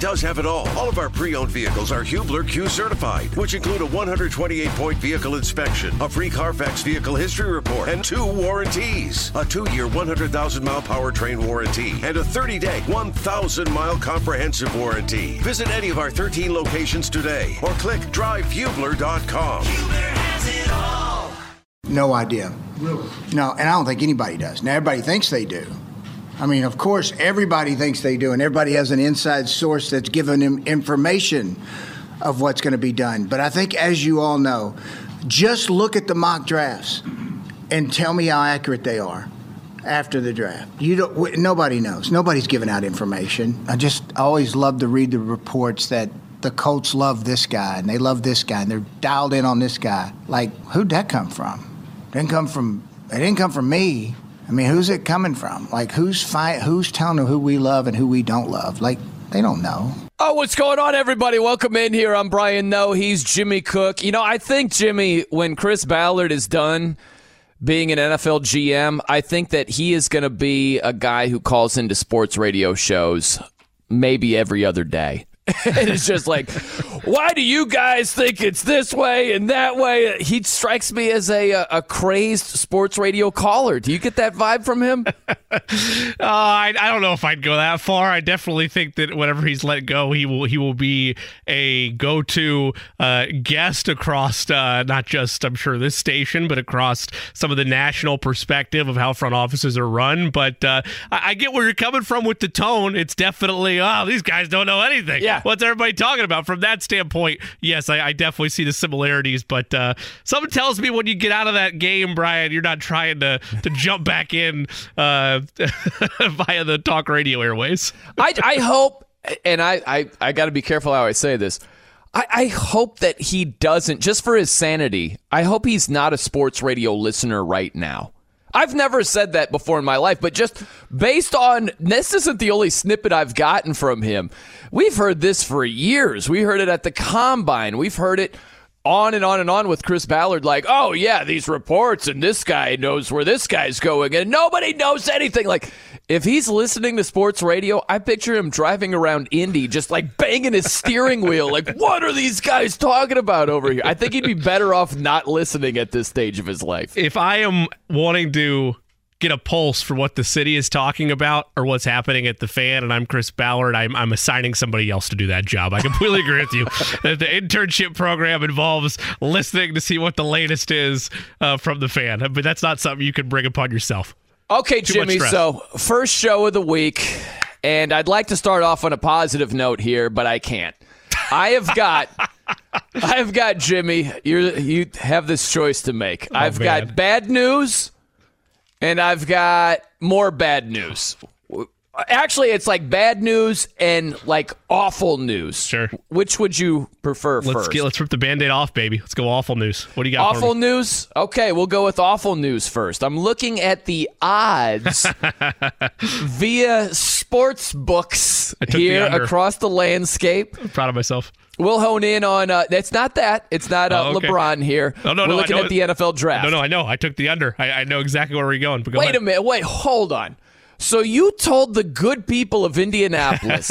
does have it all. All of our pre-owned vehicles are Hubler Q certified, which include a 128-point vehicle inspection, a free Carfax vehicle history report, and two warranties. A two-year 100,000-mile powertrain warranty and a 30-day 1,000-mile comprehensive warranty. Visit any of our 13 locations today or click drivehubler.com. No idea. Really? No, and I don't think anybody does. Now, everybody thinks they do. I mean, of course, everybody thinks they do, and everybody has an inside source that's giving them information of what's going to be done. But I think, as you all know, just look at the mock drafts and tell me how accurate they are after the draft. You don't. Nobody knows. Nobody's giving out information. I just always love to read the reports that the Colts love this guy and they love this guy and they're dialed in on this guy. Like, who'd that come from? Didn't come from. It didn't come from me. I mean, who's it coming from? Like, who's fi- Who's telling them who we love and who we don't love? Like, they don't know. Oh, what's going on, everybody? Welcome in here. I'm Brian Noe. He's Jimmy Cook. You know, I think, Jimmy, when Chris Ballard is done being an NFL GM, I think that he is going to be a guy who calls into sports radio shows maybe every other day. and it's just like, why do you guys think it's this way and that way? He strikes me as a, a crazed sports radio caller. Do you get that vibe from him? Uh, I, I don't know if I'd go that far. I definitely think that whenever he's let go, he will he will be a go to uh, guest across uh, not just I'm sure this station, but across some of the national perspective of how front offices are run. But uh, I, I get where you're coming from with the tone. It's definitely oh these guys don't know anything. Yeah. What's everybody talking about? From that standpoint, yes, I, I definitely see the similarities. But uh, something tells me when you get out of that game, Brian, you're not trying to to jump back in uh, via the talk radio airways. I, I hope, and I, I, I got to be careful how I say this. I, I hope that he doesn't, just for his sanity, I hope he's not a sports radio listener right now. I've never said that before in my life, but just based on this isn't the only snippet I've gotten from him. We've heard this for years. We heard it at the combine. We've heard it on and on and on with Chris Ballard, like, oh yeah, these reports and this guy knows where this guy's going, and nobody knows anything. Like, if he's listening to sports radio, I picture him driving around Indy, just like banging his steering wheel, like, what are these guys talking about over here? I think he'd be better off not listening at this stage of his life. If I am wanting to get a pulse for what the city is talking about or what's happening at the fan, and I'm Chris Ballard, I'm, I'm assigning somebody else to do that job. I completely agree with you. That the internship program involves listening to see what the latest is uh, from the fan, but that's not something you can bring upon yourself. Okay, Too Jimmy. So, first show of the week, and I'd like to start off on a positive note here, but I can't. I have got, I have got Jimmy. You you have this choice to make. I've Oh, man. got bad news, and I've got more bad news. Actually, it's like bad news and like awful news. Sure. Which would you prefer Let's first? get let's rip the band-aid off, baby. Let's go awful news. What do you got? Awful news? Okay, we'll go with awful news first. I'm looking at the odds via sports books took the here across the landscape. I'm proud of myself. We'll hone in on. Uh, that's not that. It's not uh, Oh, okay. LeBron here. Oh, no, We're no, looking at the NFL draft. No, no, I know. I took the under. I, I know exactly where we're going. But go Wait ahead. a minute. Wait, hold on. So you told the good people of Indianapolis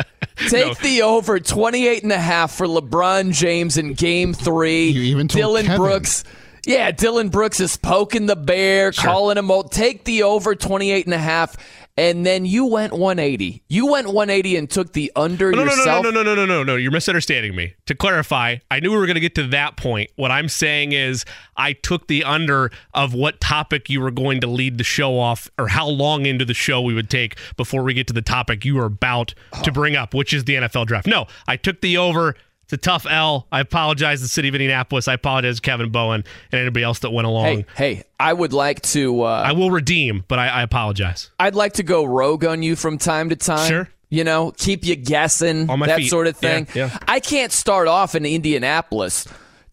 take the over 28 and a half for LeBron James in game 3. You even told Dillon Kevin. Brooks Yeah, Dillon Brooks is poking the bear, calling him out. Take the over 28 and a half and then you went 180. You went 180 and took the under No, no, no, yourself. no, no, no, no, no, no. You're misunderstanding me. To clarify, I knew we were going to get to that point. What I'm saying is, I took the under of what topic you were going to lead the show off, or how long into the show we would take before we get to the topic you were about to oh. bring up, which is the NFL draft. No, I took the over. It's a tough L. I apologize to the city of Indianapolis. I apologize to Kevin Bowen and anybody else that went along. Hey, hey, I would like to. Uh, I will redeem, but I, I apologize. I'd like to go rogue on you from time to time. Sure. You know, keep you guessing, that feet. sort of Yeah, thing. yeah. I can't start off in Indianapolis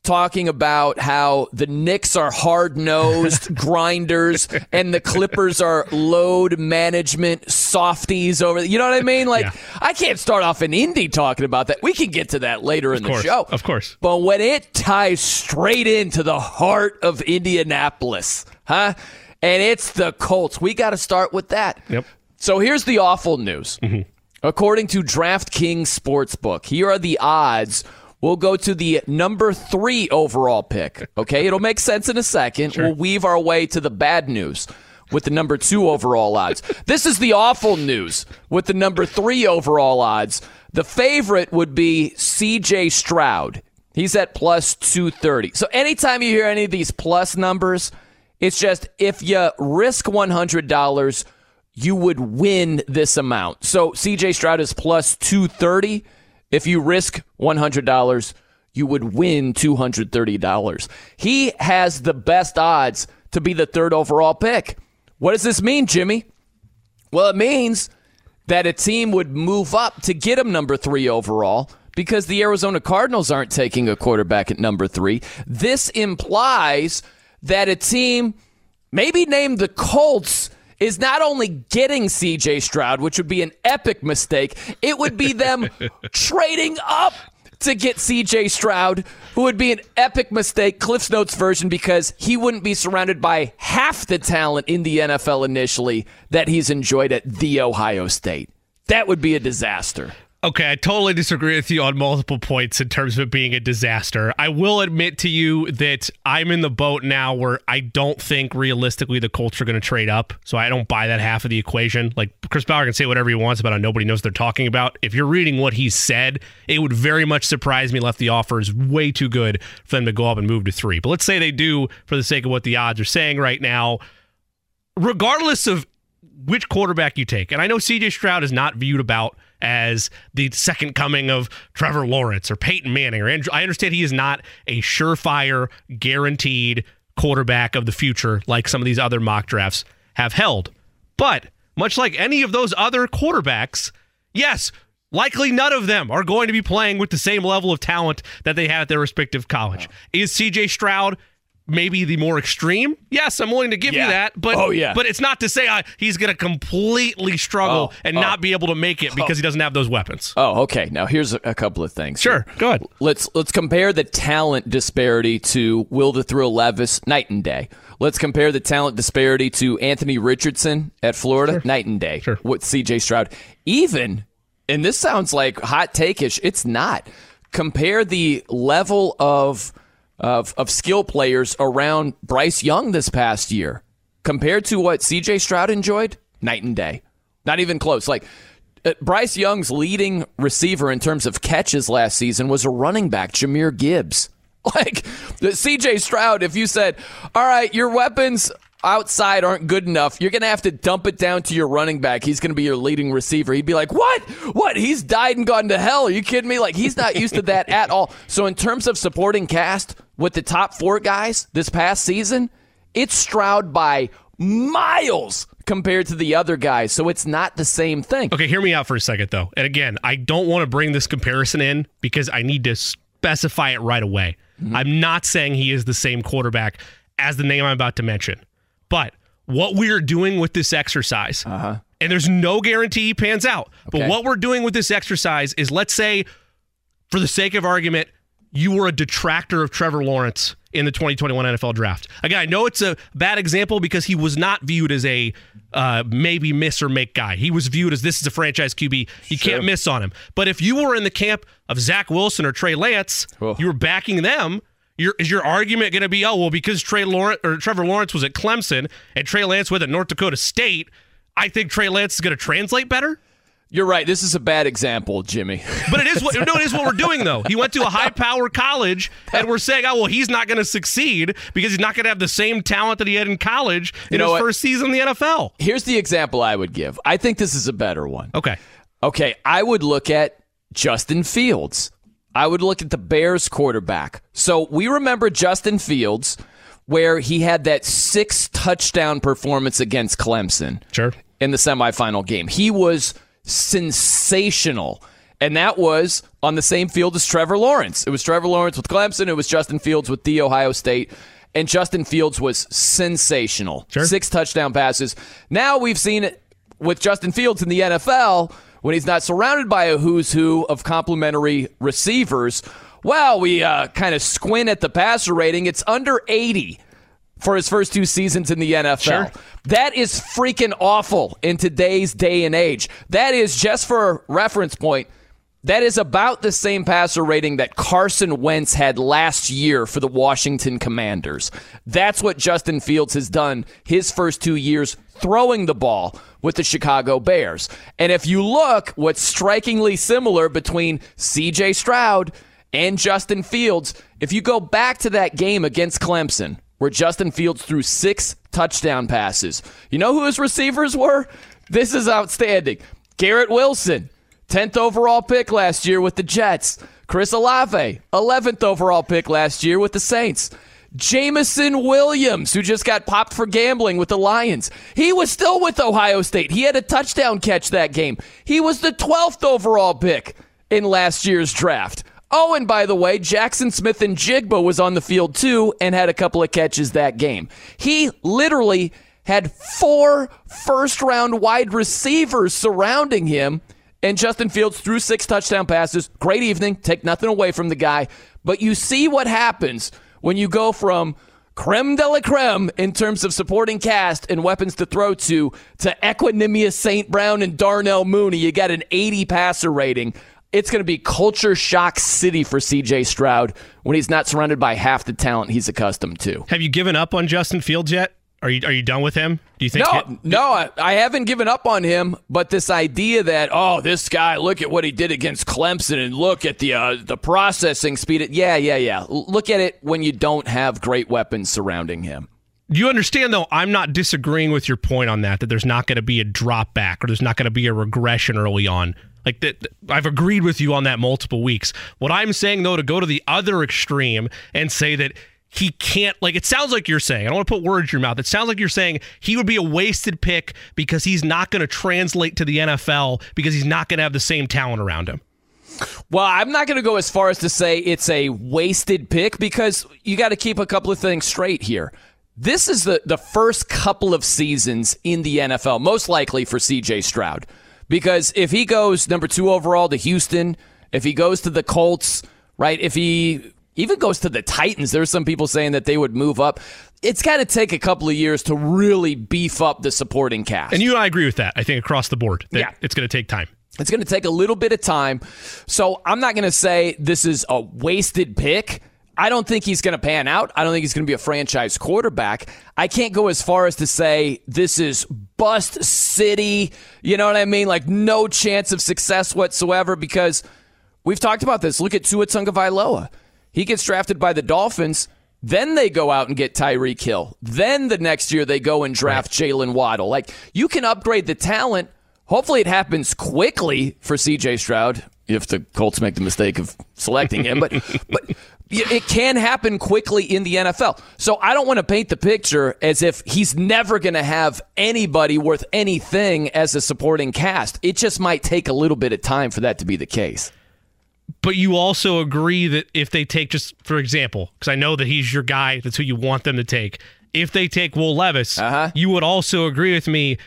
talking about how the Knicks are hard nosed grinders and the Clippers are load management softies over. You know what I mean? Like, Yeah. I can't start off in Indy talking about that. We can get to that later in course, the show. of course. But when it ties straight into the heart of Indianapolis, huh? And it's the Colts. We got to start with that. Yep. So here's the awful news. Mm-hmm. According to DraftKings Sportsbook, here are the odds. We'll go to the number three overall pick. Okay, it'll make sense in a second. Sure. We'll weave our way to the bad news with the number two overall odds. This is the awful news with the number three overall odds. The favorite would be CJ Stroud. He's at plus 230. So anytime you hear any of these plus numbers, it's just if you risk $100, you would win this amount. So CJ Stroud is plus 230. If you risk $100, you would win $230. He has the best odds to be the third overall pick. What does this mean, Jimmy? Well, it means that a team would move up to get him number three overall because the Arizona Cardinals aren't taking a quarterback at number three. This implies that a team, maybe named the Colts, is not only getting CJ Stroud, which would be an epic mistake, it would be them trading up to get CJ Stroud, who would be an epic mistake, Cliff's Notes version, because he wouldn't be surrounded by half the talent in the NFL initially that he's enjoyed at The Ohio State. That would be a disaster. Okay, I totally disagree with you on multiple points in terms of it being a disaster. I will admit to you that I'm in the boat now where I don't think realistically the Colts are going to trade up. So I don't buy that half of the equation. Like Chris Ballard can say whatever he wants about how nobody knows what they're talking about. If you're reading what he said, it would very much surprise me left the offer is way too good for them to go up and move to three. But let's say they do for the sake of what the odds are saying right now. Regardless of which quarterback you take, and I know CJ Stroud is not viewed about as the second coming of Trevor Lawrence or Peyton Manning or Andrew. I understand he is not a surefire, guaranteed quarterback of the future like some of these other mock drafts have held. But much like any of those other quarterbacks, yes, likely none of them are going to be playing with the same level of talent that they had at their respective college. Is CJ Stroud maybe the more extreme. Yes, I'm willing to give yeah. you that, but oh, yeah. but it's not to say I, he's going to completely struggle oh, and oh. not be able to make it oh. because he doesn't have those weapons. Oh, okay. Now here's a, a couple of things. Sure, go ahead. Let's let's compare the talent disparity to Will the Thrill Levis night and day. Let's compare the talent disparity to Anthony Richardson at Florida sure. night and day. Sure. With C.J. Stroud, even and this sounds like hot takeish. It's not. Compare the level of of, of skill players around Bryce Young this past year compared to what CJ Stroud enjoyed, night and day. Not even close. Like uh, Bryce Young's leading receiver in terms of catches last season was a running back, Jahmyr Gibbs. Like CJ Stroud, if you said, "All right, your weapons outside aren't good enough. You're going to have to dump it down to your running back. He's going to be your leading receiver. He'd be like, What? What? He's died and gone to hell. Are you kidding me? Like, he's not used to that at all. So, in terms of supporting cast with the top four guys this past season, it's Stroud by miles compared to the other guys. So it's not the same thing. Okay, hear me out for a second, though. And again, I don't want to bring this comparison in because I need to specify it right away. Mm-hmm. I'm not saying he is the same quarterback as the name I'm about to mention. But what we're doing with this exercise, uh-huh. and there's no guarantee he pans out, okay. but what we're doing with this exercise is let's say, for the sake of argument, you were a detractor of Trevor Lawrence in the 2021 NFL draft. Again, I know it's a bad example because he was not viewed as a uh, maybe miss or make guy. He was viewed as this is a franchise QB. You sure. can't miss on him. But if you were in the camp of Zach Wilson or Trey Lance, oh. you were backing them your, is your argument going to be, oh well, because Trey Lawrence or Trevor Lawrence was at Clemson and Trey Lance was at North Dakota State, I think Trey Lance is going to translate better? You're right. This is a bad example, Jimmy. But it is what no, it is what we're doing though. He went to a high power college, and we're saying, oh well, he's not going to succeed because he's not going to have the same talent that he had in college in you know his what? first season in the NFL. Here's the example I would give. I think this is a better one. Okay. Okay. I would look at Justin Fields. I would look at the Bears quarterback. So we remember Justin Fields, where he had that six touchdown performance against Clemson. Sure. In the semifinal game. He was sensational. And that was on the same field as Trevor Lawrence. It was Trevor Lawrence with Clemson, it was Justin Fields with the Ohio State. And Justin Fields was sensational. Sure. Six touchdown passes. Now we've seen it with Justin Fields in the NFL when he's not surrounded by a who's who of complimentary receivers. Well, we uh, kind of squint at the passer rating. It's under 80 for his first two seasons in the NFL. Sure. That is freaking awful in today's day and age. That is just for reference point. That is about the same passer rating that Carson Wentz had last year for the Washington Commanders. That's what Justin Fields has done his first two years throwing the ball with the Chicago Bears. And if you look, what's strikingly similar between CJ Stroud and Justin Fields, if you go back to that game against Clemson, where Justin Fields threw six touchdown passes, you know who his receivers were? This is outstanding. Garrett Wilson, 10th overall pick last year with the Jets. Chris Olave, 11th overall pick last year with the Saints. Jameson Williams, who just got popped for gambling with the Lions. He was still with Ohio State. He had a touchdown catch that game. He was the 12th overall pick in last year's draft. Oh, and by the way, Jaxon Smith-Njigba was on the field too and had a couple of catches that game. He literally had four first round wide receivers surrounding him, and Justin Fields threw six touchdown passes. Great evening. Take nothing away from the guy. But you see what happens when you go from creme de la creme in terms of supporting cast and weapons to throw to to Equanimeous St. Brown and Darnell Mooney. You got an 80 passer rating. It's going to be culture shock city for CJ Stroud when he's not surrounded by half the talent he's accustomed to. Have you given up on Justin Fields yet? Are you are you done with him? Do you think? No, no, I, I haven't given up on him. But this idea that oh, this guy, look at what he did against Clemson, and look at the uh, the processing speed. Yeah, yeah, yeah. Look at it when you don't have great weapons surrounding him. You understand, though, I'm not disagreeing with your point on that, that there's not going to be a drop back or there's not going to be a regression early on. Like that, I've agreed with you on that multiple weeks. What I'm saying, though, to go to the other extreme and say that he can't like it sounds like you're saying i don't want to put words in your mouth it sounds like you're saying he would be a wasted pick because he's not going to translate to the nfl because he's not going to have the same talent around him well, I'm not going to go as far as to say it's a wasted pick because you got to keep a couple of things straight here. This is the, the first couple of seasons in the NFL, most likely for CJ Stroud. Because if he goes number two overall to Houston, if he goes to the Colts, right, if he even goes to the Titans. There's some people saying that they would move up. It's got to take a couple of years to really beef up the supporting cast. And you and I agree with that. I think across the board, yeah. it's going to take time. It's going to take a little bit of time. So I'm not going to say this is a wasted pick. I don't think he's going to pan out. I don't think he's going to be a franchise quarterback. I can't go as far as to say this is bust city. You know what I mean? Like no chance of success whatsoever because we've talked about this. Look at Tua Tagovailoa. He gets drafted by the Dolphins. Then they go out and get Tyreek Hill. Then the next year they go and draft right. Jaylen Waddle. Like you can upgrade the talent. Hopefully it happens quickly for CJ Stroud if the Colts make the mistake of selecting him. But but it can happen quickly in the NFL. So I don't want to paint the picture as if he's never going to have anybody worth anything as a supporting cast. It just might take a little bit of time for that to be the case but you also agree that if they take just for example because i know that he's your guy that's who you want them to take if they take will levis uh-huh. you would also agree with me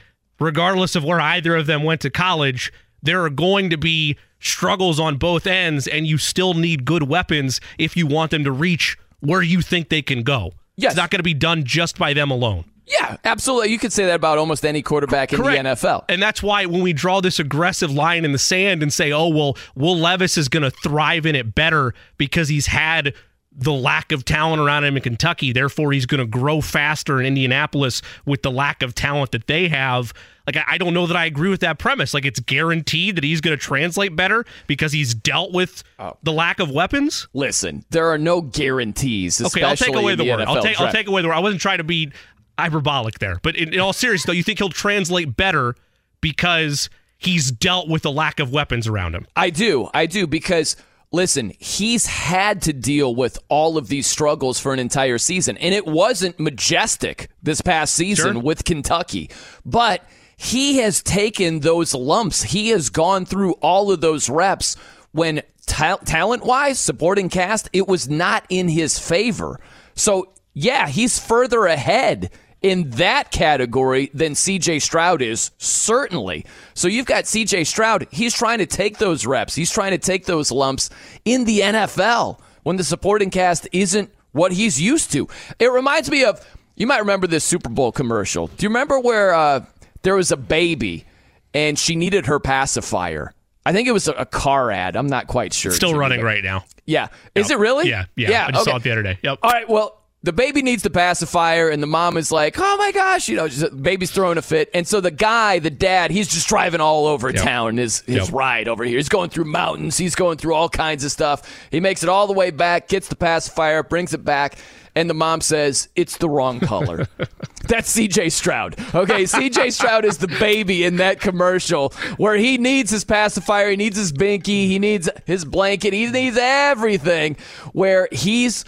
regardless of where either of them went to college there are going to be struggles on both ends and you still need good weapons if you want them to reach where you think they can go yes. it's not going to be done just by them alone yeah, absolutely. You could say that about almost any quarterback in the NFL. And that's why when we draw this aggressive line in the sand and say, oh, well, Will Levis is going to thrive in it better because he's had the lack of talent around him in Kentucky. Therefore, he's going to grow faster in Indianapolis with the lack of talent that they have. Like, I don't know that I agree with that premise. Like, it's guaranteed that he's going to translate better because he's dealt with oh. the lack of weapons. Listen, there are no guarantees. Okay, I'll take away the, the word. I'll take, I'll take away the word. I wasn't trying to be hyperbolic there. But in, in all seriousness, though, you think he'll translate better because he's dealt with the lack of weapons around him? I do. I do because listen, he's had to deal with all of these struggles for an entire season. And it wasn't majestic this past season sure. with Kentucky. But he has taken those lumps. He has gone through all of those reps when ta- talent wise, supporting cast, it was not in his favor. So, yeah, he's further ahead in that category than CJ Stroud is, certainly. So you've got CJ Stroud. He's trying to take those reps, he's trying to take those lumps in the NFL when the supporting cast isn't what he's used to. It reminds me of You might remember this Super Bowl commercial. Do you remember where uh, there was a baby and she needed her pacifier? I think it was a, a car ad. I'm not quite sure. Still Jimmy, running right now. Yeah. Is it really? Yeah, yeah. yeah. I just saw it the other day. Yep. All right. Well, the baby needs the pacifier, and the mom is like, "Oh my gosh!" You know, just, baby's throwing a fit, and so the guy, the dad, he's just driving all over Yep. town. His his Yep. ride over here. He's going through mountains. He's going through all kinds of stuff. He makes it all the way back, gets the pacifier, brings it back. And the mom says, It's the wrong color. That's CJ Stroud. Okay, CJ Stroud is the baby in that commercial where he needs his pacifier, he needs his binky, he needs his blanket, he needs everything where he's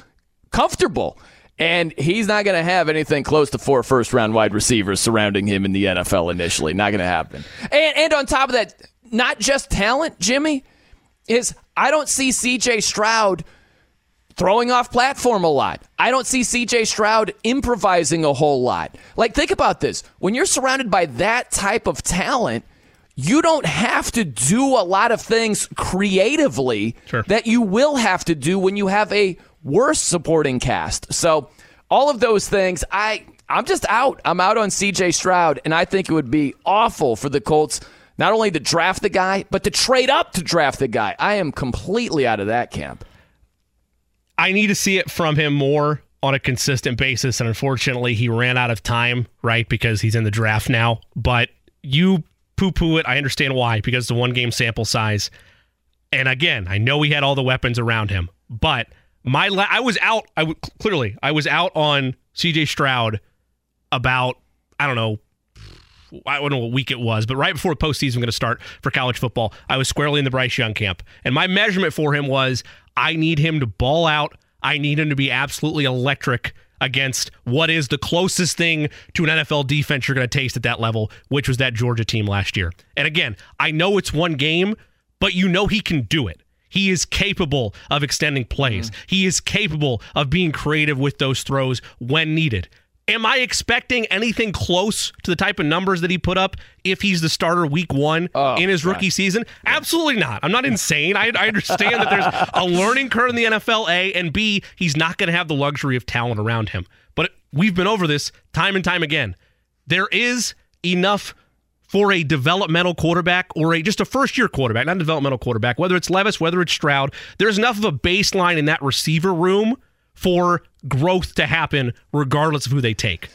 comfortable. And he's not going to have anything close to four first round wide receivers surrounding him in the NFL initially. Not going to happen. And, and on top of that, not just talent, Jimmy, is I don't see CJ Stroud throwing off platform a lot. I don't see CJ Stroud improvising a whole lot. Like, think about this. When you're surrounded by that type of talent, you don't have to do a lot of things creatively Sure. that you will have to do when you have a worse supporting cast. So, all of those things, I I'm just out. I'm out on CJ Stroud, and I think it would be awful for the Colts not only to draft the guy, but to trade up to draft the guy. I am completely out of that camp. I need to see it from him more on a consistent basis. And unfortunately, he ran out of time, right? Because he's in the draft now. But you poo poo it. I understand why, because the one game sample size. And again, I know he had all the weapons around him, but my la- I was out. I w- clearly I was out on CJ Stroud about I don't know I don't know what week it was, but right before postseason going to start for college football, I was squarely in the Bryce Young camp. And my measurement for him was I need him to ball out. I need him to be absolutely electric against what is the closest thing to an NFL defense you're going to taste at that level, which was that Georgia team last year. And again, I know it's one game, but you know he can do it. He is capable of extending plays. Mm-hmm. He is capable of being creative with those throws when needed. Am I expecting anything close to the type of numbers that he put up if he's the starter week one oh, in his rookie season? Absolutely not. I'm not insane. I, I understand that there's a learning curve in the NFL, A, and B, he's not going to have the luxury of talent around him. But we've been over this time and time again. There is enough for a developmental quarterback or a just a first year quarterback, not a developmental quarterback, whether it's Levis, whether it's Stroud, there's enough of a baseline in that receiver room for growth to happen regardless of who they take.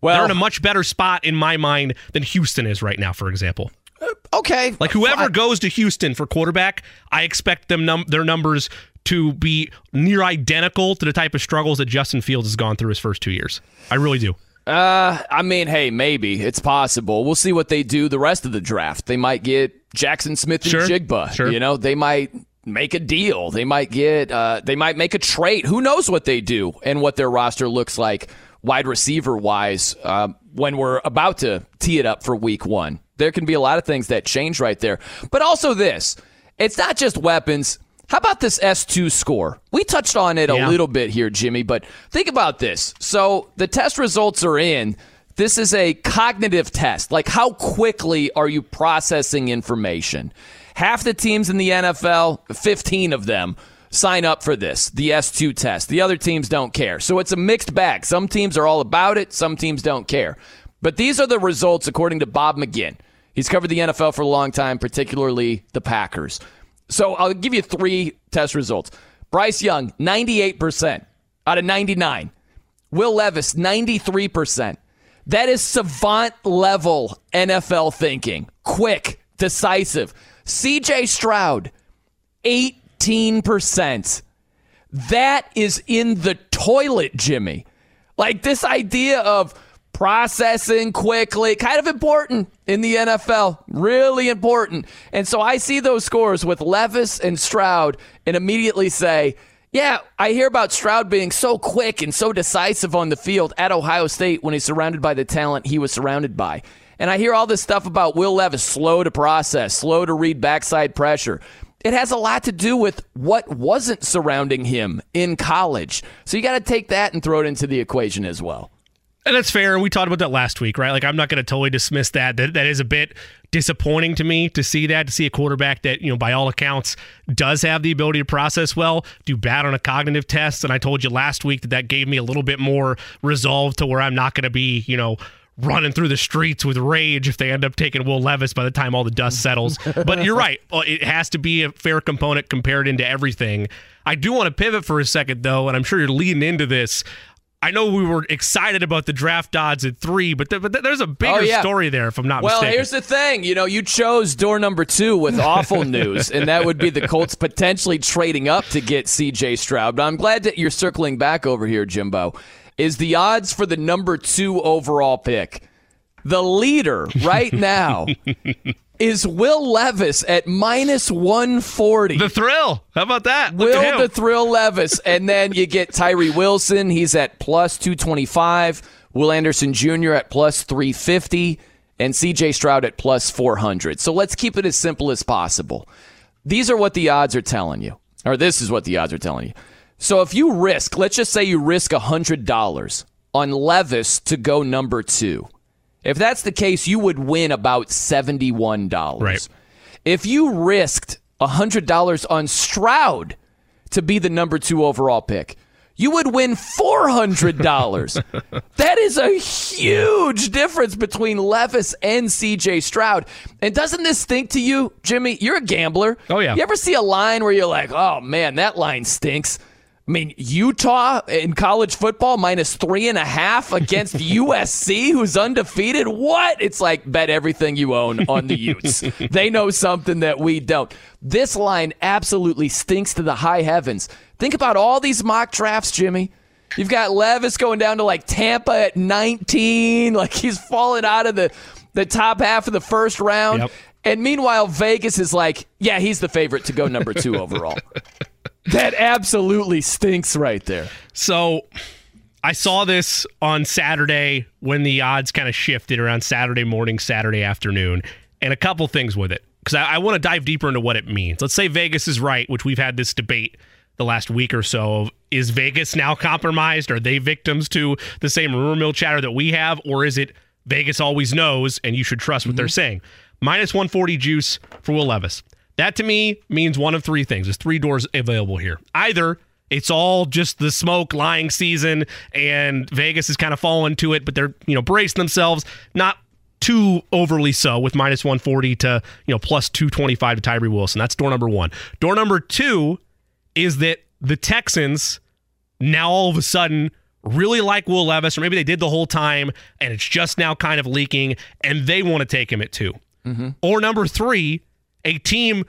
Well, They're in a much better spot in my mind than Houston is right now, for example. Uh, okay. Like whoever goes to Houston for quarterback, I expect them num- their numbers to be near identical to the type of struggles that Justin Fields has gone through his first two years. I really do. Uh, I mean, hey, maybe it's possible. We'll see what they do the rest of the draft. They might get Jaxon Smith and Sure, Jigba. sure. You know, they might make a deal. They might get. Uh, they might make a trade. Who knows what they do and what their roster looks like, wide receiver wise, uh, when we're about to tee it up for Week One. There can be a lot of things that change right there. But also this, it's not just weapons. How about this S2 score? We touched on it a little bit here, Jimmy, but think about this. So the test results are in. This is a cognitive test. Like, how quickly are you processing information? Half the teams in the NFL, 15 of them, sign up for this, the S2 test. The other teams don't care. So it's a mixed bag. Some teams are all about it, some teams don't care. But these are the results according to Bob McGinn. He's covered the NFL for a long time, particularly the Packers. So I'll give you three test results. Bryce Young, 98% out of 99. Will Levis, 93%. That is savant level NFL thinking. Quick, decisive. CJ Stroud, 18%. That is in the toilet, Jimmy. Like this idea of processing quickly, kind of important in the NFL, really important. And so I see those scores with Levis and Stroud and immediately say, yeah, I hear about Stroud being so quick and so decisive on the field at Ohio State when he's surrounded by the talent he was surrounded by. And I hear all this stuff about Will Levis slow to process, slow to read backside pressure. It has a lot to do with what wasn't surrounding him in college. So you got to take that and throw it into the equation as well. And that's fair. We talked about that last week, right? Like, I'm not going to totally dismiss that. That that is a bit disappointing to me to see that, to see a quarterback that, you know, by all accounts does have the ability to process well, do bad on a cognitive test. And I told you last week that that gave me a little bit more resolve to where I'm not going to be, you know, running through the streets with rage if they end up taking Will Levis by the time all the dust settles. but you're right. Uh, it has to be a fair component compared into everything. I do want to pivot for a second, though, and I'm sure you're leading into this. I know we were excited about the draft odds at three, but, th- but th- there's a bigger Oh, yeah. story there, if I'm not Well, mistaken. here's the thing. You know, you chose door number two with awful news, and that would be the Colts potentially trading up to get C.J. Stroud. But I'm glad that you're circling back over here, Jimbo. Is the odds for the number two overall pick? The leader right now is Will Levis at minus 140. the thrill. How about that? Look Will the Thrill Levis. And then you get Tyree Wilson. He's at plus 225. Will Anderson Jr. at plus 350. And CJ Stroud at plus 400. So let's keep it as simple as possible. These are what the odds are telling you. Or this is what the odds are telling you. So if you risk, let's just say you risk $100 on Levis to go number two. If that's the case, you would win about $71. Right. If you risked $100 on Stroud to be the number two overall pick, you would win $400. that is a huge difference between Levis and CJ Stroud. And doesn't this think to you, Jimmy? You're a gambler. Oh, yeah. You ever see a line where you're like, oh, man, that line stinks? I mean, Utah in college football minus three and a half against USC, who's undefeated. What? It's like bet everything you own on the Utes. they know something that we don't. This line absolutely stinks to the high heavens. Think about all these mock drafts, Jimmy. You've got Levis going down to like Tampa at 19, like he's falling out of the the top half of the first round. Yep. And meanwhile, Vegas is like, yeah, he's the favorite to go number two overall. That absolutely stinks right there. So I saw this on Saturday when the odds kind of shifted around Saturday morning, Saturday afternoon, and a couple things with it. Because I, I want to dive deeper into what it means. Let's say Vegas is right, which we've had this debate the last week or so of is Vegas now compromised? Are they victims to the same rumor mill chatter that we have? Or is it Vegas always knows and you should trust what they're mm-hmm. saying? Minus 140 juice for Will Levis. That to me means one of three things. There's three doors available here. Either it's all just the smoke lying season and Vegas is kind of falling to it, but they're, you know, bracing themselves. Not too overly so with minus 140 to, you know, plus 225 to Tyree Wilson. That's door number one. Door number two is that the Texans now all of a sudden really like Will Levis, or maybe they did the whole time and it's just now kind of leaking and they want to take him at 2 mm-hmm. Or number three, a team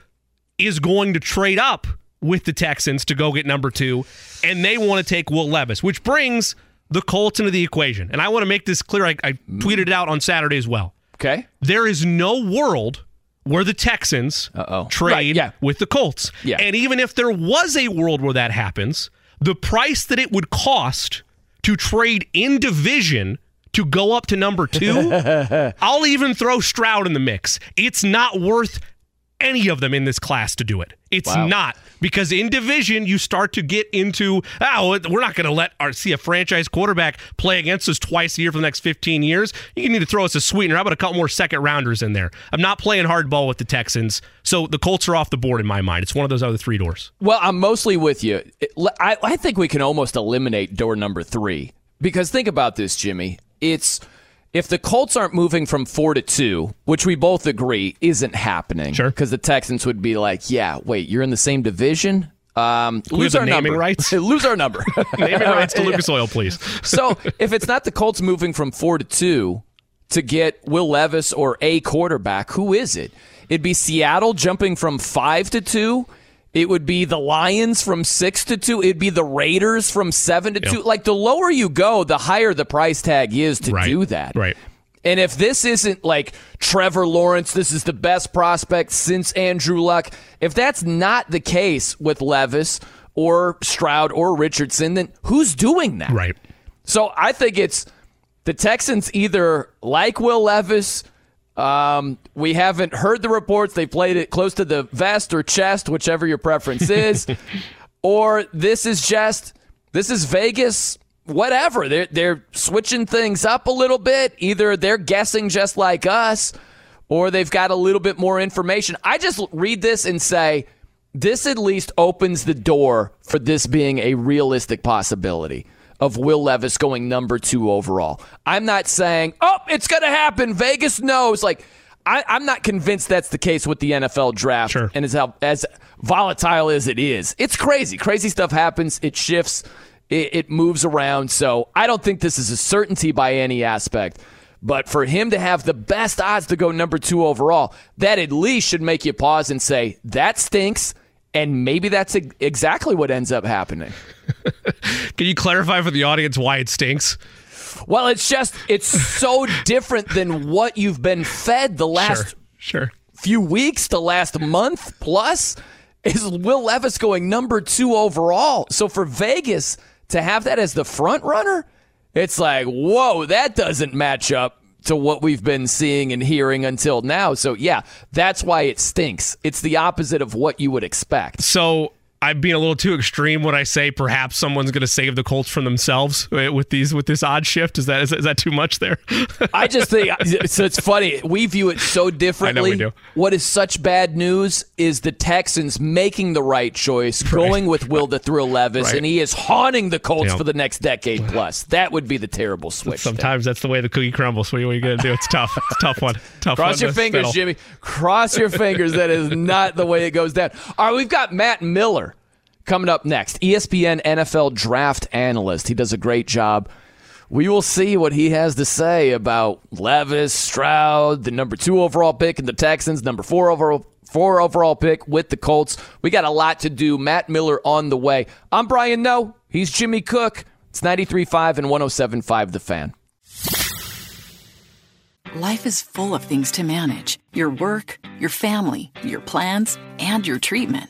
is going to trade up with the Texans to go get number two, and they want to take Will Levis, which brings the Colts into the equation. And I want to make this clear. I, I tweeted it out on Saturday as well. Okay. There is no world where the Texans Uh-oh. trade Right, yeah. with the Colts. Yeah. And even if there was a world where that happens, the price that it would cost to trade in division to go up to number two, I'll even throw Stroud in the mix. It's not worth any of them in this class to do it. It's Wow. not because in division you start to get into oh we're not going to let our see a franchise quarterback play against us twice a year for the next 15 years. You need to throw us a sweetener. How about a couple more second rounders in there? I'm not playing hardball with the Texans, so the Colts are off the board in my mind. It's one of those other three doors. Well, I'm mostly with you. I, I think we can almost eliminate door number three because think about this, Jimmy. It's if the Colts aren't moving from four to two, which we both agree isn't happening. Sure. Because the Texans would be like, yeah, wait, you're in the same division. Um, lose our naming number. rights? lose our number. Naming rights to Lucas Oil, please. so if it's not the Colts moving from four to two to get Will Levis or a quarterback, who is it? It'd be Seattle jumping from five to two. It would be the Lions from six to two. It'd be the Raiders from seven to two. Like the lower you go, the higher the price tag is to Right. do that. Right. And if this isn't like Trevor Lawrence, this is the best prospect since Andrew Luck. If that's not the case with Levis or Stroud or Richardson, then who's doing that? Right. So I think it's the Texans either like Will Levis. Um, we haven't heard the reports. They played it close to the vest or chest, whichever your preference is. or this is just this is Vegas whatever. They're they're switching things up a little bit. Either they're guessing just like us, or they've got a little bit more information. I just read this and say this at least opens the door for this being a realistic possibility of Will Levis going number two overall. I'm not saying, oh, it's going to happen. Vegas knows. Like, I, am not convinced that's the case with the NFL draft. Sure. And as, as volatile as it is, it's crazy. Crazy stuff happens. It shifts. It, it moves around. So I don't think this is a certainty by any aspect. But for him to have the best odds to go number two overall, that at least should make you pause and say, that stinks. And maybe that's exactly what ends up happening. Can you clarify for the audience why it stinks? Well, it's just, it's so different than what you've been fed the last sure, sure. few weeks, the last month plus. Is Will Levis going number two overall? So for Vegas to have that as the front runner, it's like, whoa, that doesn't match up to what we've been seeing and hearing until now. So, yeah, that's why it stinks. It's the opposite of what you would expect. So, I'm being a little too extreme when I say perhaps someone's going to save the Colts from themselves eh, with these with this odd shift. Is that is, is that too much there? I just think so. It's funny we view it so differently. I know we do. What is such bad news is the Texans making the right choice, right. going with Will the Thrill Levis, right. and he is haunting the Colts for the next decade plus. That would be the terrible switch. Sometimes there. that's the way the cookie crumbles. What are you going to do? It's tough. It's a tough one. Tough. Cross one your fingers, Jimmy. Cross your fingers. That is not the way it goes down. All right, we've got Matt Miller Coming up next, ESPN NFL draft analyst. He does a great job. We will see what he has to say about Levis, Stroud, the number two overall pick in the Texans, number four overall four overall pick with the Colts. We got a lot to do. Matt Miller on the way. I'm Brian Noe. He's Jimmy Cook. It's 93.5 and 107.5 The Fan. Life is full of things to manage your work, your family, your plans, and your treatment.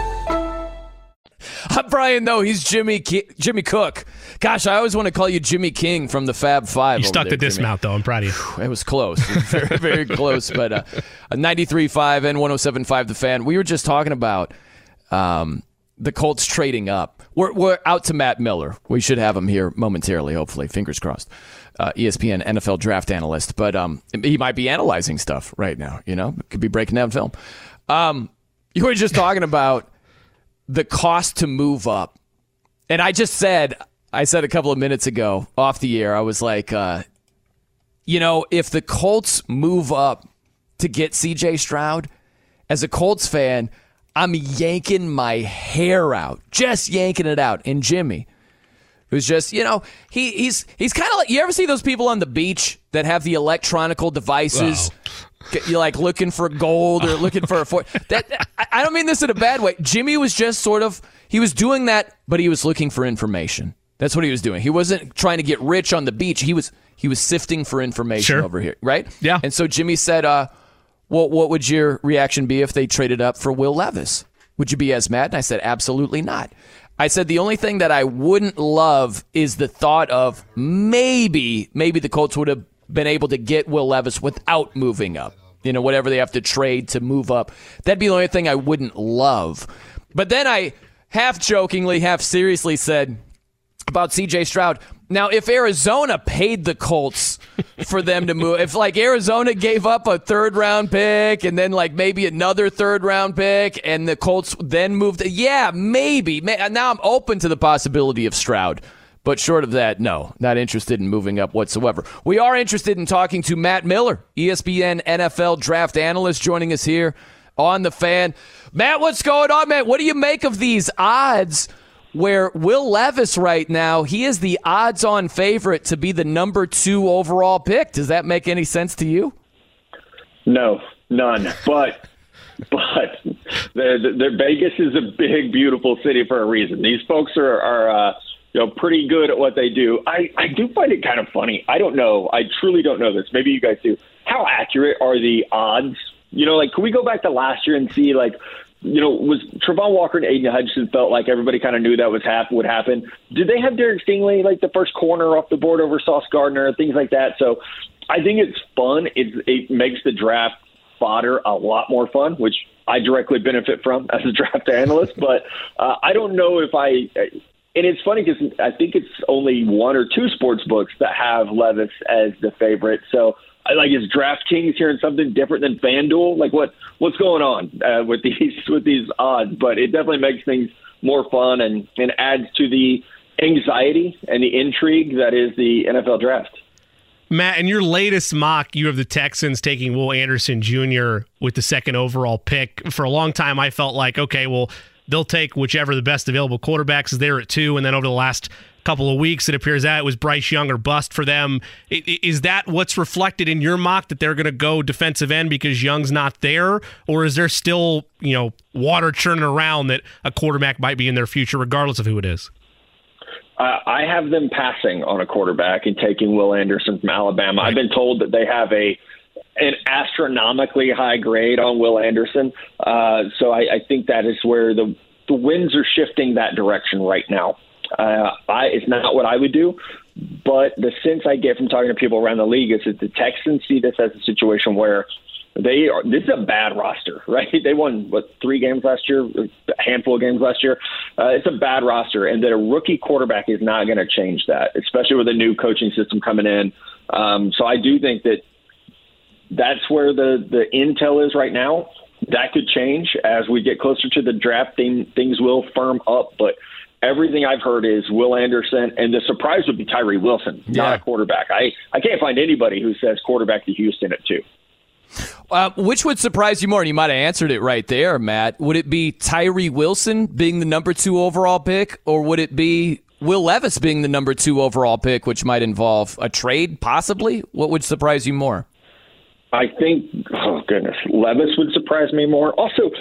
I'm Brian Noe. He's Jimmy Ki- Jimmy Cook. Gosh, I always want to call you Jimmy King from the Fab Five. You stuck there, the dismount, though. I'm proud of you. It was close. very, very close. But uh, 93.5 and 107.5 The Fan. We were just talking about um, the Colts trading up. We're, we're out to Matt Miller. We should have him here momentarily, hopefully. Fingers crossed. Uh, ESPN NFL draft analyst. But um, he might be analyzing stuff right now, you know? Could be breaking down film. Um, you were just talking about the cost to move up. And I just said, I said a couple of minutes ago off the air, I was like, uh, you know, if the Colts move up to get CJ Stroud, as a Colts fan, I'm yanking my hair out, just yanking it out. And Jimmy, who's just, you know, he, he's he's kind of like you ever see those people on the beach that have the electronical devices you're like looking for gold or looking for a four. That I don't mean this in a bad way. Jimmy was just sort of he was doing that, but he was looking for information. That's what he was doing. He wasn't trying to get rich on the beach. He was he was sifting for information sure. over here, right? Yeah. And so Jimmy said, uh, "Well, what would your reaction be if they traded up for Will Levis? Would you be as mad?" And I said, "Absolutely not." I said the only thing that I wouldn't love is the thought of maybe maybe the Colts would have been able to get Will Levis without moving up. You know, whatever they have to trade to move up. That'd be the only thing I wouldn't love. But then I half jokingly, half seriously said about CJ Stroud. Now, if Arizona paid the Colts for them to move, if like Arizona gave up a third round pick and then like maybe another third round pick and the Colts then moved, yeah, maybe. Now I'm open to the possibility of Stroud. But short of that, no, not interested in moving up whatsoever. We are interested in talking to Matt Miller, ESPN NFL draft analyst, joining us here on the fan. Matt, what's going on, man? What do you make of these odds where Will Levis right now, he is the odds on favorite to be the number two overall pick. Does that make any sense to you? No, none. But but the, the Vegas is a big, beautiful city for a reason. These folks are are uh, you know pretty good at what they do. I I do find it kind of funny. I don't know. I truly don't know this. Maybe you guys do. How accurate are the odds? You know, like can we go back to last year and see like you know, was Travon Walker and Aidan Hutchinson felt like everybody kind of knew that was hap- would happen. Did they have Derek Stingley like the first corner off the board over Sauce Gardner, things like that? So I think it's fun. It, it makes the draft fodder a lot more fun, which I directly benefit from as a draft analyst. But uh, I don't know if I. And it's funny because I think it's only one or two sports books that have Levis as the favorite. So like is DraftKings hearing something different than FanDuel? Like what what's going on uh, with these with these odds? But it definitely makes things more fun and and adds to the anxiety and the intrigue that is the NFL draft. Matt, in your latest mock, you have the Texans taking Will Anderson Jr. with the second overall pick. For a long time, I felt like, okay, well, they'll take whichever the best available quarterbacks is there at two. And then over the last couple of weeks, it appears that it was Bryce Young or bust for them. Is that what's reflected in your mock that they're going to go defensive end because Young's not there? Or is there still, you know, water churning around that a quarterback might be in their future, regardless of who it is? I have them passing on a quarterback and taking Will Anderson from Alabama. I've been told that they have a an astronomically high grade on Will Anderson, uh, so I, I think that is where the the winds are shifting that direction right now. Uh, I, it's not what I would do, but the sense I get from talking to people around the league is that the Texans see this as a situation where they are this is a bad roster, right? They won what three games last year, a handful of games last year. Uh, it's a bad roster, and that a rookie quarterback is not going to change that, especially with a new coaching system coming in. Um, so I do think that that's where the the intel is right now. That could change as we get closer to the draft. Thing, things will firm up, but everything I've heard is Will Anderson, and the surprise would be Tyree Wilson, yeah. not a quarterback. I I can't find anybody who says quarterback to Houston at two. Uh, which would surprise you more? And you might have answered it right there, Matt. Would it be Tyree Wilson being the number two overall pick, or would it be Will Levis being the number two overall pick, which might involve a trade, possibly? What would surprise you more? I think, oh goodness, Levis would surprise me more. Also,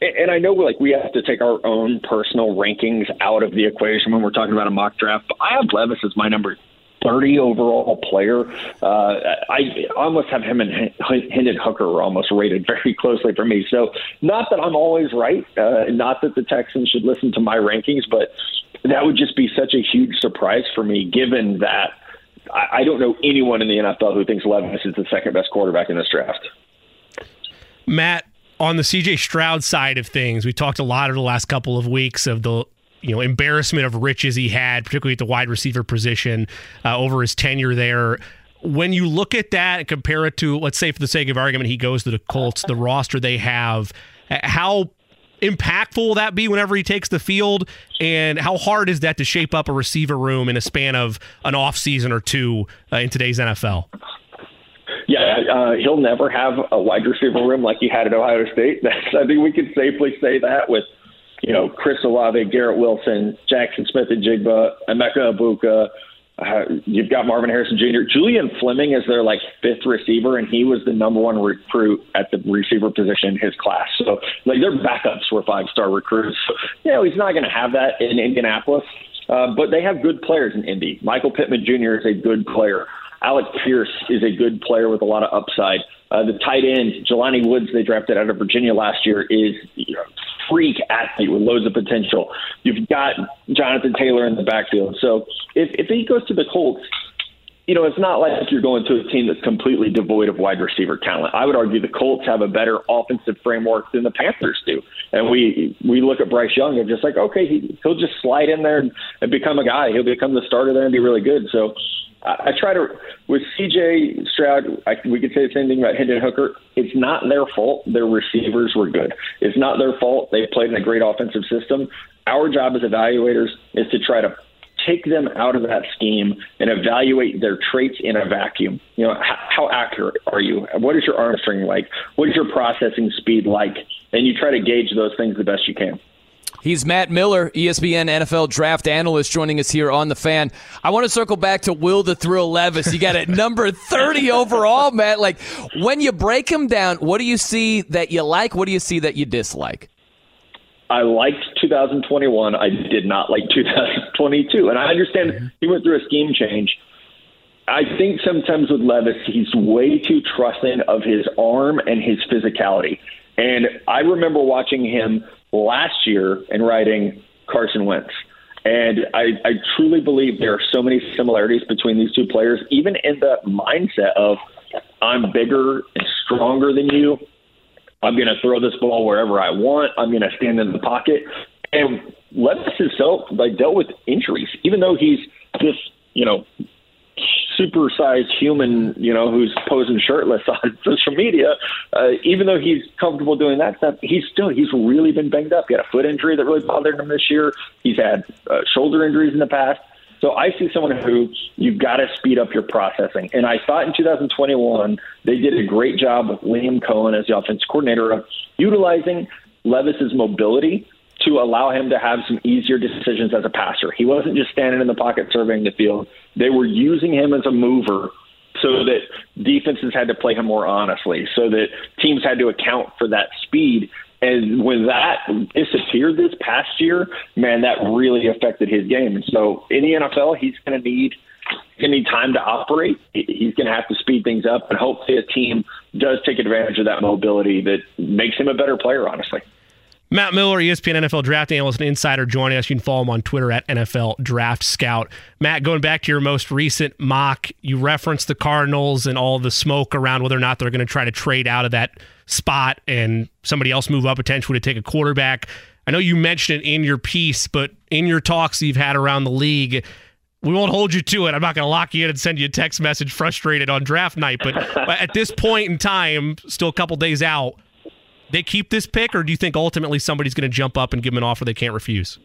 and I know like we have to take our own personal rankings out of the equation when we're talking about a mock draft, but I have Levis as my number 30 overall player. Uh, I almost have him and Hendon Hooker almost rated very closely for me. So, not that I'm always right, uh, not that the Texans should listen to my rankings, but that would just be such a huge surprise for me, given that I, I don't know anyone in the NFL who thinks Levis is the second best quarterback in this draft. Matt, on the CJ Stroud side of things, we talked a lot over the last couple of weeks of the you know embarrassment of riches he had, particularly at the wide receiver position uh, over his tenure there. When you look at that and compare it to, let's say, for the sake of argument, he goes to the Colts, the roster they have, how impactful will that be whenever he takes the field? And how hard is that to shape up a receiver room in a span of an off season or two uh, in today's NFL? Yeah, uh, he'll never have a wide receiver room like he had at Ohio State. That's, I think we can safely say that with you know, Chris Olave, Garrett Wilson, Jaxon Smith-Njigba, Emeka Egbuka. Uh, you've got Marvin Harrison Jr. Julian Fleming is their like fifth receiver, and he was the number one recruit at the receiver position in his class. So like their backups were five star recruits. So, you know, he's not going to have that in Indianapolis, uh, but they have good players in Indy. Michael Pittman Jr. is a good player. Alec Pierce is a good player with a lot of upside. Uh, the tight end, Jelani Woods, they drafted out of Virginia last year, is you know, freak athlete with loads of potential. You've got Jonathan Taylor in the backfield. So if, if he goes to the Colts, you know, it's not like you're going to a team that's completely devoid of wide receiver talent. I would argue the Colts have a better offensive framework than the Panthers do. And we we look at Bryce Young and just like, okay, he, he'll just slide in there and, and become a guy. He'll become the starter there and be really good. So I, try to with CJ Stroud. I, we could say the same thing about Hendon Hooker. It's not their fault. Their receivers were good. It's not their fault. They played in a great offensive system. Our job as evaluators is to try to take them out of that scheme and evaluate their traits in a vacuum. You know, how, how accurate are you? What is your arm strength like? What is your processing speed like? And you try to gauge those things the best you can. He's Matt Miller, ESPN NFL draft analyst, joining us here on the fan. I want to circle back to Will the Thrill Levis. You got it number 30 overall, Matt. Like, when you break him down, what do you see that you like? What do you see that you dislike? I liked 2021. I did not like 2022. And I understand mm-hmm. he went through a scheme change. I think sometimes with Levis, he's way too trusting of his arm and his physicality. And I remember watching him last year in writing Carson Wentz. And I, I truly believe there are so many similarities between these two players, even in the mindset of I'm bigger and stronger than you. I'm going to throw this ball wherever I want. I'm going to stand in the pocket. And Levis himself like dealt with injuries, even though he's this, you know, supersized human, you know, who's posing shirtless on social media, uh, even though he's comfortable doing that stuff, he's still he's really been banged up. He had a foot injury that really bothered him this year. He's had uh, shoulder injuries in the past. So I see someone who you've got to speed up your processing. And I thought in 2021 they did a great job with Liam Coen as the offense coordinator of utilizing Levis's mobility to allow him to have some easier decisions as a passer. He wasn't just standing in the pocket surveying the field. They were using him as a mover so that defenses had to play him more honestly, so that teams had to account for that speed. And when that disappeared this past year, man, that really affected his game. And so in the NFL, he's going to need going to need time to operate. He's going to have to speed things up, and hopefully, a team does take advantage of that mobility that makes him a better player. Honestly. Matt Miller, ESPN NFL draft analyst and insider, joining us. You can follow him on Twitter at NFL Draft Scout. Matt, going back to your most recent mock, you referenced the Cardinals and all the smoke around whether or not they're going to try to trade out of that spot and somebody else move up potentially to take a quarterback. I know you mentioned it in your piece, but in your talks you've had around the league, we won't hold you to it. I'm not going to lock you in and send you a text message frustrated on draft night. But at this point in time, still a couple days out, they keep this pick, or do you think ultimately somebody's going to jump up and give them an offer they can't refuse?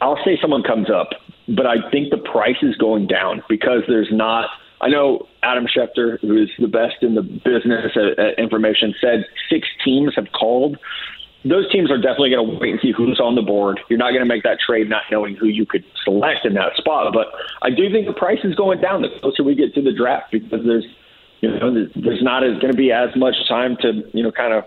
I'll say someone comes up, but I think the price is going down because there's not. I know Adam Schefter, who is the best in the business at, at information, said six teams have called. Those teams are definitely going to wait and see who's on the board. You're not going to make that trade not knowing who you could select in that spot. But I do think the price is going down the closer we get to the draft because there's you know, there's not going to be as much time to, you know, kind of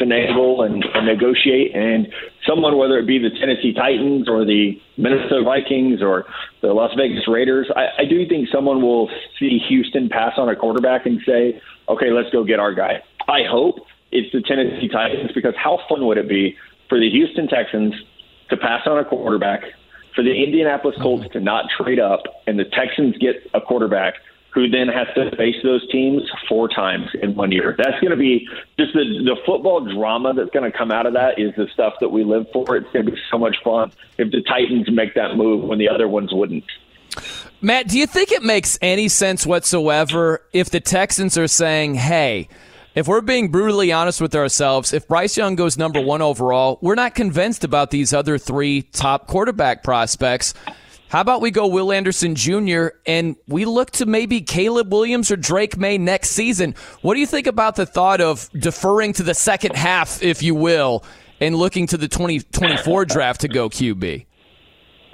finagle and, and negotiate. And someone, whether it be the Tennessee Titans or the Minnesota Vikings or the Las Vegas Raiders, I, I do think someone will see Houston pass on a quarterback and say, okay, let's go get our guy. I hope it's the Tennessee Titans because how fun would it be for the Houston Texans to pass on a quarterback, for the Indianapolis Colts mm-hmm. to not trade up, and the Texans get a quarterback – who then has to face those teams four times in one year. That's going to be just the the football drama that's going to come out of that is the stuff that we live for. It's going to be so much fun if the Titans make that move when the other ones wouldn't. Matt, do you think it makes any sense whatsoever if the Texans are saying, "Hey, if we're being brutally honest with ourselves, if Bryce Young goes number 1 overall, we're not convinced about these other 3 top quarterback prospects." How about we go Will Anderson Jr. and we look to maybe Caleb Williams or Drake Maye next season? What do you think about the thought of deferring to the second half, if you will, and looking to the 2024 draft to go QB?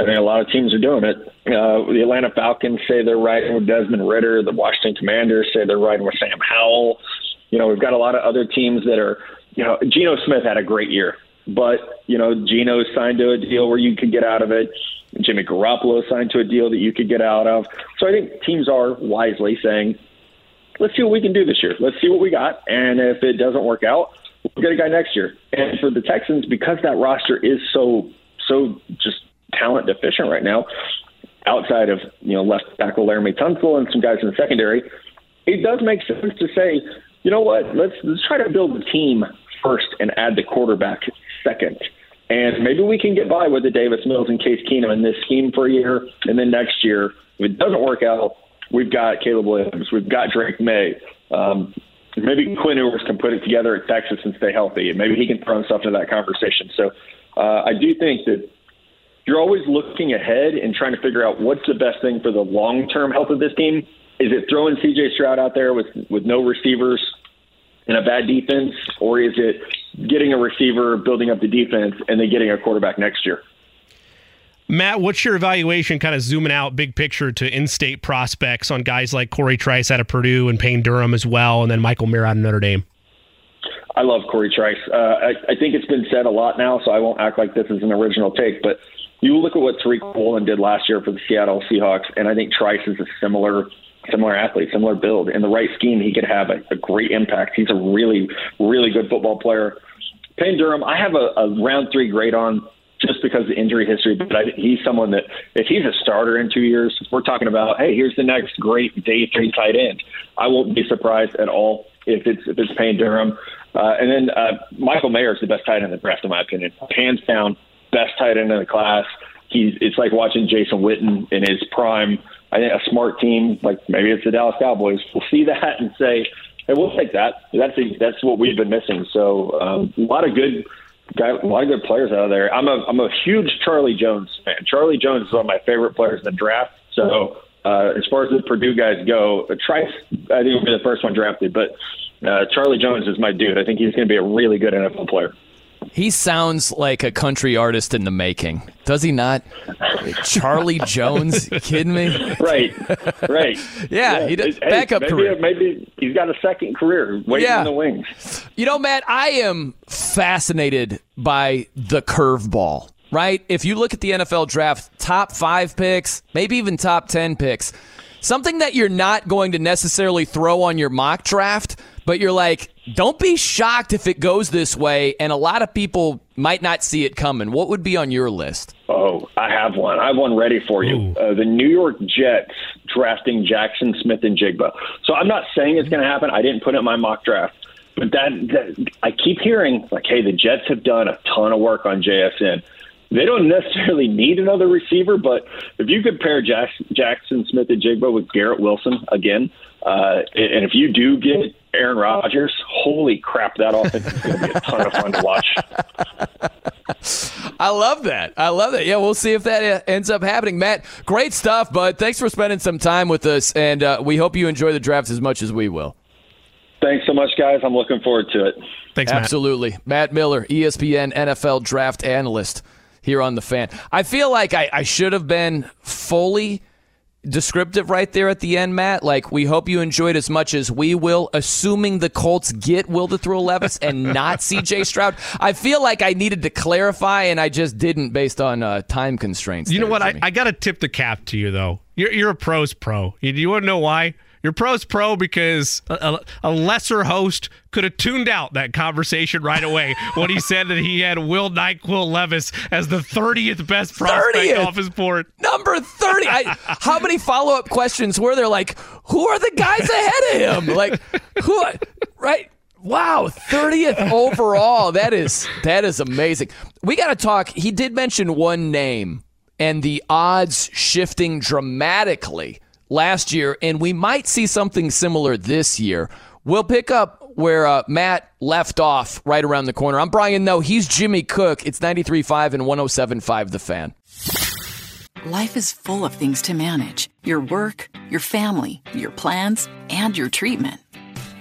I think a lot of teams are doing it. Uh, the Atlanta Falcons say they're riding with Desmond Ridder. The Washington Commanders say they're riding with Sam Howell. You know, we've got a lot of other teams that are, you know, Geno Smith had a great year, but, you know, Geno signed to a deal where you could get out of it. Jimmy Garoppolo signed to a deal that you could get out of. So I think teams are wisely saying, let's see what we can do this year. Let's see what we got. And if it doesn't work out, we'll get a guy next year. And for the Texans, because that roster is so, so just talent deficient right now, outside of, you know, left tackle Laremy Tunsil and some guys in the secondary, it does make sense to say, you know what, let's, let's try to build the team first and add the quarterback second. And maybe we can get by with the Davis Mills and Case Keenum in this scheme for a year, and then next year, if it doesn't work out, we've got Caleb Williams, we've got Drake Maye. Um, maybe Quinn Ewers can put it together at Texas and stay healthy, and maybe he can throw himself into that conversation. So uh, I do think that you're always looking ahead and trying to figure out what's the best thing for the long term health of this team. Is it throwing CJ Stroud out there with with no receivers and a bad defense, or is it getting a receiver, building up the defense, and then getting a quarterback next year. Matt, what's your evaluation, kind of zooming out big picture to in-state prospects on guys like Cory Trice out of Purdue and Payne Durham as well, and then Michael Mayer out of Notre Dame? I love Cory Trice. Uh, I, I think it's been said a lot now, so I won't act like this is an original take. But you look at what Tariq Woolen did last year for the Seattle Seahawks, and I think Trice is a similar similar athlete, similar build. In the right scheme, he could have a, a great impact. He's a really, really good football player. Payne Durham, I have a, a round three grade on just because of the injury history, but I, he's someone that if he's a starter in two years, we're talking about, hey, here's the next great day three tight end. I won't be surprised at all if it's if it's Payne Durham. Uh, and then uh, Michael Mayer is the best tight end in the draft, in my opinion. Hands down, best tight end in the class. He's it's like watching Jason Witten in his prime. I think a smart team, like maybe it's the Dallas Cowboys, will see that and say, "Hey, we'll take that." That's a, that's what we've been missing. So um, a lot of good, got a lot of good players out of there. I'm a I'm a huge Charlie Jones fan. Charlie Jones is one of my favorite players in the draft. So uh, as far as the Purdue guys go, Trice I think will be the first one drafted, but uh, Charlie Jones is my dude. I think he's going to be a really good NFL player. He sounds like a country artist in the making, does he not? Charlie Jones, kidding me? Right, right. yeah, yeah, he does. Hey, backup maybe, career. Maybe he's got a second career waiting Yeah. in the wings. You know, Matt, I am fascinated by the curveball, right? If you look at the NFL draft, top five picks, maybe even top 10 picks, something that you're not going to necessarily throw on your mock draft, but you're like, don't be shocked if it goes this way. And a lot of people might not see it coming. What would be on your list? Oh, I have one. I have one ready for you. Uh, the New York Jets drafting Jaxon Smith-Njigba. So I'm not saying it's going to happen. I didn't put it in my mock draft, but that, that I keep hearing like, hey, the Jets have done a ton of work on JSN. They don't necessarily need another receiver, but if you compare Jack- Jaxon Smith-Njigba with Garrett Wilson again, uh, and if you do get Aaron Rodgers, holy crap, that offense is going to be a ton of fun to watch. I love that. I love that. Yeah, we'll see if that uh, ends up happening. Matt, great stuff, bud. Thanks for spending some time with us, and uh, we hope you enjoy the draft as much as we will. Thanks so much, guys. I'm looking forward to it. Thanks, Matt. Absolutely. Matt Miller, ESPN NFL draft analyst here on The Fan. I feel like I, I should have been fully descriptive right there at the end, Matt. Like, we hope you enjoyed as much as we will, assuming the Colts get Will Thrill Levis and not CJ Stroud. I feel like I needed to clarify, and I just didn't based on uh, time constraints. You know what? I, I got to tip the cap to you, though. You're, you're a pros pro. You, do you want to know why? You're pros pro because a, a, a lesser host could have tuned out that conversation right away when he said that he had Will NyQuil Levis as the 30th best prospect 30th? off his board. Number 30. I, how many follow up questions were there? Like, who are the guys ahead of him? Like, who, right? Wow, 30th overall. That is that is amazing. We got to talk. He did mention one name and the odds shifting dramatically last year and we might see something similar this year. We'll pick up where uh, Matt left off right around the corner. I'm Brian Noe, he's Jimmy Cook. It's 93.5 and 107.5 The Fan. Life is full of things to manage your work, your family, your plans, and your treatment.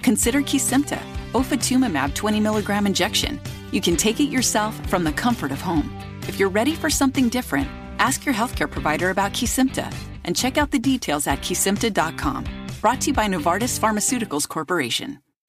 Consider Kesimpta, ofatumumab 20 milligram injection. You can take it yourself from the comfort of home. If you're ready for something different, ask your healthcare provider about Kesimpta and check out the details at kesimpta.com. Brought to you by Novartis Pharmaceuticals Corporation.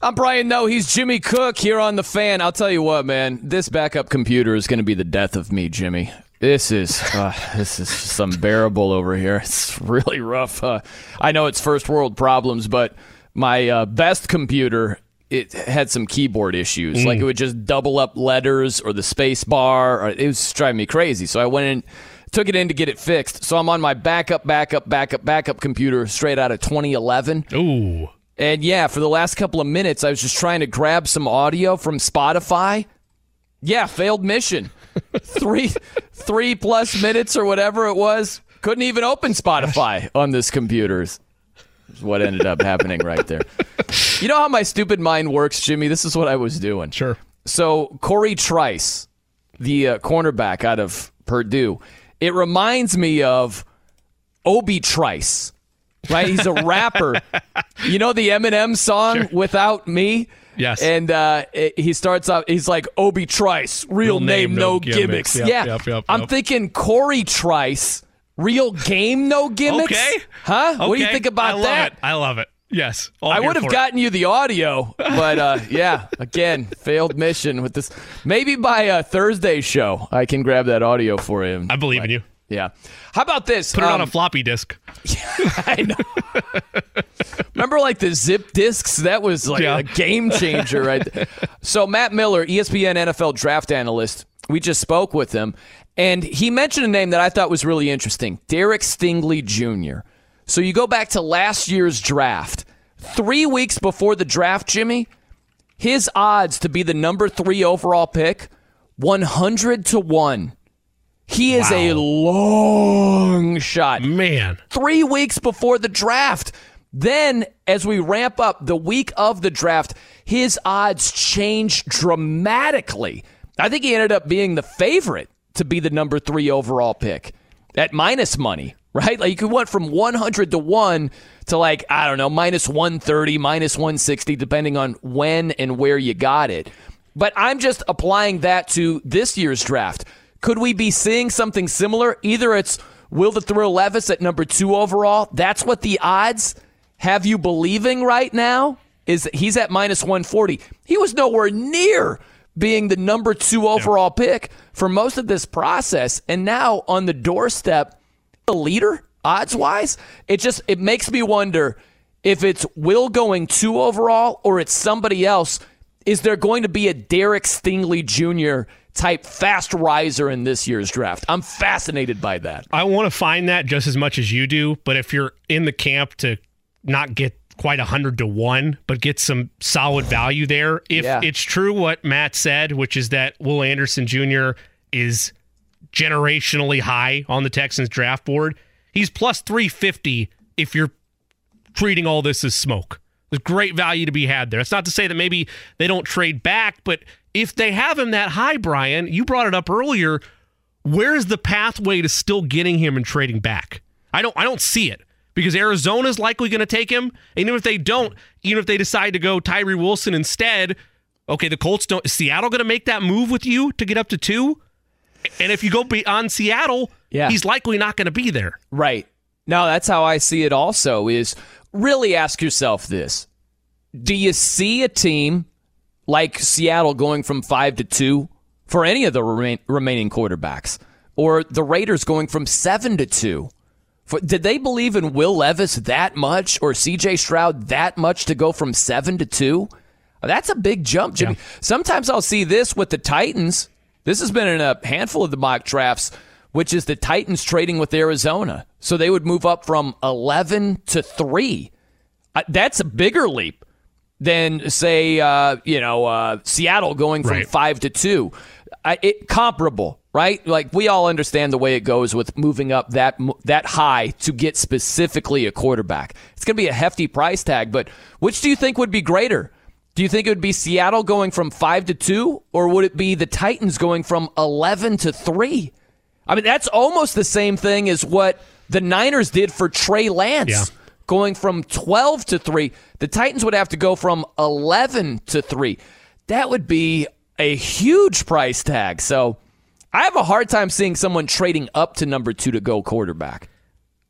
I'm Brian Noe, he's Jimmy Cook here on the fan. I'll tell you what, man, this backup computer is going to be the death of me, Jimmy. This is uh, this is just unbearable over here. It's really rough. Uh, I know it's first world problems, but my uh, best computer it had some keyboard issues. Like it would just double up letters or the space bar. Or it was driving me crazy. So I went in, took it in to get it fixed. So I'm on my backup, backup, backup, backup computer straight out of 2011 Ooh. And yeah, for the last couple of minutes, I was just trying to grab some audio from Spotify. Yeah, failed mission. three, three plus minutes or whatever it was. Couldn't even open Spotify on this computer. Is what ended up happening right there. You know how my stupid mind works, Jimmy? This is what I was doing. Sure. So Cory Trice, the uh, cornerback out of Purdue, it reminds me of Obi Trice, right? He's a rapper. you know the Eminem song Sure. "Without Me." Yes. And uh, it- he starts off. He's like Obi Trice, real, name, no, gimmicks. Yep, yeah. yep, yep, I'm thinking Cory Trice, real game, no gimmicks. Okay. Huh? What do you think about I love that? It. I love it. Yes. All I would have for it. gotten you the audio, but uh, yeah, again, failed mission with this. Maybe by a Thursday show, I can grab that audio for him. I believe in you. Yeah. How about this? Put it on Um, a floppy disk. I know. Remember, like the zip discs? That was like Yeah. a game changer, right? there. so Matt Miller, ESPN NFL draft analyst, we just spoke with him, and he mentioned a name that I thought was really interesting: Derek Stingley Jr. So you go back to last year's draft, three weeks before the draft, Jimmy, his odds to be the number three overall pick, one hundred to one. He is a long shot Man. three weeks before the draft. Then, as we ramp up the week of the draft, his odds change dramatically. I think he ended up being the favorite to be the number three overall pick at minus money, right? Like you could went from 100 to 1 to like, I don't know, minus 130, minus 160, depending on when and where you got it. But I'm just applying that to this year's draft. Could we be seeing something similar? Either it's Will the Thrill Levis at number two overall. That's what the odds have you believing right now is he's at minus 140. He was nowhere near being the number two overall pick for most of this process. And now on the doorstep, the leader odds wise, it just it makes me wonder if it's Will going two overall or it's somebody else. Is there going to be a Derek Stingley Jr. type fast riser in this year's draft? I'm fascinated by that. I want to find that just as much as you do, but if you're in the camp to not get quite 100 to 1, but get some solid value there, if Yeah. it's true what Matt said, which is that Will Anderson Jr. is generationally high on the Texans draft board, he's plus 350 if you're treating all this as smoke. There's great value to be had there. It's not to say that maybe they don't trade back, but if they have him that high, Brian, you brought it up earlier. Where's the pathway to still getting him and trading back? I don't I don't see it because Arizona's likely going to take him. And even if they don't, even if they decide to go Tyree Wilson instead, okay, the Colts don't. Is Seattle going to make that move with you to get up to two? And if you go beyond Seattle, Yeah. he's likely not going to be there. Right. No, that's how I see it also is really ask yourself this. Do you see a team like Seattle going from 5 to 2 for any of the remain, remaining quarterbacks or the Raiders going from 7 to 2? For, did they believe in Will Levis that much or CJ Stroud that much to go from 7 to 2? That's a big jump, Jimmy. Sometimes I'll see this with the Titans. This has been in a handful of the mock drafts, which is the Titans trading with Arizona. So they would move up from 11 to 3. Uh, that's a bigger leap than, say, uh, you know, uh, Seattle going from Right. 5 to 2. I, it comparable, right? Like we all understand the way it goes with moving up that that high to get specifically a quarterback. It's going to be a hefty price tag, but which do you think would be greater? Do you think it would be Seattle going from 5 to 2 or would it be the Titans going from 11 to 3? I mean, that's almost the same thing as what the Niners did for Trey Lance Yeah. Going from 12 to 3. The Titans would have to go from 11 to 3. That would be a huge price tag. So I have a hard time seeing someone trading up to number two to go quarterback.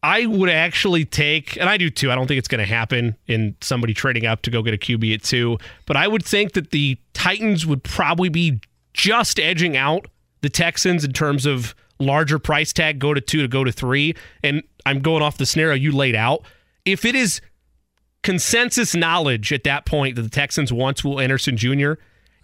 I would actually take, and I do too. I don't think it's going to happen in somebody trading up to go get a QB at two, but I would think that the Titans would probably be just edging out the Texans in terms of larger price tag, go to two to go to three. And I'm going off the scenario you laid out. If it is consensus knowledge at that point that the Texans wants Will Anderson Jr.,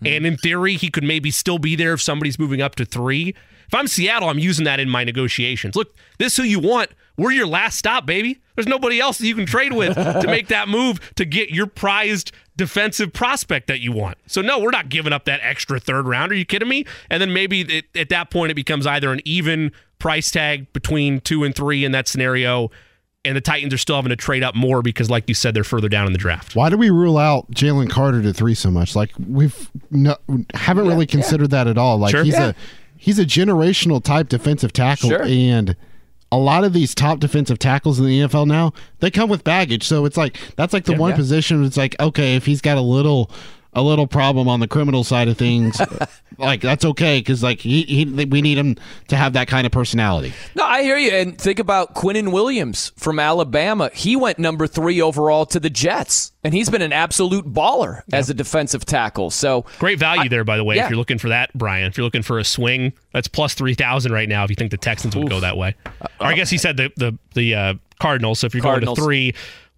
hmm. and in theory, he could maybe still be there if somebody's moving up to three. If I'm Seattle, I'm using that in my negotiations. Look, this is who you want. we're your last stop, baby. There's nobody else that you can trade with to make that move to get your prized defensive prospect that you want. So no, we're not giving up that extra third round. Are you kidding me? And then maybe it, at that point it becomes either an even price tag between two and three in that scenario, and the Titans are still having to trade up more because, like you said, they're further down in the draft. Why do we rule out Jalen Carter to three so much? Like we've no, haven't really considered that at all. Like Sure. he's Yeah. a he's a generational type defensive tackle, Sure. and a lot of these top defensive tackles in the NFL now they come with baggage. So it's like that's like the one Yeah. position. It's like okay, if he's got a little a little problem on the criminal side of things, like that's okay because like he, he we need him to have that kind of personality. No, I hear you. And think about Quinnen Williams from Alabama. He went number three overall to the Jets, and he's been an absolute baller as a defensive tackle. So Great value there, by the way. yeah. If you're looking for that, Brian, if you're looking for a swing, that's plus three thousand right now. If you think the Texans would go that way, or I guess he said the the the uh, Cardinals. So if you're Cardinals. going to three,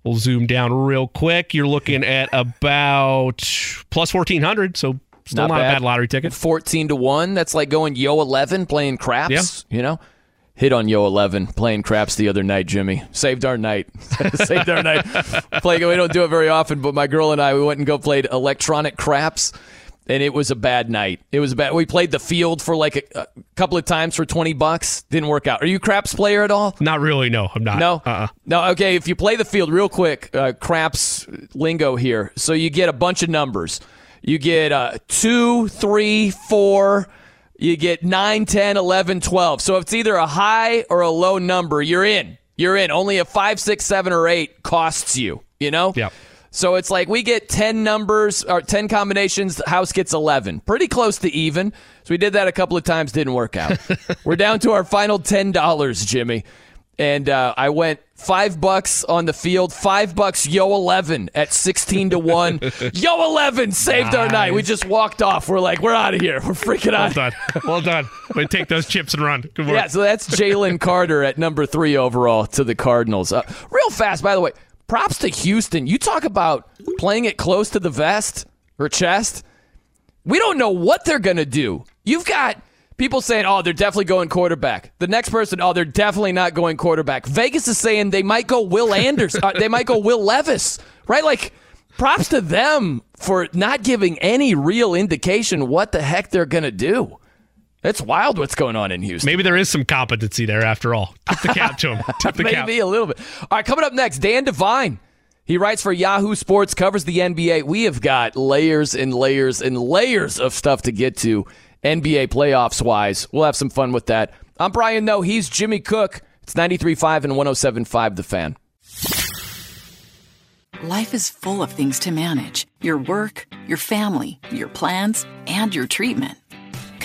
we'll zoom down real quick. You're looking at about plus fourteen hundred. So still not, a bad lottery ticket. 14 to 1. That's like going Yo 11 playing craps, you know? Hit on Yo 11 playing craps the other night, Jimmy. Saved our night. Saved our night. Play, we don't do it very often, but my girl and I, we went and go played electronic craps, and it was a bad night. It was bad. We played the field for like a, a couple of times for 20 bucks. Didn't work out. Are you a craps player at all? Not really. No, I'm not. No, Uh-uh. no. Okay, if you play the field real quick, uh, craps lingo here. So you get a bunch of numbers. You get uh, two, three, four. You get 9, 10, 11, 12. So if it's either a high or a low number, you're in. You're in. Only a five, six, seven, or eight costs you. You know. Yep. So it's like we get 10 numbers or 10 combinations, the house gets 11. Pretty close to even. So we did that a couple of times, didn't work out. We're down to our final $10, Jimmy. And uh, I went five bucks on the field, five bucks, yo 11 at 16 to 1. yo 11 saved our night. We just walked off. We're like, we're out of here. We're freaking out. Well done. Well done. We take those chips and run. Good work. Yeah, so that's Jalen Carter at number three overall to the Cardinals. Uh, real fast, by the way, props to Houston. You talk about playing it close to the vest or chest. We don't know what they're going to do. You've got people saying, oh, they're definitely going quarterback. The next person, oh, they're definitely not going quarterback. Vegas is saying they might go Will Anderson. uh, they might go Will Levis, right? Like, props to them for not giving any real indication what the heck they're going to do. It's wild what's going on in Houston. Maybe there is some competency there after all. Tip the cap to him. Tip the cap. Maybe a little bit. All right, coming up next, Dan Devine. He writes for Yahoo Sports, covers the NBA. We have got layers and layers and layers of stuff to get to NBA playoffs wise. We'll have some fun with that. I'm Brian Noe. He's Jimmy Cook. It's 93.5 and 107.5 The Fan. Life is full of things to manage your work, your family, your plans, and your treatment.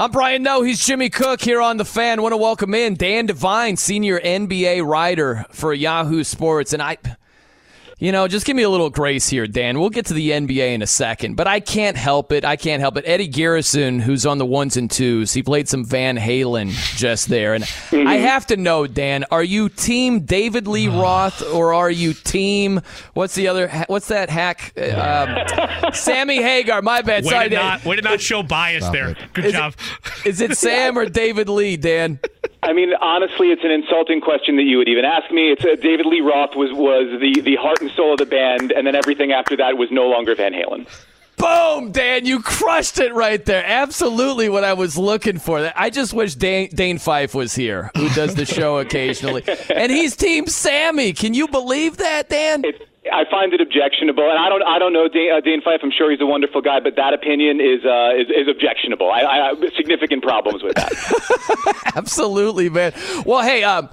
I'm Brian Noe. He's Jimmy Cook here on The Fan. Want to welcome in Dan Devine, senior NBA writer for Yahoo Sports. And I, you know, just give me a little grace here, Dan. We'll get to the NBA in a second, but I can't help it. I can't help it. Eddie Garrison, who's on the ones and twos, he played some Van Halen just there. And I have to know, Dan, are you team David Lee Roth or are you team, what's the other, what's that hack? Um, Sammy Hagar. My bad. Way Sorry, to Dan. not, way to not show bias there. Good Is job. Is it Sam or David Lee, Dan? I mean, honestly, it's an insulting question that you would even ask me. It's uh, David Lee Roth was was the the heart and soul of the band, and then everything after that was no longer Van Halen. Boom, Dan, you crushed it right there. Absolutely what I was looking for. I just wish Dane, Dane Fife was here, who does the show occasionally. And he's Team Sammy. Can you believe that, Dan? It's, I find it objectionable, and I don't I don't know Dane, uh, Fife. I'm sure he's a wonderful guy, but that opinion is uh, is, is objectionable. I, I have significant problems with that. Absolutely, man. Well, hey, um,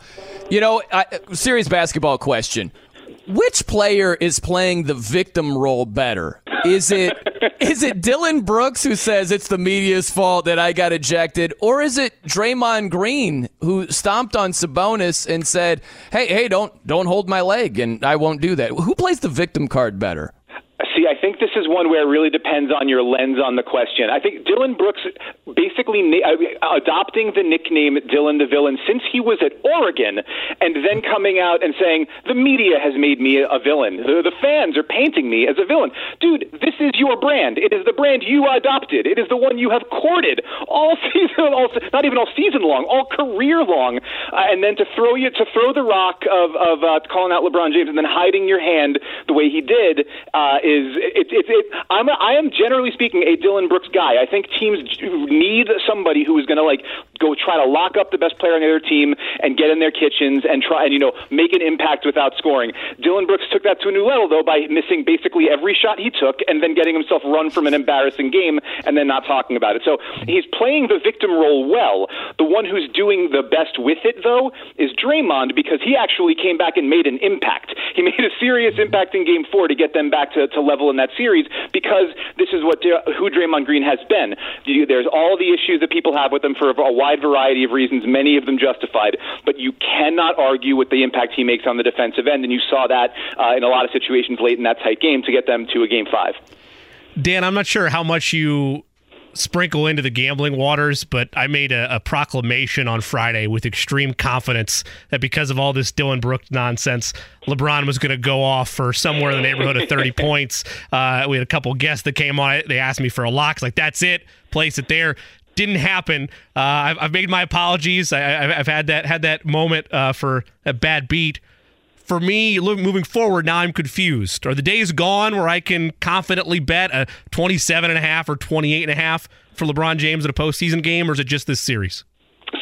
You know, I, serious basketball question. Which player is playing the victim role better? Is it is it Dillon Brooks who says it's the media's fault that I got ejected, or is it Draymond Green who stomped on Sabonis and said, "Hey, hey, don't don't hold my leg, and I won't do that"? Who plays the victim card better? See, I think this is one where it really depends on your lens on the question. I think Dillon Brooks basically uh, adopting the nickname Dillon the Villain since he was at Oregon, and then coming out and saying the media has made me a villain. The, the fans are painting me as a villain. Dude, this is your brand. It is the brand you adopted. It is the one you have courted all season, all, not even all season long, all career long, uh, and then to throw you to throw the rock of of uh, calling out LeBron James and then hiding your hand the way he did uh, is it, it, it, I'm a, I am generally speaking a Dillon Brooks guy. I think teams need somebody who is going to like go try to lock up the best player on the other team and get in their kitchens and try and you know make an impact without scoring. Dillon Brooks took that to a new level though by missing basically every shot he took and then getting himself run from an embarrassing game and then not talking about it. So he's playing the victim role well. The one who's doing the best with it though is Draymond because he actually came back and made an impact. He made a serious impact in game 4 to get them back to, to level in that series because this is what who Draymond Green has been. There's all the issues that people have with him for a wide variety of reasons, many of them justified. But you cannot argue with the impact he makes on the defensive end, and you saw that uh, in a lot of situations late in that tight game to get them to a game five. Dan, I'm not sure how much you sprinkle into the gambling waters, but I made a, a, proclamation on Friday with extreme confidence that because of all this Dillon Brooks nonsense, LeBron was going to go off for somewhere in the neighborhood of 30 points. Uh, we had a couple guests that came on. They asked me for a lock. It's Like, that's it. Place it there. Didn't happen. Uh, I've, I've, made my apologies. I, have had that had that moment uh, for a bad beat for me moving forward now i'm confused. Are the days gone where i can confidently bet a 27 and a half or 28 and a half for lebron james in a postseason game or is it just this series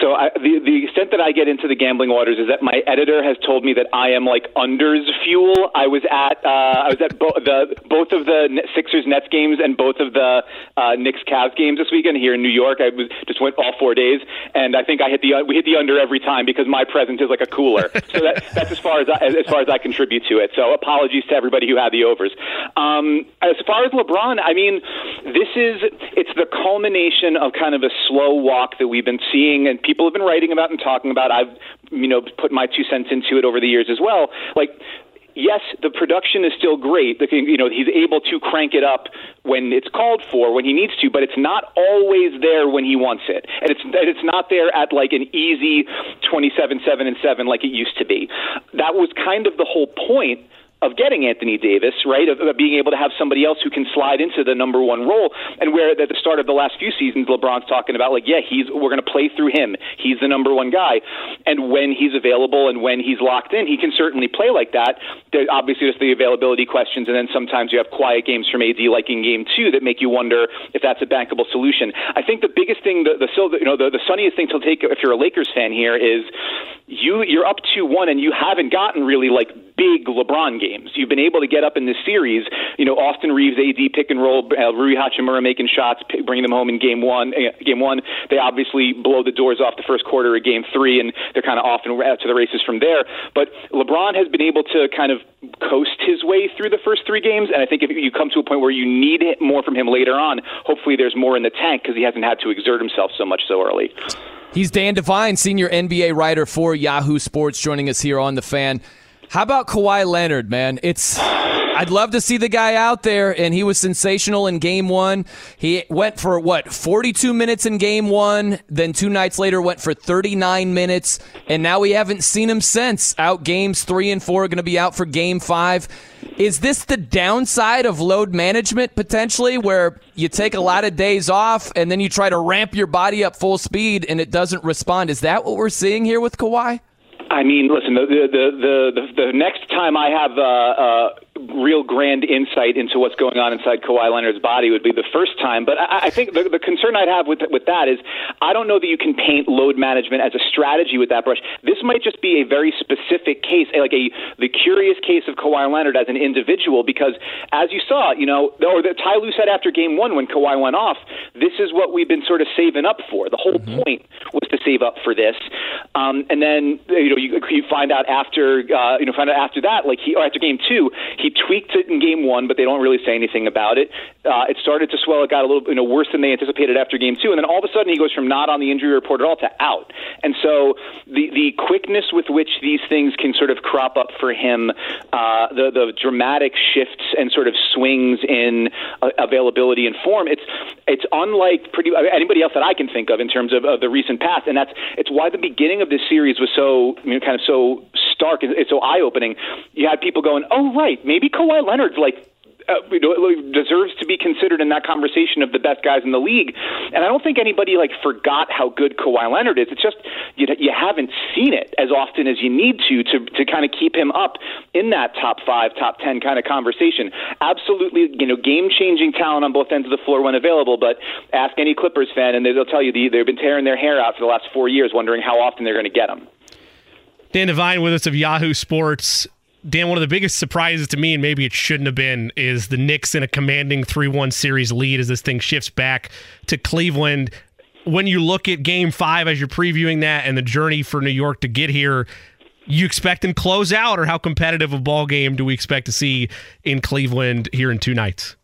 so I, the the extent that I get into the gambling waters is that my editor has told me that I am like unders fuel. I was at uh, I was at bo- the both of the Sixers Nets games and both of the uh, Knicks Cavs games this weekend here in New York. I was just went all four days, and I think I hit the we hit the under every time because my presence is like a cooler. so that that's as far as I, as far as I contribute to it. So apologies to everybody who had the overs. Um, as far as LeBron, I mean, this is it's the culmination of kind of a slow walk that we've been seeing and people have been writing about and talking about. I've you know put my two cents into it over the years as well. Like yes, the production is still great. The, you know, he's able to crank it up when it's called for, when he needs to, but it's not always there when he wants it, and it's it's not there at like an easy twenty-seven, seven, and seven like it used to be. That was kind of the whole point of getting Anthony Davis, right? Of, of, being able to have somebody else who can slide into the number one role. And where at the start of the last few seasons, LeBron's talking about like, yeah, he's we're going to play through him. He's the number one guy. And when he's available and when he's locked in, he can certainly play like that. There, obviously, there's the availability questions, and then sometimes you have quiet games from AD, like in Game Two, that make you wonder if that's a bankable solution. I think the biggest thing, the, the you know, the, the sunniest thing to take if you're a Lakers fan here is you you're up two one, and you haven't gotten really like big LeBron games. You've been able to get up in this series. You know, Austin Reaves, AD pick and roll, uh, Rui Hachimura making shots, bringing them home in game one. Uh, game one, they obviously blow the doors off the first quarter of game three, and they're kind of off and to the races from there. But LeBron has been able to kind of coast his way through the first three games, and I think if you come to a point where you need more from him later on, hopefully there's more in the tank because he hasn't had to exert himself so much so early. He's Dan Devine, senior NBA writer for Yahoo Sports, joining us here on the Fan. How about Kawhi Leonard, man? It's I'd love to see the guy out there, and he was sensational in game one. He went for what, 42 minutes in game one, then two nights later went for 39 minutes, and now we haven't seen him since. Out games three and four, going to be out for game five. Is this the downside of load management potentially, where you take a lot of days off and then you try to ramp your body up full speed and it doesn't respond? Is that what we're seeing here with Kawhi? I mean, listen. The the the the, the next time I have uh, uh, real grand insight into what's going on inside Kawhi Leonard's body would be the first time. But I, I think the, the concern I'd have with with that is I don't know that you can paint load management as a strategy with that brush. This might just be a very specific case, like a the curious case of Kawhi Leonard as an individual, because as you saw, you know, or that Ty Lue said after Game One when Kawhi went off, this is what we've been sort of saving up for. The whole mm-hmm. point was to save up for this, um, and then you know you, you find out after uh, you know find out after that, like he or after Game Two, he tweaked it in Game One, but they don't really say anything about it. Uh, it started to swell. It got a little you know worse than they anticipated after Game Two, and then all of a sudden he goes from not on the injury report at all to out. And so the the quickness with which these things can sort of crop up for him, uh, the the dramatic shifts and sort of swings in uh, availability and form, it's it's unlike pretty anybody else that I can think of in terms of, of the recent past, and that's it's why the beginning of this series was so you know, kind of so stark and it's so eye opening. You had people going, "Oh right, maybe Kawhi Leonard's like uh, you know, deserves to be considered in that conversation of the best guys in the league. And I don't think anybody like forgot how good Kawhi Leonard is. It's just you, you haven't seen it as often as you need to to to kind of keep him up in that top five, top ten kind of conversation. Absolutely, you know, game changing talent on both ends of the floor when available. But ask any Clippers fan, and they'll tell you the, they've been tearing their hair out for the last four years, wondering how often they're going to get him. Dan Devine with us of Yahoo Sports. Dan, one of the biggest surprises to me, and maybe it shouldn't have been, is the Knicks in a commanding 3 1 series lead as this thing shifts back to Cleveland. When you look at game five as you're previewing that and the journey for New York to get here, you expect them close out, or how competitive a ball game do we expect to see in Cleveland here in two nights?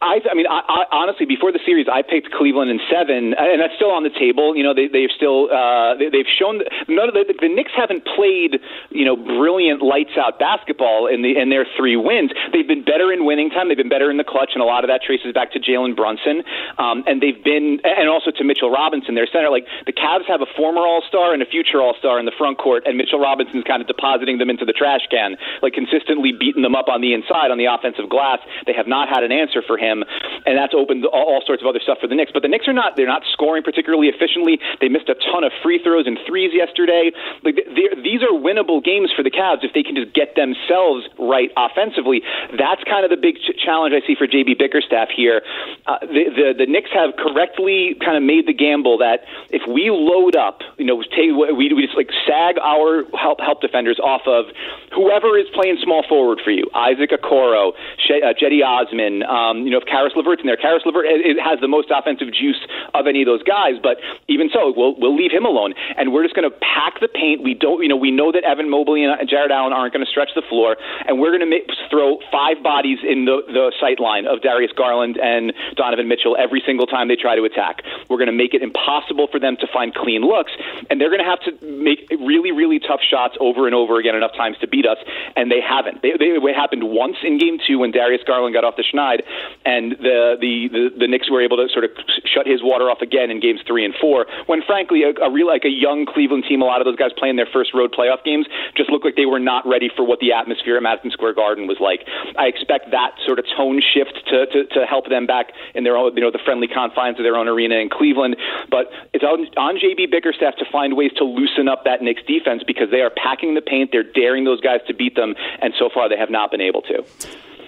I, I mean, I, I, honestly, before the series, I picked Cleveland in seven, and that's still on the table. You know, they, they've still uh, they, they've shown none of the, the Knicks haven't played you know brilliant lights out basketball in the in their three wins. They've been better in winning time. They've been better in the clutch, and a lot of that traces back to Jalen Brunson, um, and they've been and also to Mitchell Robinson, their center. Like the Cavs have a former All Star and a future All Star in the front court, and Mitchell Robinson's kind of depositing them into the trash can, like consistently beating them up on the inside on the offensive glass. They have not had an answer for him, and that's opened all, all sorts of other stuff for the Knicks. But the Knicks are not they're not scoring particularly efficiently. They missed a ton of free throws and threes yesterday. Like these are winnable games for the Cavs if they can just get themselves right offensively. That's kind of the big ch- challenge I see for JB Bickerstaff here. Uh, the, the the Knicks have correctly kind of made the gamble that if we load up, you know, take, we we just like sag our help help defenders off of whoever is playing small forward for you, Isaac Okoro, uh, Cedi Osman, um, you know, if Caris LeVert's in there. Caris LeVert it has the most offensive juice of any of those guys, but even so, we'll we'll leave him alone, and we're just going to pack the paint. We don't, you know, we know that Evan Mobley and Jarrett Allen aren't going to stretch the floor, and we're going to throw five bodies in the the sight line of Darius Garland and Donovan Mitchell every single time they try to attack. We're going to make it impossible for them to find clean looks, and they're going to have to make really really tough shots over and over again enough times to beat us, and they haven't. They, they, it happened once in Game Two when Darius Garland got off the schneid, the, the the the Knicks were able to sort of shut his water off again in games three and four. When frankly, a, a real like a young Cleveland team, a lot of those guys playing their first road playoff games just looked like they were not ready for what the atmosphere at Madison Square Garden was like. I expect that sort of tone shift to to, to help them back in their own you know the friendly confines of their own arena in Cleveland. But it's on, on JB Bickerstaff to find ways to loosen up that Knicks defense because they are packing the paint, they're daring those guys to beat them, and so far they have not been able to.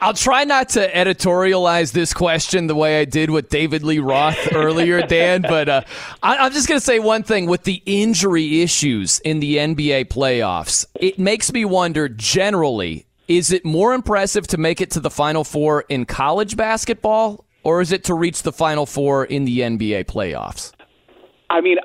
I'll try not to editorialize this question the way I did with David Lee Roth earlier, Dan, but uh, I, am just going to say one thing with the injury issues in the NBA playoffs. It makes me wonder generally is it more impressive to make it to the Final Four in college basketball, or is it to reach the Final Four in the NBA playoffs? I mean,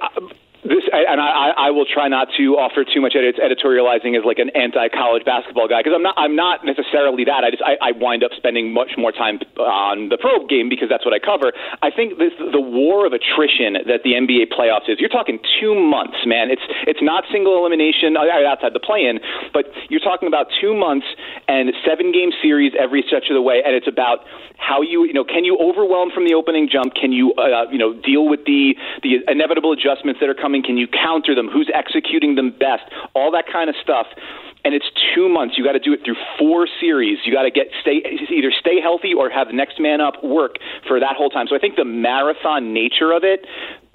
this, and I, I will try not to offer too much edit, editorializing as like an anti-college basketball guy because I'm not. I'm not necessarily that. I just I, I wind up spending much more time on the pro game because that's what I cover. I think this the war of attrition that the NBA playoffs is. You're talking two months, man. It's it's not single elimination uh, outside the play-in, but you're talking about two months and seven game series every stretch of the way, and it's about how you you know can you overwhelm from the opening jump? Can you uh, you know deal with the the inevitable adjustments that are coming? Can you counter them? Who's executing them best? All that kind of stuff and it's two months. You got to do it through four series. You got to get stay either stay healthy or have the next man up work for that whole time. So I think the marathon nature of it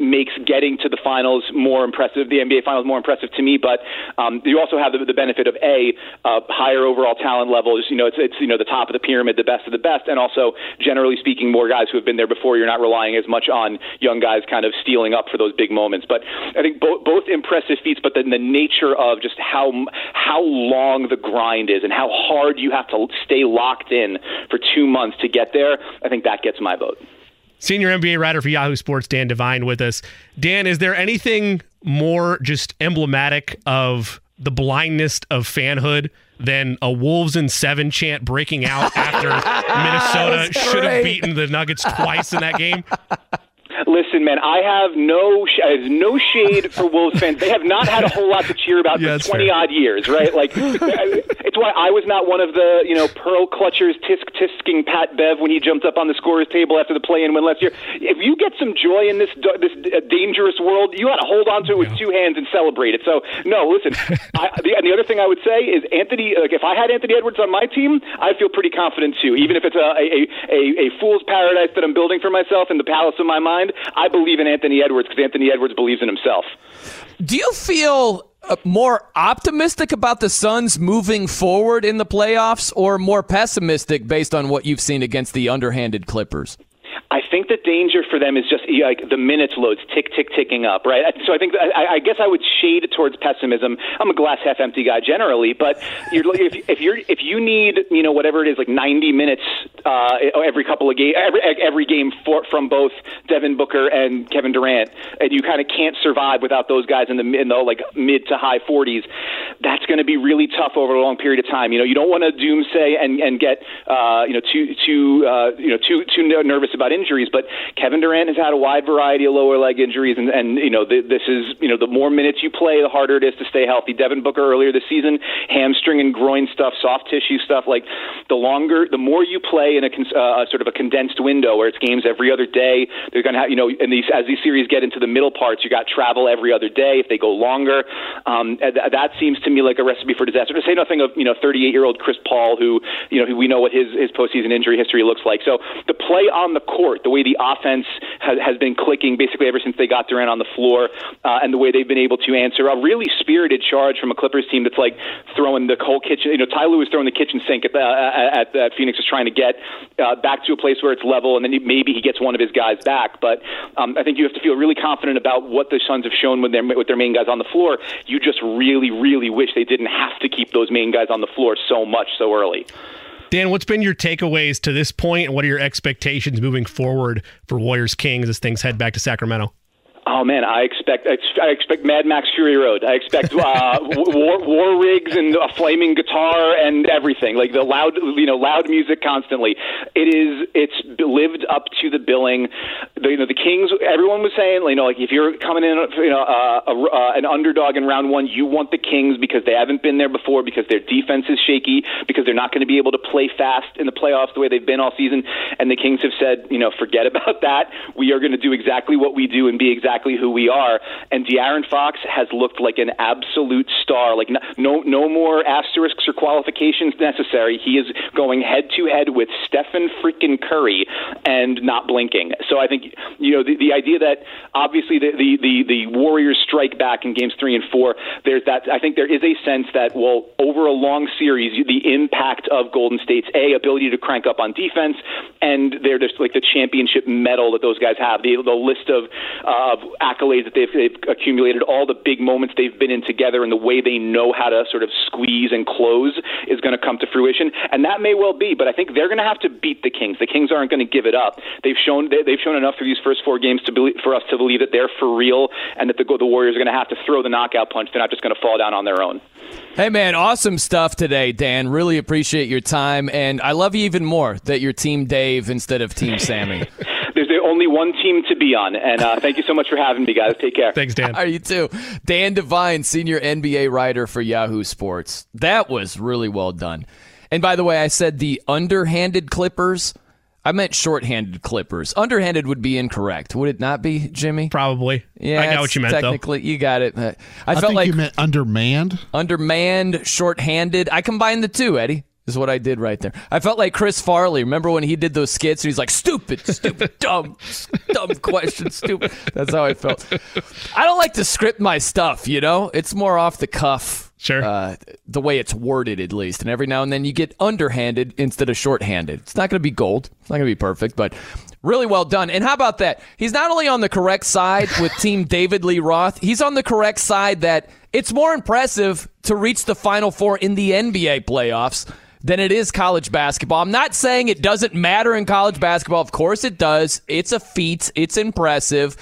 makes getting to the finals more impressive, the NBA finals more impressive to me. But um, you also have the, the benefit of a uh, higher overall talent levels. You know, it's it's you know the top of the pyramid, the best of the best, and also generally speaking, more guys who have been there before. You're not relying as much on young guys kind of stealing up for those big moments. But I think both both impressive feats, but then the nature of just how how long the grind is and how hard you have to stay locked in for two months to get there. I think that gets my vote. Senior NBA writer for Yahoo Sports, Dan Devine, with us. Dan, is there anything more just emblematic of the blindness of fanhood than a Wolves and seven chant breaking out after Minnesota should have beaten the Nuggets twice in that game? Listen, man, I have no sh- I have no shade for Wolves fans. They have not had a whole lot to cheer about Yeah, for twenty fair. odd years, right? Like, it's why I was not one of the you know pearl clutchers tisk tisking Pat Bev when he jumped up on the scorers table after the play-in win last year. If you get some joy in this this uh, dangerous world, you got to hold on to it with two hands and celebrate it. So, no, listen. I, the, and the other thing I would say is Anthony. Like, if I had Anthony Edwards on my team, I'd feel pretty confident too. Even if it's a a, a, a fool's paradise that I'm building for myself in the palace of my mind, I believe in Anthony Edwards because Anthony Edwards believes in himself. Do you feel uh, more optimistic about the Suns moving forward in the playoffs or more pessimistic based on what you've seen against the underhanded Clippers? I think the danger for them is just like the minutes loads tick tick ticking up, right? So I think I, I guess I would shade towards pessimism. I'm a glass half empty guy generally, but you're, if, if you're if you need you know whatever it is like 90 minutes uh, every couple of game every every game for, from both Devin Booker and Kevin Durant, and you kind of can't survive without those guys in the in the like mid to high 40s. That's going to be really tough over a long period of time. You know, you don't want to doomsay and and get uh, you know too too uh, you know too too nervous about injuries, but Kevin Durant has had a wide variety of lower leg injuries, and, and you know th- this is you know the more minutes you play, the harder it is to stay healthy. Devin Booker earlier this season, hamstring and groin stuff, soft tissue stuff. Like the longer, the more you play in a uh, sort of a condensed window where it's games every other day. They're going to have you know, and these as these series get into the middle parts, you got travel every other day. If they go longer, um, and th- that seems to me like a recipe for disaster. To say nothing of you know 38 year old Chris Paul, who you know we know what his his postseason injury history looks like. So the play on the court, the way the offense has, has been clicking basically ever since they got Durant on the floor, uh, and the way they've been able to answer a really spirited charge from a Clippers team that's like throwing the whole kitchen. You know, Ty Lue was throwing the kitchen sink at the, uh, at, at Phoenix, is trying to get uh, back to a place where it's level, and then maybe he gets one of his guys back. But um, I think you have to feel really confident about what the Suns have shown with their with their main guys on the floor. You just really, really wish they didn't have to keep those main guys on the floor so much so early. Dan, what's been your takeaways to this point, and what are your expectations moving forward for Warriors Kings as things head back to Sacramento? Oh man, I expect I expect Mad Max Fury Road. I expect uh, war, war rigs and a flaming guitar and everything, like the loud, you know, loud music constantly. It is. It's lived up to the billing. The, you know, the Kings. Everyone was saying, you know, like if you're coming in, you know, uh, a, uh, an underdog in round one, you want the Kings because they haven't been there before, because their defense is shaky, because they're not going to be able to play fast in the playoffs the way they've been all season. And the Kings have said, you know, forget about that. We are going to do exactly what we do and be exactly who we are. And De'Aaron Fox has looked like an absolute star. Like no, no more asterisks or qualifications necessary. He is going head to head with Stephen freaking Curry and not blinking. So I think you know the, the idea that obviously the, the the the Warriors strike back in games three and four. There's that. I think there is a sense that well, over a long series, the impact of Golden State's a ability to crank up on defense, and they're just like the championship medal that those guys have. The the list of uh, accolades that they've, they've accumulated, all the big moments they've been in together, and the way they know how to sort of squeeze and close is going to come to fruition. And that may well be, but I think they're going to have to beat the Kings. The Kings aren't going to give it up. They've shown they, they've shown enough through these first four games to believe, for us to believe that they're for real, and that the, the Warriors are going to have to throw the knockout punch. They're not just going to fall down on their own. Hey, man, awesome stuff today, Dan. Really appreciate your time. And I love you even more that you're Team Dave instead of Team Sammy. There's only one team to be on. And uh, thank you so much for having me, guys. Take care. Thanks, Dan. Are you too? Dan Devine, senior NBA writer for Yahoo Sports. That was really well done. And by the way, I said the underhanded Clippers. I meant shorthanded Clippers. Underhanded would be incorrect. Would it not be, Jimmy? Probably. Yeah, I got what you meant, though. Technically, you got it. Uh, I, I, felt think like you meant undermanned. undermanned, shorthanded. I combined the two, Eddie. Is what I did right there. I felt like Chris Farley. Remember when he did those skits and he's like, stupid, stupid, dumb, dumb question, stupid. That's how I felt. I don't like to script my stuff, you know? It's more off the cuff. Sure. Uh, the way it's worded, at least. And every now and then you get underhanded instead of shorthanded. It's not going to be gold. It's not going to be perfect, but really well done. And how about that? He's not only on the correct side with Team David Lee Roth, he's on the correct side that it's more impressive to reach the Final Four in the NBA playoffs than it is college basketball. I'm not saying it doesn't matter in college basketball. Of course it does. It's a feat, it's impressive.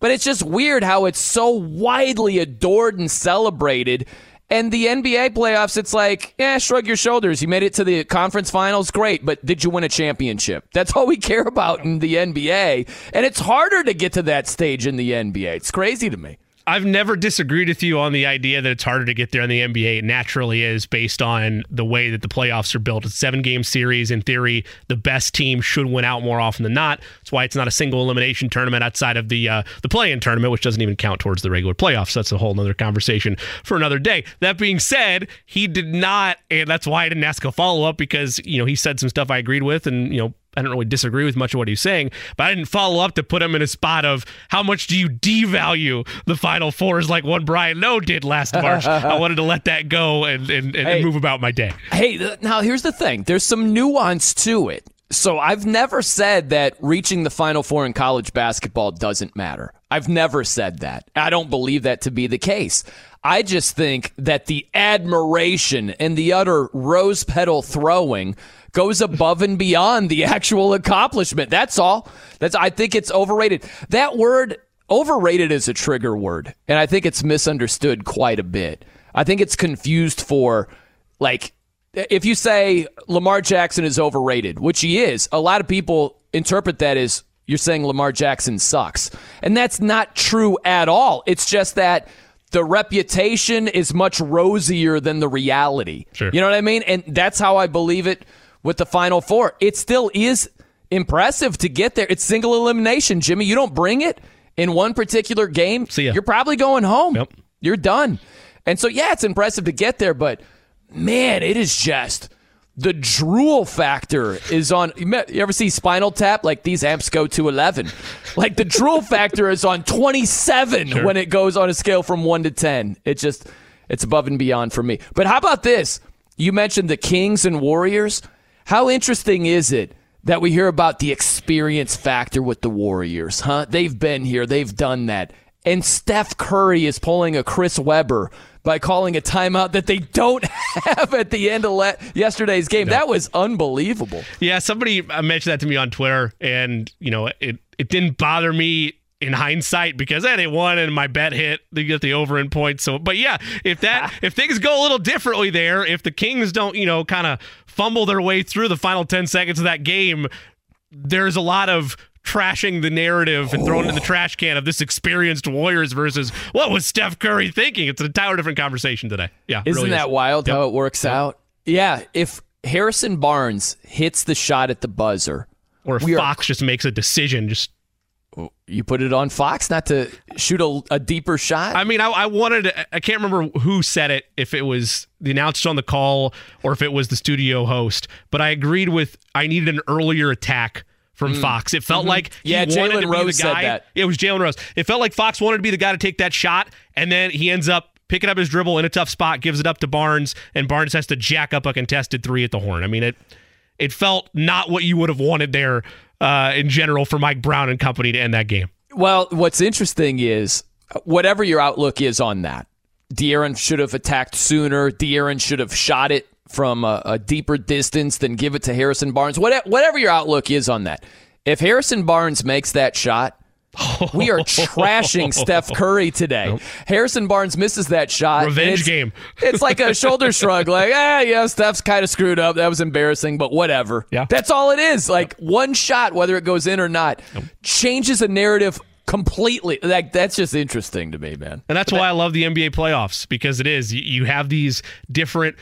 But it's just weird how it's so widely adored and celebrated. And the NBA playoffs, it's like, yeah, shrug your shoulders. You made it to the conference finals, great, but did you win a championship? That's all we care about in the NBA. And it's harder to get to that stage in the NBA. It's crazy to me. I've never disagreed with you on the idea that it's harder to get there in the NBA. It naturally is based on the way that the playoffs are built. It's a seven game series. In theory, the best team should win out more often than not. That's why it's not a single elimination tournament outside of the uh, the play in tournament, which doesn't even count towards the regular playoffs. That's a whole other conversation for another day. That being said, he did not, and that's why I didn't ask a follow up because, you know, he said some stuff I agreed with and, you know, I don't really disagree with much of what he's saying, but I didn't follow up to put him in a spot of how much do you devalue the Final Fours like one Brian Noe did last March. I wanted to let that go and, and, and Hey. move about my day. Hey, now here's the thing. There's some nuance to it. So I've never said that reaching the Final Four in college basketball doesn't matter. I've never said that. I don't believe that to be the case. I just think that the admiration and the utter rose petal throwing goes above and beyond the actual accomplishment. That's all. That's I think it's overrated. That word overrated is a trigger word, and I think it's misunderstood quite a bit. I think it's confused for like if you say Lamar Jackson is overrated, which he is, a lot of people interpret that as you're saying Lamar Jackson sucks. And that's not true at all. It's just that the reputation is much rosier than the reality. Sure. You know what I mean? And that's how I believe it with the Final Four. It still is impressive to get there. It's single elimination, Jimmy. You don't bring it in one particular game, See ya. you're probably going home. Yep. You're done. And so, yeah, it's impressive to get there, but man, it is just the drool factor is on. You me- you ever see Spinal Tap? Like these amps go to 11. Like the drool factor is on 27 when it goes on a scale from 1 to 10. It just, it's above and beyond for me. But how about this? You mentioned the Kings and Warriors. How interesting is it that we hear about the experience factor with the Warriors, huh? They've been here, they've done that. And Steph Curry is pulling a Chris Webber by calling a timeout that they don't have at the end of le- yesterday's game. That was unbelievable. Yeah, somebody uh, mentioned that to me on Twitter, and you know, it it didn't bother me in hindsight because eh, they won and my bet hit. They get the over in points. So, but yeah, if that if things go a little differently there, if the Kings don't, you know, kind of fumble their way through the final ten seconds of that game, there's a lot of trashing the narrative and throwing it in the trash can of this experienced Warriors versus what was Steph Curry thinking? It's an entire different conversation today. Yeah, Isn't really that is. wild Yep. how it works out? Yeah, if Harrison Barnes hits the shot at the buzzer, Or if we are- Fox just makes a decision, just you put it on Fox not to shoot a, a deeper shot. I mean, I, I wanted. I can't remember who said it. If it was the announcer on the call or if it was the studio host, but I agreed with. I needed an earlier attack from Fox. It felt Mhm. like Yeah, Jalen Rose said that. It was Jalen Rose. It felt like Fox wanted to be the guy to take that shot, and then he ends up picking up his dribble in a tough spot, gives it up to Barnes, and Barnes has to jack up a contested three at the horn. I mean, it it felt not what you would have wanted there uh, in general for Mike Brown and company to end that game. Well, what's interesting is whatever your outlook is on that, De'Aaron should have attacked sooner. De'Aaron should have shot it from a, a deeper distance than give it to Harrison Barnes. What, whatever your outlook is on that, if Harrison Barnes makes that shot, we are trashing Steph Curry today. Harrison Barnes misses that shot. Revenge it's- game. it's like a shoulder shrug, like, ah, yeah, Steph's kind of screwed up. That was embarrassing, but whatever. Yeah. That's all it is. Like one shot, whether it goes in or not, changes a narrative completely. Like that's just interesting to me, man. And that's why I love the NBA playoffs because it is you- you have these different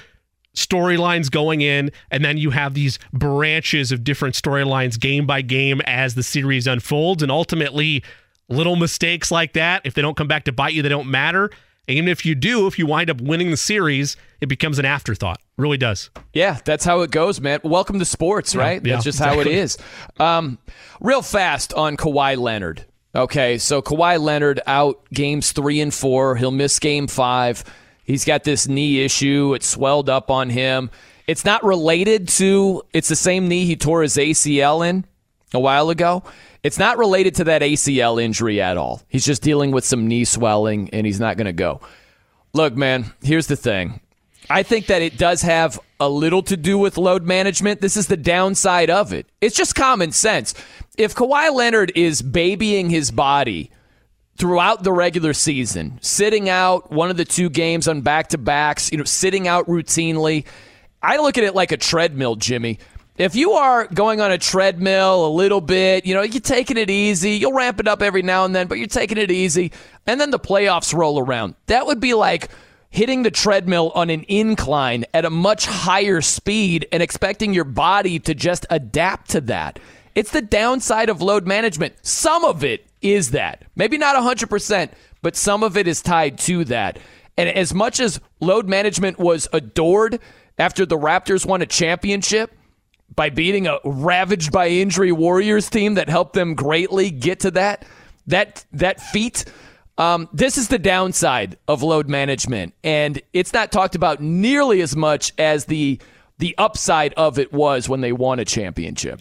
storylines going in, and then you have these branches of different storylines game by game as the series unfolds. And ultimately, little mistakes like that, if they don't come back to bite you, they don't matter. And even if you do, if you wind up winning the series, it becomes an afterthought. It really does. Yeah, that's how it goes, man. Welcome to sports, right? Yeah, that's just exactly. how it is. Um, real fast on Kawhi Leonard. Okay, so Kawhi Leonard out games three and four. He'll miss game five. He's got this knee issue. It swelled up on him. It's not related to, it's the same knee he tore his ACL in a while ago. It's not related to that ACL injury at all. He's just dealing with some knee swelling and he's not going to go. Look, man, here's the thing. I think that it does have a little to do with load management. This is the downside of it. It's just common sense. If Kawhi Leonard is babying his body throughout the regular season, sitting out one of the two games on back to backs, you know, sitting out routinely, I look at it like a treadmill, Jimmy. If you are going on a treadmill a little bit, you know, you're taking it easy, you'll ramp it up every now and then, but you're taking it easy, and then the playoffs roll around. That would be like hitting the treadmill on an incline at a much higher speed and expecting your body to just adapt to that. It's the downside of load management. Some of it is that. Maybe not 100%, but some of it is tied to that. And as much as load management was adored after the Raptors won a championship by beating a ravaged by injury Warriors team that helped them greatly get to that that that feat, um, this is the downside of load management, and it's not talked about nearly as much as the the upside of it was when they won a championship.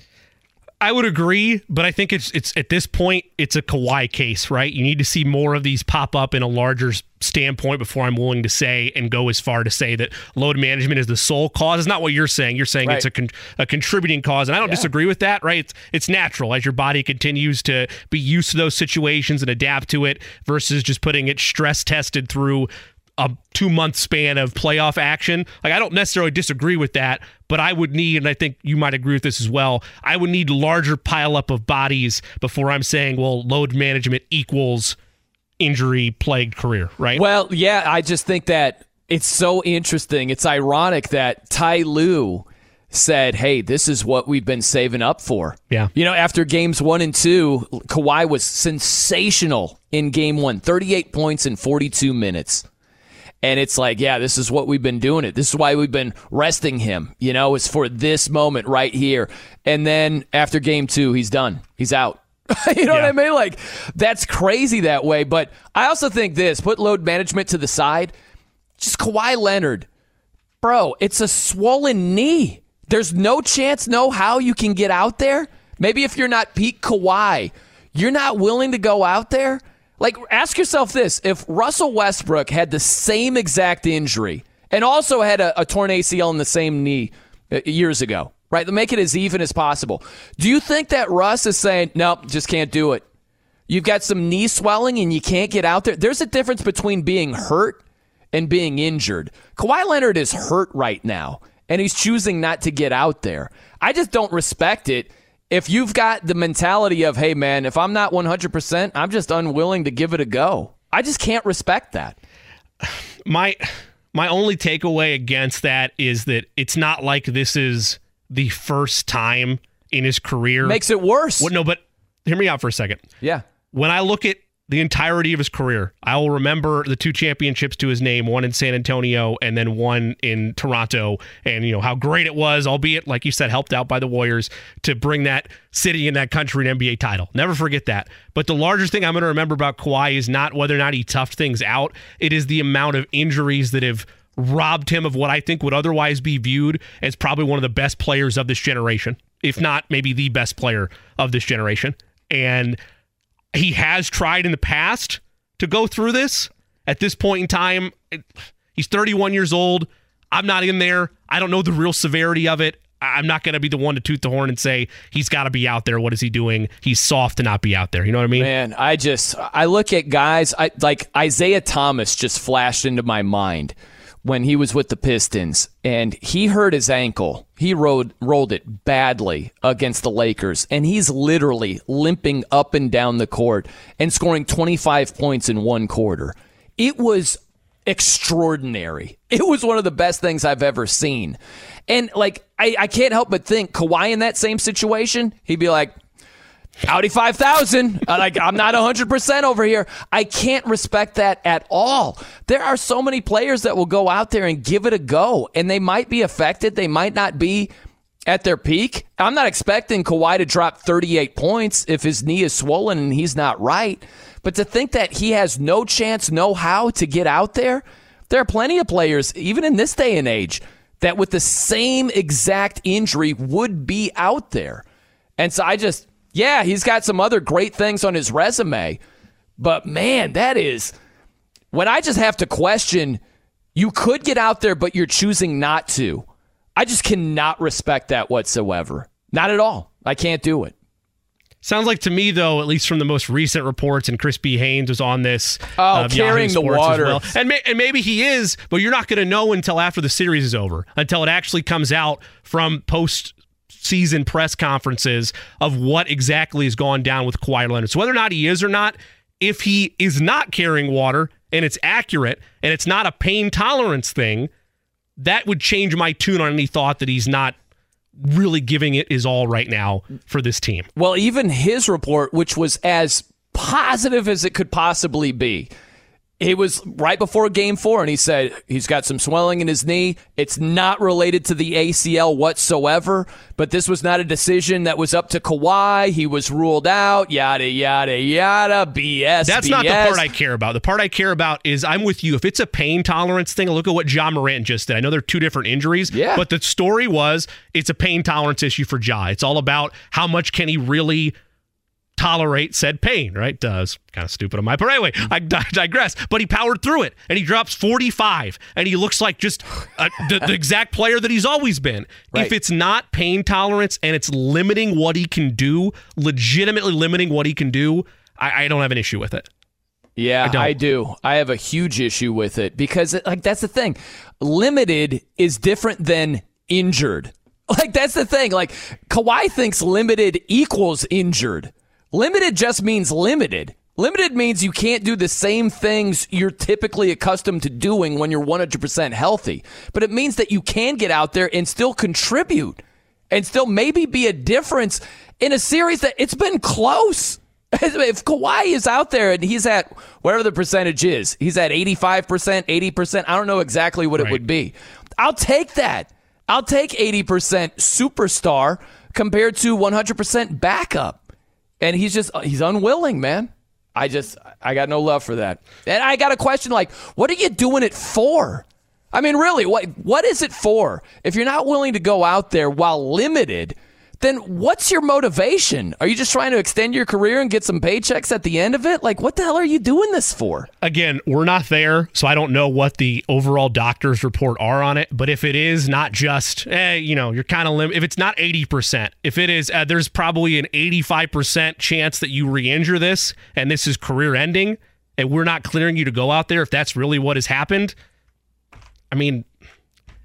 I would agree, but I think it's it's at this point it's a Kawhi case, right? You need to see more of these pop up in a larger standpoint before I'm willing to say and go as far to say that load management is the sole cause. It's not what you're saying. You're saying it's a con- a contributing cause, and I don't disagree with that, right? It's it's natural as your body continues to be used to those situations and adapt to it versus just putting it stress tested through a two month span of playoff action. Like I don't necessarily disagree with that, but I would need, and I think you might agree with this as well. I would need larger pileup of bodies before I'm saying, well, load management equals injury plagued career, right? Well, yeah, I just think that it's so interesting. It's ironic that Ty Lue said, "Hey, this is what we've been saving up for." Yeah. You know, after games 1 and 2, Kawhi was sensational in game 1, 38 points in 42 minutes. And it's like, yeah, this is what we've been doing it. This is why we've been resting him. You know, it's for this moment right here. And then after game 2, he's done. He's out. you know what I mean? Like, that's crazy that way. But I also think this put load management to the side. Just Kawhi Leonard. Bro, it's a swollen knee. There's no chance, no how you can get out there. Maybe if you're not peak Kawhi, you're not willing to go out there. Like, ask yourself this if Russell Westbrook had the same exact injury and also had a, a torn ACL in the same knee uh, years ago, right? Make it as even as possible. Do you think that Russ is saying, nope, just can't do it? You've got some knee swelling and you can't get out there. There's a difference between being hurt and being injured. Kawhi Leonard is hurt right now, and he's choosing not to get out there. I just don't respect it. If you've got the mentality of, hey, man, if I'm not 100%, I'm just unwilling to give it a go. I just can't respect that. my my only takeaway against that is that it's not like this is the first time in his career. Makes it worse. What, no, but hear me out for a second. Yeah. When I look at the entirety of his career, I will remember the two championships to his name, one in San Antonio and then one in Toronto, and you know how great it was, albeit like you said, helped out by the Warriors to bring that city and that country an NBA title. Never forget that. But the larger thing I'm going to remember about Kawhi is not whether or not he toughed things out; it is the amount of injuries that have robbed him of what I think would otherwise be viewed as probably one of the best players of this generation, if not maybe the best player of this generation. And he has tried in the past to go through this. At this point in time, he's 31 years old. I'm not in there. I don't know the real severity of it. I'm not going to be the one to toot the horn and say he's got to be out there. What is he doing? He's soft to not be out there. You know what I mean? Man, I just I look at guys I, like Isaiah Thomas just flashed into my mind when he was with the Pistons and he hurt his ankle. He rolled rolled it badly against the Lakers and he's literally limping up and down the court and scoring 25 points in one quarter. It was extraordinary. It was one of the best things I've ever seen. And like I, I can't help but think Kawhi in that same situation, he'd be like, Audi 5000. Uh, like, I'm not 100% over here. I can't respect that at all. There are so many players that will go out there and give it a go, and they might be affected. They might not be at their peak. I'm not expecting Kawhi to drop 38 points if his knee is swollen and he's not right. But to think that he has no chance, no how to get out there, there are plenty of players, even in this day and age, that with the same exact injury would be out there. And so I just, yeah, he's got some other great things on his resume. But man, that is when I just have to question you could get out there, but you're choosing not to. I just cannot respect that whatsoever. Not at all. I can't do it. Sounds like to me, though, at least from the most recent reports, and Chris B. Haynes was on this. Oh, uh, carrying the water, well. and may, and maybe he is, but you're not going to know until after the series is over, until it actually comes out from post season press conferences of what exactly has gone down with Kawhi Leonard. So whether or not he is or not, if he is not carrying water and it's accurate and it's not a pain tolerance thing, that would change my tune on any thought that he's not really giving it his all right now for this team. Well, even his report, which was as positive as it could possibly be, he was right before game four and he said he's got some swelling in his knee. It's not related to the ACL whatsoever, but this was not a decision that was up to Kawhi. He was ruled out, yada, yada, yada, BS. That's BS. not the part I care about. The part I care about is I'm with you. If it's a pain tolerance thing, look at what Ja Morant just did. I know they're two different injuries, yeah. but the story was it's a pain tolerance issue for Ja. It's all about how much can he really tolerate said pain, right? Does kind of stupid on my part. Anyway, I digress. But he powered through it, and he drops 45, and he looks like just uh, the, the, exact player that he's always been. Right. If it's not pain tolerance and it's limiting what he can do, legitimately limiting what he can do, I, I don't have an issue with it. Yeah, I, I, do. I have a huge issue with it because, like, that's the thing. Limited is different than injured. Like, that's the thing. Like, Kawhi thinks limited equals injured. Limited just means limited. Limited means you can't do the same things you're typically accustomed to doing when you're 100% healthy. But it means that you can get out there and still contribute and still maybe be a difference in a series that it's been close. If Kawhi is out there and he's at whatever the percentage is, he's at 85%, 80%, I don't know exactly what right. it would be. I'll take that. I'll take 80% superstar compared to 100% backup and he's just he's unwilling, man. I just I got no love for that. And I got a question like, what are you doing it for? I mean, really, what what is it for? If you're not willing to go out there while limited, then what's your motivation? Are you just trying to extend your career and get some paychecks at the end of it? Like, what the hell are you doing this for? Again, we're not there, so I don't know what the overall doctor's report are on it. But if it is not just, eh, you know, you're kind of lim- if it's not 80%, if it is, uh, there's probably an 85% chance that you re injure this and this is career ending, and we're not clearing you to go out there if that's really what has happened. I mean,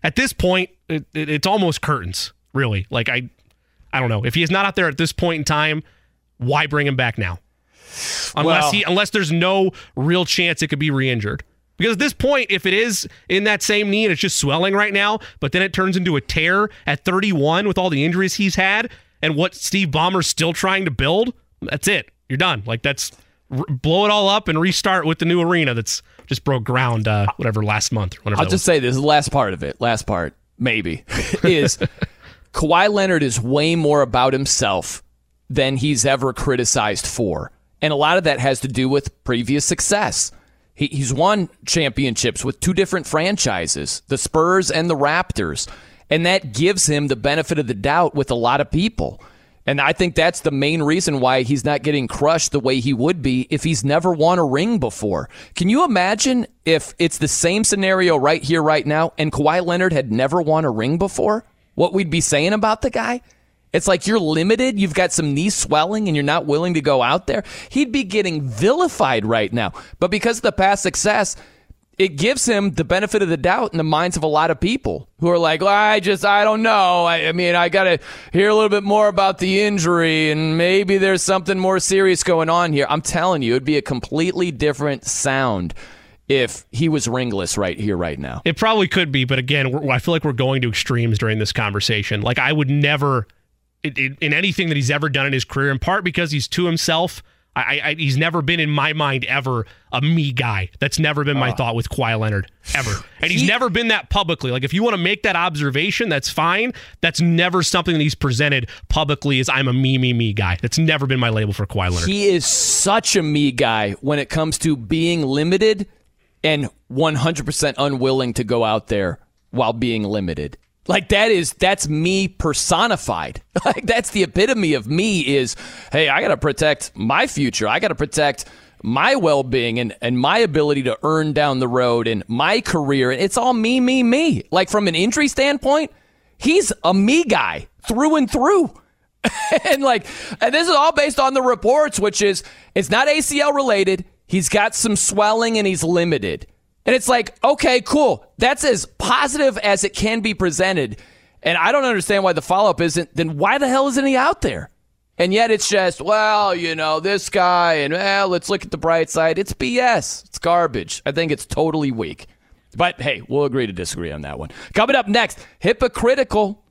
at this point, it, it, it's almost curtains, really. Like, I I don't know. If he is not out there at this point in time, why bring him back now? Unless well, he unless there's no real chance it could be re-injured. Because at this point, if it is in that same knee and it's just swelling right now, but then it turns into a tear at 31 with all the injuries he's had and what Steve Ballmer's still trying to build, that's it. You're done. Like that's r- blow it all up and restart with the new arena that's just broke ground uh, whatever last month or whatever. I'll just say this is the last part of it. Last part, maybe, is Kawhi Leonard is way more about himself than he's ever criticized for. And a lot of that has to do with previous success. He, he's won championships with two different franchises, the Spurs and the Raptors. And that gives him the benefit of the doubt with a lot of people. And I think that's the main reason why he's not getting crushed the way he would be if he's never won a ring before. Can you imagine if it's the same scenario right here, right now, and Kawhi Leonard had never won a ring before? What we'd be saying about the guy? It's like you're limited, you've got some knee swelling, and you're not willing to go out there. He'd be getting vilified right now. But because of the past success, it gives him the benefit of the doubt in the minds of a lot of people who are like, well, I just, I don't know. I, I mean, I got to hear a little bit more about the injury, and maybe there's something more serious going on here. I'm telling you, it'd be a completely different sound if he was ringless right here, right now. It probably could be, but again, we're, I feel like we're going to extremes during this conversation. Like I would never, in, in anything that he's ever done in his career, in part because he's to himself. I, I, he's never been in my mind ever a me guy. That's never been my uh, thought with Kawhi Leonard ever, and he's he, never been that publicly. Like if you want to make that observation, that's fine. That's never something that he's presented publicly as I'm a me me me guy. That's never been my label for Kawhi Leonard. He is such a me guy when it comes to being limited and 100% unwilling to go out there while being limited. Like that is that's me personified. Like that's the epitome of me is, hey, I got to protect my future. I got to protect my well-being and, and my ability to earn down the road and my career. And It's all me, me, me. Like from an injury standpoint, he's a me guy through and through. and like and this is all based on the reports, which is it's not ACL related. He's got some swelling and he's limited. And it's like, okay, cool. That's as positive as it can be presented. And I don't understand why the follow up isn't, then why the hell isn't he out there? And yet it's just, well, you know, this guy, and well, let's look at the bright side. It's BS. It's garbage. I think it's totally weak. But hey, we'll agree to disagree on that one. Coming up next, hypocritical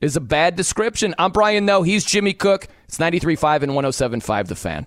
is a bad description. I'm Brian Noe. He's Jimmy Cook. It's 93.5 and 107.5 The Fan.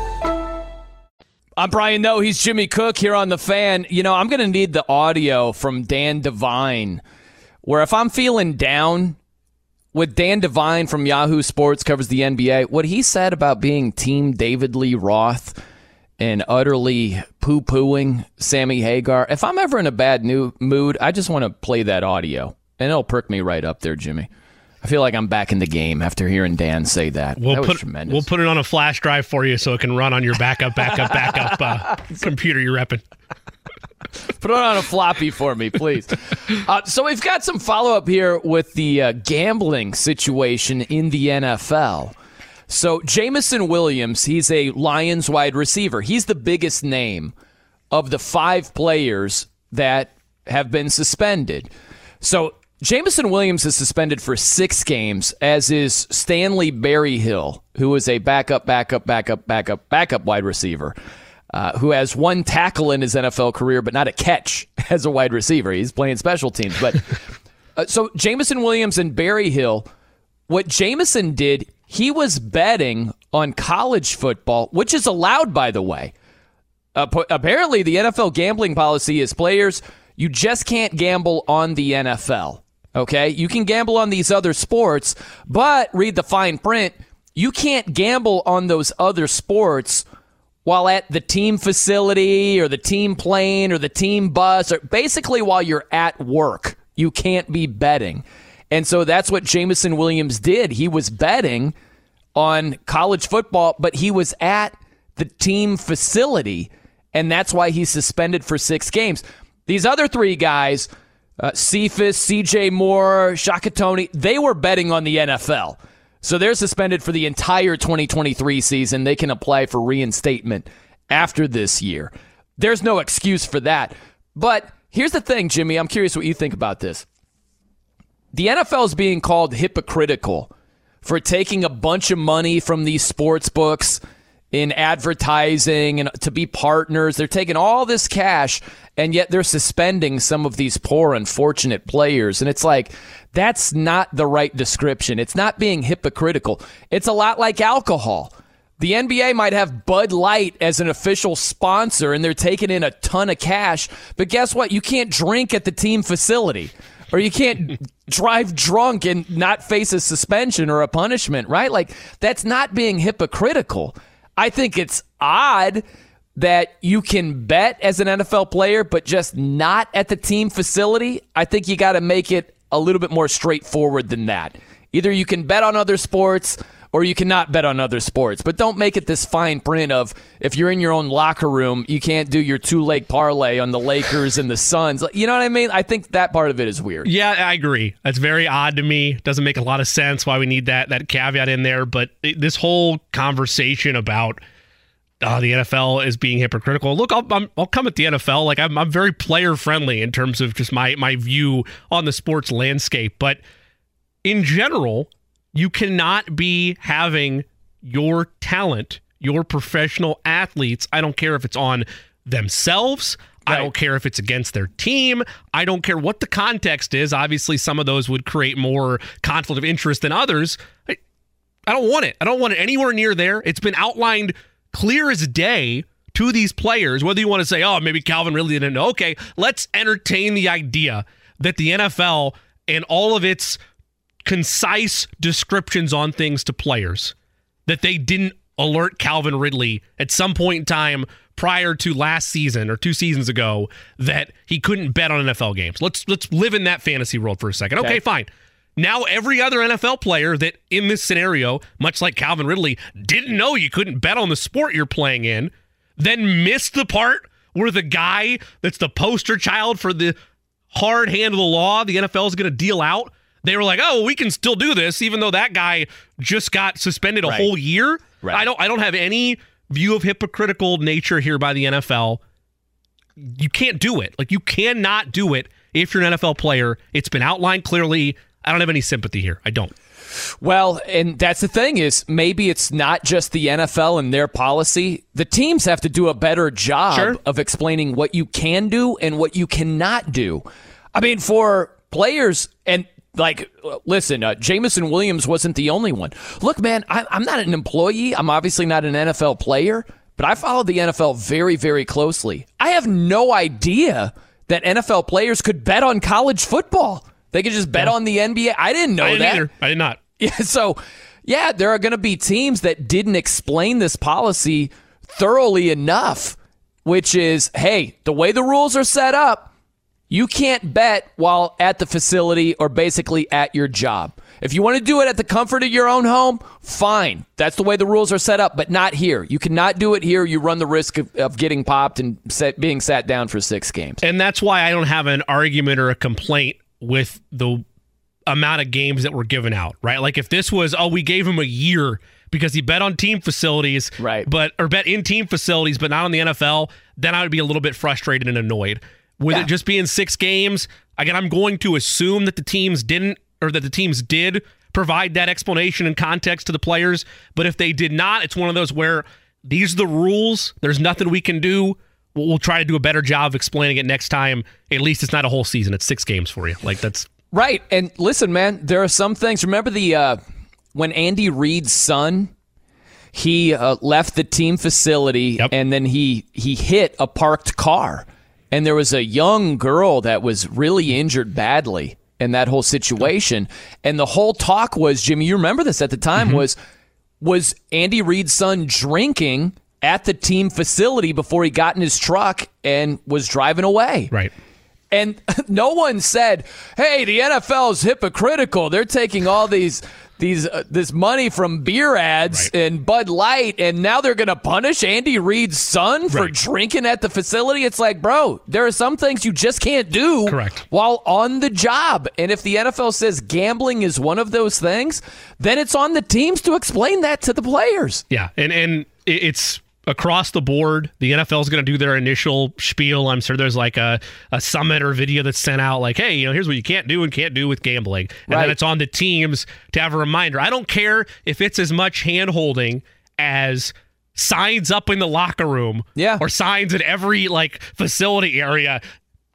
I'm Brian Noe. He's Jimmy Cook here on the fan. You know, I'm going to need the audio from Dan Devine, where if I'm feeling down, with Dan Devine from Yahoo Sports covers the NBA, what he said about being Team David Lee Roth and utterly poo pooing Sammy Hagar. If I'm ever in a bad new mood, I just want to play that audio, and it'll perk me right up there, Jimmy. I feel like I'm back in the game after hearing Dan say that. We'll that put, tremendous. We'll put it on a flash drive for you so it can run on your backup, backup, backup uh, computer you're repping. Put it on a floppy for me, please. Uh, so we've got some follow up here with the uh, gambling situation in the NFL. So Jameson Williams, he's a Lions wide receiver. He's the biggest name of the five players that have been suspended. So Jameson Williams is suspended for six games, as is Stanley Berryhill, who is a backup, backup, backup, backup, backup wide receiver, uh, who has one tackle in his NFL career, but not a catch as a wide receiver. He's playing special teams. But uh, so Jameson Williams and Berryhill, what Jameson did, he was betting on college football, which is allowed, by the way. Uh, apparently, the NFL gambling policy is players. You just can't gamble on the NFL. Okay. You can gamble on these other sports, but read the fine print. You can't gamble on those other sports while at the team facility or the team plane or the team bus or basically while you're at work. You can't be betting. And so that's what Jameson Williams did. He was betting on college football, but he was at the team facility, and that's why he's suspended for six games. These other three guys, uh, Cephus, CJ Moore, Shaka Toney, they were betting on the NFL. So they're suspended for the entire 2023 season. They can apply for reinstatement after this year. There's no excuse for that. But here's the thing, Jimmy. I'm curious what you think about this. The NFL is being called hypocritical for taking a bunch of money from these sports books in advertising and to be partners. They're taking all this cash and yet they're suspending some of these poor, unfortunate players. And it's like, that's not the right description. It's not being hypocritical. It's a lot like alcohol. The NBA might have Bud Light as an official sponsor and they're taking in a ton of cash, but guess what? You can't drink at the team facility. or you can't drive drunk and not face a suspension or a punishment, right? Like that's not being hypocritical. I think it's odd that you can bet as an NFL player, but just not at the team facility. I think you got to make it a little bit more straightforward than that. Either you can bet on other sports or you cannot bet on other sports. But don't make it this fine print of if you're in your own locker room, you can't do your two leg parlay on the Lakers and the Suns. You know what I mean? I think that part of it is weird. Yeah, I agree. That's very odd to me. Doesn't make a lot of sense why we need that that caveat in there. But this whole conversation about uh, the NFL is being hypocritical. Look, I'll, i will come at the NFL. Like I'm, I'm very player friendly in terms of just my my view on the sports landscape. But in general, you cannot be having your talent, your professional athletes. I don't care if it's on themselves. Right. I don't care if it's against their team. I don't care what the context is. Obviously, some of those would create more conflict of interest than others. I, I don't want it. I don't want it anywhere near there. It's been outlined clear as day to these players, whether you want to say, oh, maybe Calvin really didn't know. Okay, let's entertain the idea that the NFL and all of its concise descriptions on things to players that they didn't alert Calvin Ridley at some point in time prior to last season or two seasons ago that he couldn't bet on NFL games. Let's let's live in that fantasy world for a second. Okay, okay fine. Now every other NFL player that in this scenario, much like Calvin Ridley, didn't know you couldn't bet on the sport you're playing in, then missed the part where the guy that's the poster child for the hard hand of the law the NFL is going to deal out they were like, "Oh, well, we can still do this, even though that guy just got suspended a right. whole year." Right. I don't. I don't have any view of hypocritical nature here by the NFL. You can't do it. Like you cannot do it if you're an NFL player. It's been outlined clearly. I don't have any sympathy here. I don't. Well, and that's the thing is maybe it's not just the NFL and their policy. The teams have to do a better job sure. of explaining what you can do and what you cannot do. I mean, for players, and like, listen, uh, Jameson Williams wasn't the only one. Look, man, I, I'm not an employee. I'm obviously not an NFL player, but I follow the NFL very, very closely. I have no idea that NFL players could bet on college football. They could just bet yeah. on the NBA. I didn't know I didn't that. Either. I did not. Yeah, so yeah, there are going to be teams that didn't explain this policy thoroughly enough, which is, hey, the way the rules are set up, you can't bet while at the facility or basically at your job. If you want to do it at the comfort of your own home, fine. That's the way the rules are set up, but not here. You cannot do it here. You run the risk of, of getting popped and set, being sat down for six games. And that's why I don't have an argument or a complaint with the amount of games that were given out, right? Like if this was, oh, we gave him a year because he bet on team facilities, right? But or bet in team facilities, but not on the NFL, then I would be a little bit frustrated and annoyed. With yeah. it just being six games, again, I'm going to assume that the teams didn't or that the teams did provide that explanation and context to the players. But if they did not, it's one of those where these are the rules. There's nothing we can do. We'll, we'll try to do a better job of explaining it next time. At least it's not a whole season. It's six games for you. Like that's right. And listen, man, there are some things. Remember the uh, when Andy Reid's son he uh, left the team facility yep. and then he he hit a parked car and there was a young girl that was really injured badly in that whole situation. And the whole talk was, Jimmy, you remember this at the time, mm-hmm. was was Andy Reid's son drinking at the team facility before he got in his truck and was driving away. Right. And no one said, "Hey, the NFL is hypocritical. They're taking all these these uh, this money from beer ads right. and Bud Light, and now they're going to punish Andy Reid's son for right. drinking at the facility. It's like, bro, there are some things you just can't do Correct. while on the job. And if the NFL says gambling is one of those things, then it's on the teams to explain that to the players. Yeah, and and it's across the board. The NFL is going to do their initial spiel. I'm sure there's like a, a summit or video that's sent out like, hey, you know, here's what you can't do and can't do with gambling. And right. then it's on the teams to have a reminder. I don't care if it's as much hand holding as signs up in the locker room yeah. or signs in every like facility area.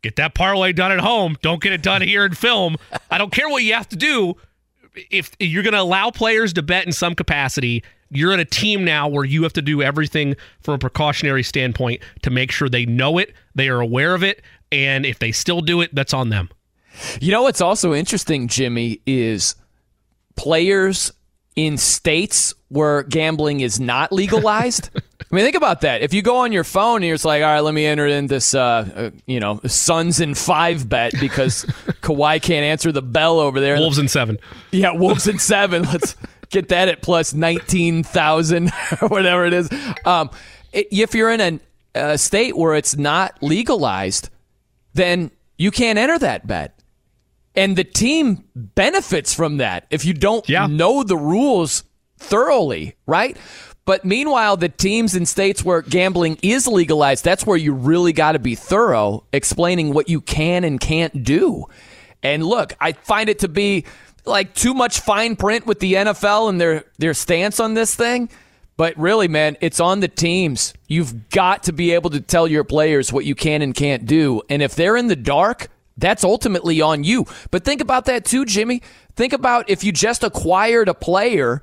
Get that parlay done at home. Don't get it done here in film. I don't care what you have to do. If you're going to allow players to bet in some capacity, you're in a team now where you have to do everything from a precautionary standpoint to make sure they know it, they are aware of it, and if they still do it, that's on them. You know what's also interesting, Jimmy, is players in states where gambling is not legalized. I mean, think about that. If you go on your phone and you're like, all right, let me enter in this, uh, uh, you know, Suns in five bet because Kawhi can't answer the bell over there. Wolves in seven. Yeah, Wolves in seven. Let's get that at plus 19,000 or whatever it is. Um, if you're in a, a state where it's not legalized, then you can't enter that bet. And the team benefits from that if you don't Yeah. know the rules thoroughly, right? But meanwhile, the teams in states where gambling is legalized, that's where you really got to be thorough explaining what you can and can't do. And look, I find it to be like too much fine print with the NFL and their their stance on this thing. But really, man, it's on the teams. You've got to be able to tell your players what you can and can't do. And if they're in the dark, that's ultimately on you. But think about that too, Jimmy. Think about if you just acquired a player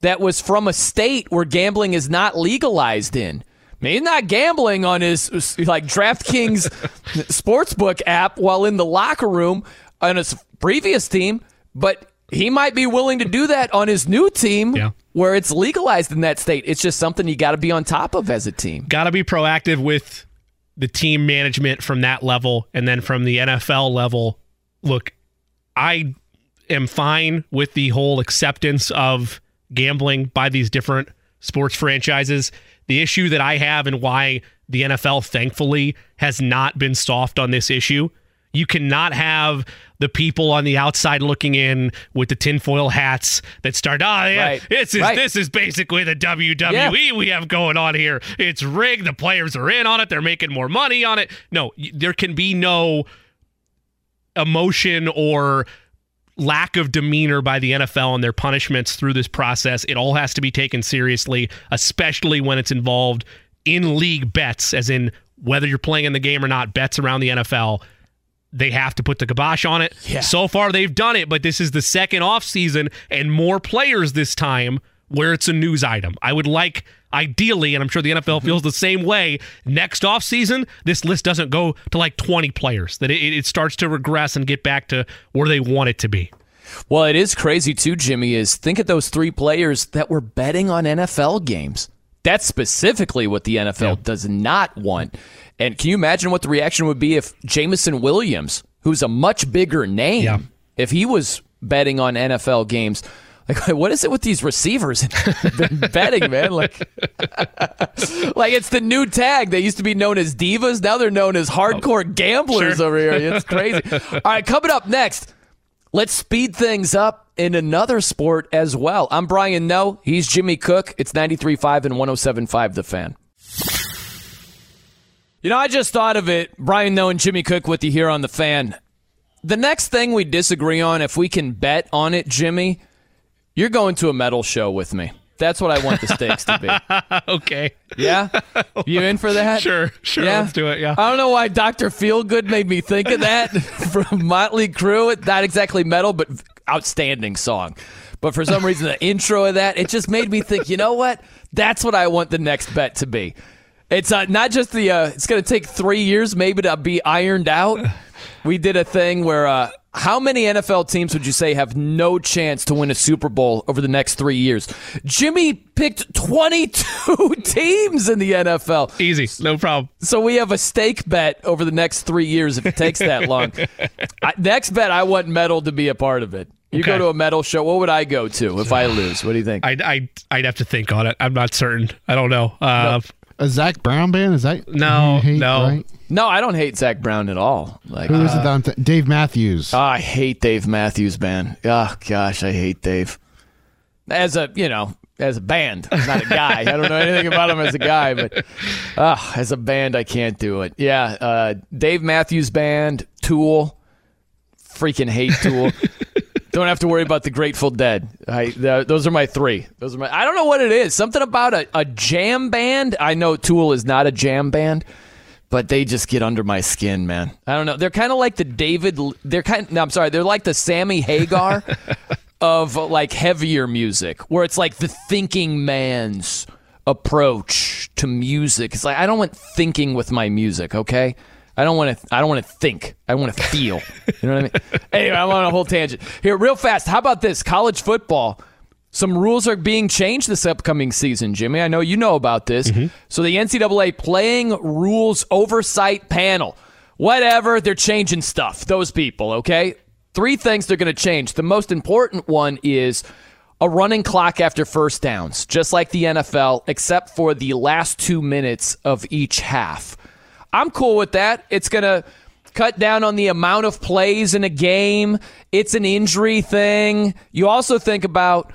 that was from a state where gambling is not legalized in. I mean, he's not gambling on his like DraftKings sportsbook app while in the locker room on his previous team, but he might be willing to do that on his new team Yeah. where it's legalized in that state. It's just something you got to be on top of as a team. Got to be proactive with the team management from that level and then from the NFL level. Look, I am fine with the whole acceptance of gambling by these different sports franchises. The issue that I have and why the NFL thankfully has not been soft on this issue. You cannot have the people on the outside looking in with the tinfoil hats that start, oh, yeah, Right. this is Right. this is basically the WWE Yeah. we have going on here. It's rigged. The players are in on it. They're making more money on it. No, there can be no emotion or lack of demeanor by the NFL and their punishments through this process. It all has to be taken seriously, especially when it's involved in league bets, as in whether you're playing in the game or not, bets around the NFL. They have to put the kibosh on it. Yeah. So far, they've done it, but this is the second off season and more players this time where it's a news item. I would like, ideally, and I'm sure the NFL mm-hmm. feels the same way, next off season, this list doesn't go to like 20 players, that it, it starts to regress and get back to where they want it to be. Well, it is crazy too, Jimmy. Is think of those three players that were betting on NFL games. That's specifically what the NFL does not want. And can you imagine what the reaction would be if Jameson Williams, who's a much bigger name, Yeah. if he was betting on NFL games? Like, what is it with these receivers been betting, man? Like, like it's the new tag. They used to be known as divas. Now they're known as hardcore oh, gamblers Sure. over here. It's crazy. All right, coming up next. Let's speed things up in another sport as well. I'm Brian Noe. He's Jimmy Cook. It's 93.5 and 107.5 The Fan. You know, I just thought of it. Brian Noe and Jimmy Cook with you here on The Fan. The next thing we disagree on, if we can bet on it, Jimmy, you're going to a metal show with me. That's what I want the stakes to be. okay. Yeah? You in for that? Sure, sure. Yeah? Let's do it. Yeah. I don't know why Dr. Feelgood made me think of that from Motley Crue. Not exactly metal, but outstanding song. But for some reason, the intro of that, it just made me think, you know what? That's what I want the next bet to be. It's uh, not just the, uh, it's going to take three years maybe to be ironed out. We did a thing where, uh, how many NFL teams would you say have no chance to win a Super Bowl over the next three years? Jimmy picked 22 teams in the NFL. Easy. No problem. So we have a stake bet over the next three years if it takes that long. I, next bet, I want metal to be a part of it. You go to a metal show. What would I go to if I lose? What do you think? I'd, I'd, I'd have to think on it. I'm not certain. I don't know. Uh, A Zac Brown band? Is that No, you hate, no. right? no, I don't hate Zac Brown at all. Like, Who is uh, it? that th- Dave Matthews. I hate Dave Matthews Band. Oh gosh, I hate Dave. As a you know, as a band, not a guy. I don't know anything about him as a guy, but uh, as a band, I can't do it. Yeah, uh, Dave Matthews Band, Tool, freaking hate Tool. Don't have to worry about the Grateful Dead. I, th- those are my three. Those are my. I don't know what it is. Something about a, a jam band. I know Tool is not a jam band but they just get under my skin, man. I don't know. They're kind of like the David. They're kind. No, I'm sorry. They're like the Sammy Hagar of like heavier music, where it's like the thinking man's approach to music. It's like I don't want thinking with my music. Okay, I don't want to. I don't want to think. I want to feel. You know what I mean? anyway, I'm on a whole tangent here. Real fast. How about this? College football. Some rules are being changed this upcoming season, Jimmy. I know you know about this. Mm-hmm. So the NCAA playing rules oversight panel, whatever, they're changing stuff. Those people, okay? Three things they're going to change. The most important one is a running clock after first downs, just like the NFL, except for the last two minutes of each half. I'm cool with that. It's going to cut down on the amount of plays in a game. It's an injury thing. You also think about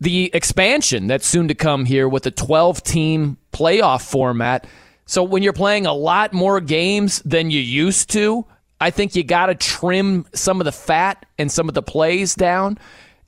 the expansion that's soon to come here with the 12 team playoff format. So when you're playing a lot more games than you used to, I think you got to trim some of the fat and some of the plays down.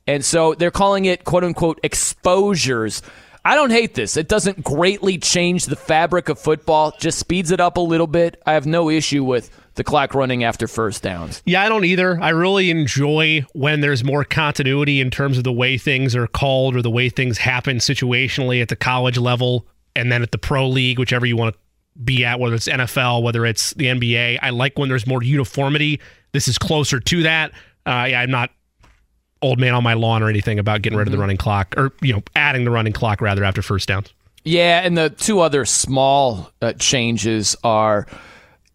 And so they're calling it quote unquote exposures. I don't hate this. It doesn't greatly change the fabric of football, just speeds it up a little bit. I have no issue with the clock running after first downs. Yeah, I don't either. I really enjoy when there's more continuity in terms of the way things are called or the way things happen situationally at the college level and then at the pro league, whichever you want to be at, whether it's NFL, whether it's the NBA. I like when there's more uniformity. This is closer to that. Uh, yeah, I'm not old man on my lawn or anything about getting rid of the running clock or, you know, adding the running clock rather after first downs. Yeah, and the two other small uh, changes are,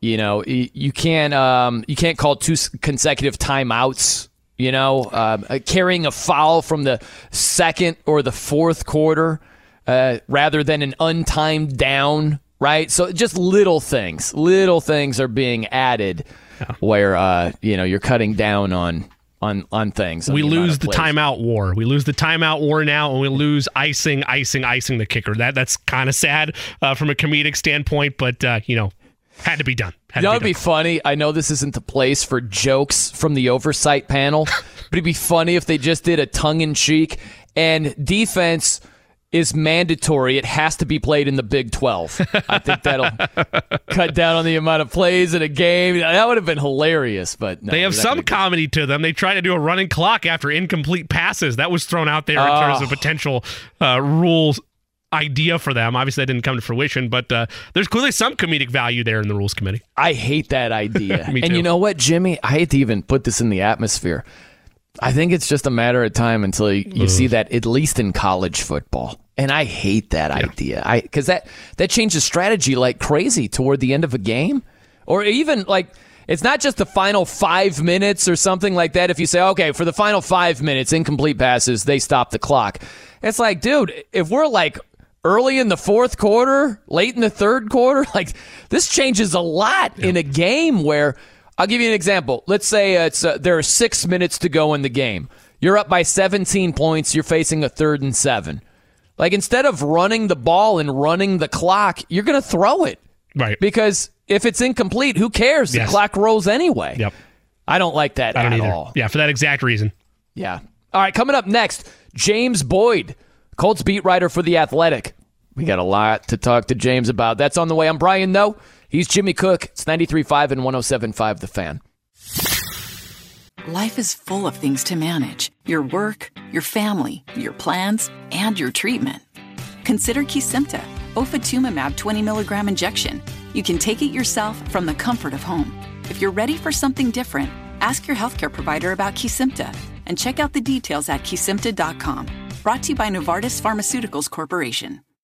you know, you can't um, you can't call two consecutive timeouts. You know, um, uh, carrying a foul from the second or the fourth quarter uh, rather than an untimed down. Right, so just little things, little things are being added where uh, you know you're cutting down on on on things. on we amount lose the plays. timeout war. We lose the timeout war now, and we lose icing, icing, icing the kicker. That that's kind of sad uh, from a comedic standpoint, but uh, you know, had to be done. Had You know, to it'd be funny. I know this isn't the place for jokes from the oversight panel, but it'd be funny if they just did a tongue in cheek and defense is mandatory. It has to be played in the Big 12. I think that'll cut down on the amount of plays in a game. That would have been hilarious, but no, they have some comedy to them. They try to do a running clock after incomplete passes. That was thrown out there in terms of Oh. potential uh, rules idea for them. Obviously, that didn't come to fruition, but uh, there's clearly some comedic value there in the rules committee. I hate that idea. Me and you know what, Jimmy? I hate to even put this in the atmosphere. I think it's just a matter of time until you, you see mm. that at least in college football. And I hate that idea. I cuz that that changes strategy like crazy toward the end of a game or even like it's not just the final 5 minutes or something like that if you say okay, for the final 5 minutes incomplete passes, they stop the clock. It's like, dude, if we're like early in the fourth quarter, late in the third quarter. Like this changes a lot in a game where I'll give you an example. Let's say it's uh, there are six minutes to go in the game. You're up by 17 points. You're facing a third and seven. Like instead of running the ball and running the clock, you're going to throw it. Right. Because if it's incomplete, who cares? Yes. The clock rolls anyway. Yep. I don't like that I don't at either. all. Yeah, for that exact reason. Yeah. All right, coming up next, James Boyd, Colts beat writer for The Athletic. We got a lot to talk to James about. That's on the way. I'm Brian Noe. He's Jimmy Cook. It's 93.5 and 107.5 The Fan. Life is full of things to manage your work, your family, your plans, and your treatment. Consider Kesimpta, ofatumumab 20 milligram injection. You can take it yourself from the comfort of home. If you're ready for something different, ask your healthcare provider about Kesimpta and check out the details at kesimpta.com. Brought to you by Novartis Pharmaceuticals Corporation.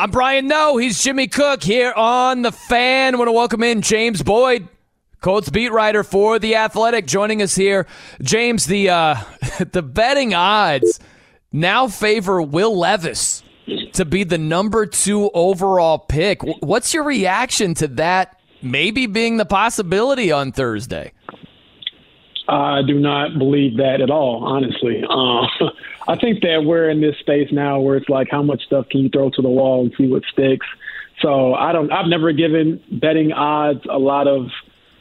I'm Brian Noe. He's Jimmy Cook here on The Fan. I want to welcome in James Boyd, Colts beat writer for The Athletic, joining us here. James, the, uh, the betting odds now favor Will Levis to be the number two overall pick. What's your reaction to that maybe being the possibility on Thursday? I do not believe that at all, honestly. Uh, I think that we're in this space now where it's like, how much stuff can you throw to the wall and see what sticks? So I don't. I've never given betting odds a lot of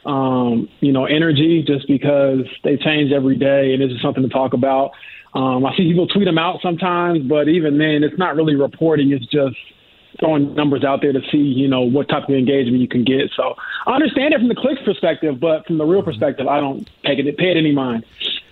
um, you know energy just because they change every day and it's just something to talk about. Um, I see people tweet them out sometimes, but even then, it's not really reporting. It's just throwing numbers out there to see, you know, what type of engagement you can get. So I understand it from the clicks perspective, but from the real perspective, I don't pay it, pay it any mind.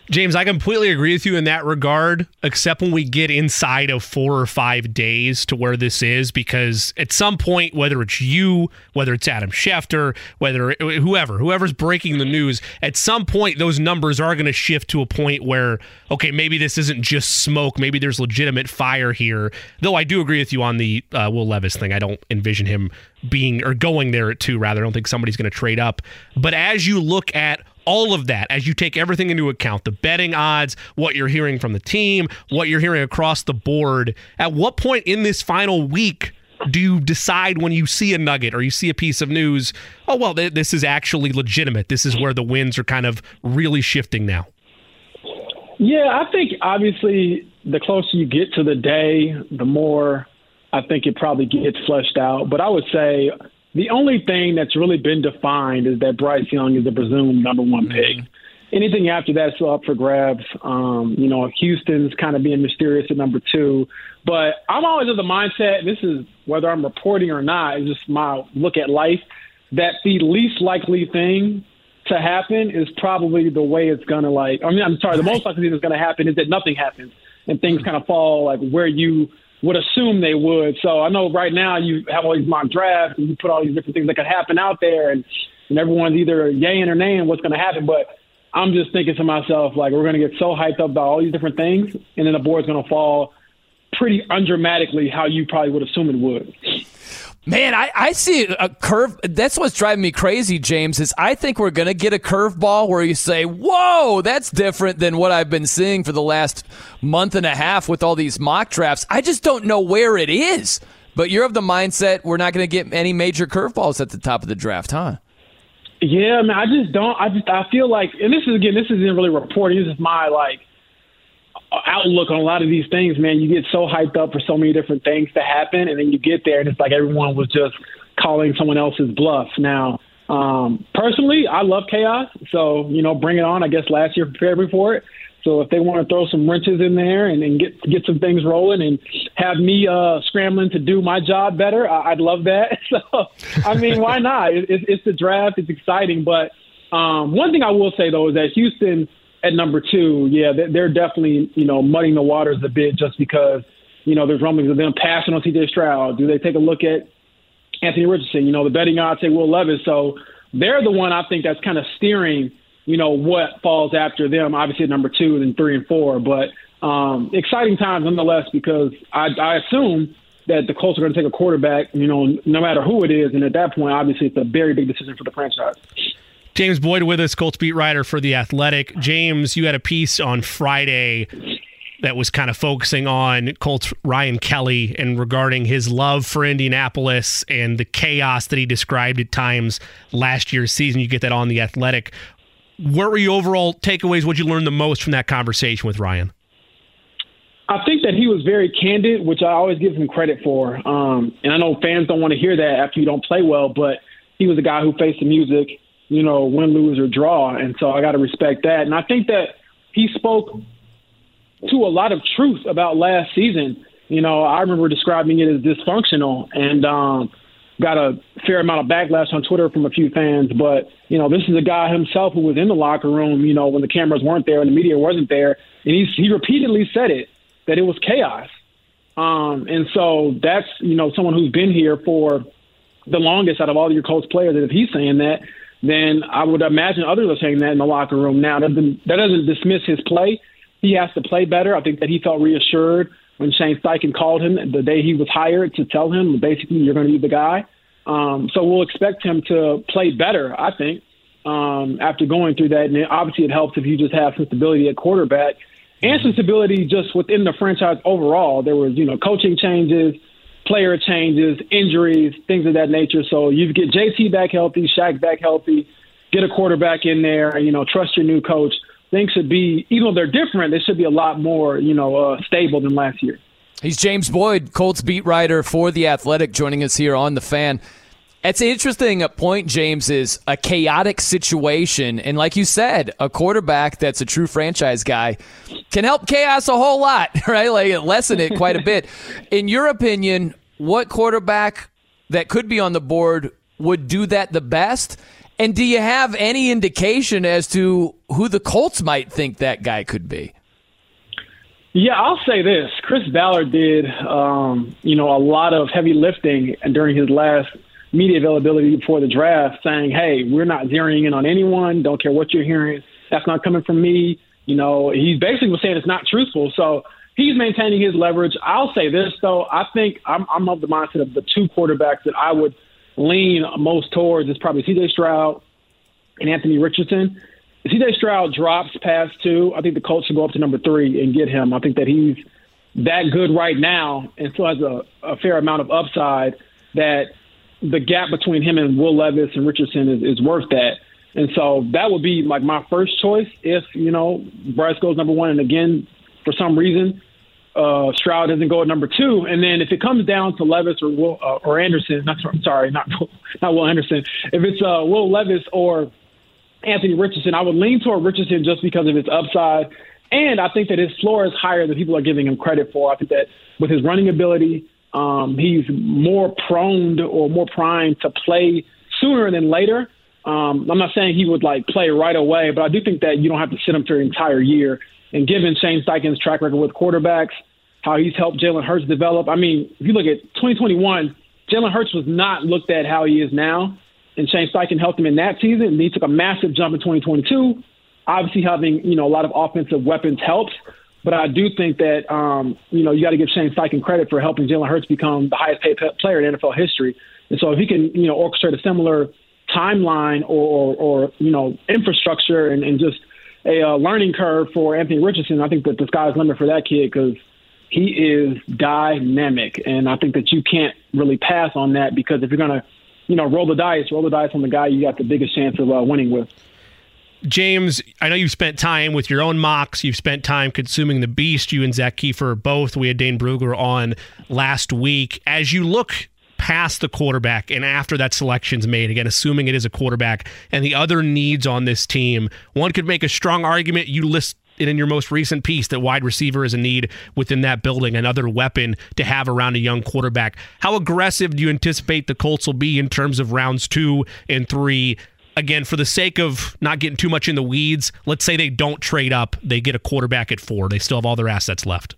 James, I completely agree with you in that regard, except when we get inside of four or five days to where this is, because at some point, whether it's you, whether it's Adam Schefter, whether whoever, whoever's breaking the news, at some point, those numbers are going to shift to a point where, okay, maybe this isn't just smoke. Maybe there's legitimate fire here. Though I do agree with you on the uh, Will Levis thing. I don't envision him being or going there at two, rather. I don't think somebody's going to trade up. But as you look at all of that as you take everything into account the betting odds, what you're hearing from the team, what you're hearing across the board. At what point in this final week do you decide when you see a nugget or you see a piece of news, oh, well, th- this is actually legitimate? This is where the winds are kind of really shifting now? Yeah, I think obviously the closer you get to the day, the more I think it probably gets fleshed out. But I would say the only thing that's really been defined is that Bryce Young is the presumed number one pick. Mm-hmm. Anything after that's still up for grabs. Um, you know, Houston's kind of being mysterious at number two. But I'm always of the mindset, this is whether I'm reporting or not, it's just my look at life, that the least likely thing to happen is probably the way it's going to like, I mean, I'm sorry, the most likely thing that's going to happen is that nothing happens and things kind of fall like where you would assume they would. So I know right now you have all these mock drafts and you put all these different things that could happen out there, and, and everyone's either yaying or naying what's going to happen. But I'm just thinking to myself, like, we're going to get so hyped up about all these different things, and then the board's going to fall pretty undramatically how you probably would assume it would. Man, I, I see a curve. That's what's driving me crazy, James. Is I think we're going to get a curveball where you say, "Whoa, that's different than what I've been seeing for the last month and a half with all these mock drafts." I just don't know where it is. But you're of the mindset we're not going to get any major curveballs at the top of the draft, huh? Yeah, man. I just don't. I just I feel like, and this is again, this isn't really reporting. This is my like outlook on a lot of these things, man. You get so hyped up for so many different things to happen, and then you get there, and it's like everyone was just calling someone else's bluff. Now, um, personally, I love chaos, so you know, bring it on. I guess last year prepared me for it. So if they want to throw some wrenches in there and, and get get some things rolling and have me uh, scrambling to do my job better, I, would love that. So I mean, why not? It, it, it's the draft. It's exciting. But um, one thing I will say though is that Houston at number two, yeah, they're definitely you know muddying the waters a bit just because you know there's rumblings of them passing on C.J. Stroud. Do they take a look at Anthony Richardson? You know, the betting odds say Will Levis. So they're the one I think that's kind of steering you know what falls after them. Obviously, number two, then three and four. But um, exciting times nonetheless because I, I assume that the Colts are going to take a quarterback. You know, no matter who it is, and at that point, obviously, it's a very big decision for the franchise. James Boyd with us, Colts beat writer for The Athletic. James, you had a piece on Friday that was kind of focusing on Colts Ryan Kelly and regarding his love for Indianapolis and the chaos that he described at times last year's season. You get that on The Athletic. What were your overall takeaways? What did you learned the most from that conversation with Ryan? I think that he was very candid, which I always give him credit for. Um, and I know fans don't want to hear that after you don't play well, but he was a guy who faced the music you know, win, lose, or draw. And so I got to respect that. And I think that he spoke to a lot of truth about last season. You know, I remember describing it as dysfunctional and um, got a fair amount of backlash on Twitter from a few fans. But, you know, this is a guy himself who was in the locker room, you know, when the cameras weren't there and the media wasn't there. And he's, he repeatedly said it, that it was chaos. Um, and so that's, you know, someone who's been here for the longest out of all your Colts players. And if he's saying that, then I would imagine others are saying that in the locker room. Now, that doesn't, that doesn't dismiss his play. He has to play better. I think that he felt reassured when Shane Steichen called him the day he was hired to tell him basically you're going to be the guy. Um, so we'll expect him to play better. I think um, after going through that, and obviously it helps if you just have some stability at quarterback and stability just within the franchise overall. There was you know coaching changes player changes, injuries, things of that nature. So you get JT back healthy, Shaq back healthy, get a quarterback in there, you know, trust your new coach. Things should be, even though they're different, they should be a lot more, you know, uh, stable than last year. He's James Boyd, Colts beat writer for The Athletic, joining us here on The Fan. It's an interesting point, James, is a chaotic situation. And like you said, a quarterback that's a true franchise guy can help chaos a whole lot, right? Like lessen it quite a bit. In your opinion, what quarterback that could be on the board would do that the best? And do you have any indication as to who the Colts might think that guy could be? Yeah, I'll say this: Chris Ballard did, um, you know, a lot of heavy lifting and during his last media availability before the draft, saying, "Hey, we're not zeroing in on anyone. Don't care what you're hearing. That's not coming from me." You know, he basically was saying it's not truthful. So he's maintaining his leverage. I'll say this though: I think I'm, I'm of the mindset of the two quarterbacks that I would lean most towards is probably C.J. Stroud and Anthony Richardson. CJ Stroud drops past two, I think the Colts should go up to number three and get him. I think that he's that good right now and still has a, a fair amount of upside that the gap between him and Will Levis and Richardson is, is worth that. And so that would be like my first choice if, you know, Bryce goes number one and again, for some reason, uh, Stroud doesn't go at number two. And then if it comes down to Levis or Will, uh, or Anderson, not sorry, not not Will Anderson. If it's uh, Will Levis or Anthony Richardson. I would lean toward Richardson just because of his upside. And I think that his floor is higher than people are giving him credit for. I think that with his running ability, um, he's more prone or more primed to play sooner than later. Um, I'm not saying he would like play right away, but I do think that you don't have to sit him through an entire year. And given Shane Steichen's track record with quarterbacks, how he's helped Jalen Hurts develop. I mean, if you look at 2021, Jalen Hurts was not looked at how he is now and Shane Steichen helped him in that season. And he took a massive jump in 2022. Obviously, having you know a lot of offensive weapons helps, but I do think that um, you know you got to give Shane Steichen credit for helping Jalen Hurts become the highest paid player in NFL history. And so if he can you know orchestrate a similar timeline or, or, or you know infrastructure and, and just a uh, learning curve for Anthony Richardson, I think that the sky's limit for that kid because he is dynamic, and I think that you can't really pass on that because if you're to you know, roll the dice, roll the dice on the guy you got the biggest chance of uh, winning with. James, I know you've spent time with your own mocks. You've spent time consuming the beast. You and Zak Keefer both. We had Dane Brugler on last week. As you look past the quarterback and after that selection's made, again, assuming it is a quarterback, and the other needs on this team, one could make a strong argument. You list it in your most recent piece that wide receiver is a need within that building, another weapon to have around a young quarterback. How aggressive do you anticipate the Colts will be in terms of rounds two and three? Again, for the sake of not getting too much in the weeds, let's say they don't trade up, they get a quarterback at four. They still have all their assets left.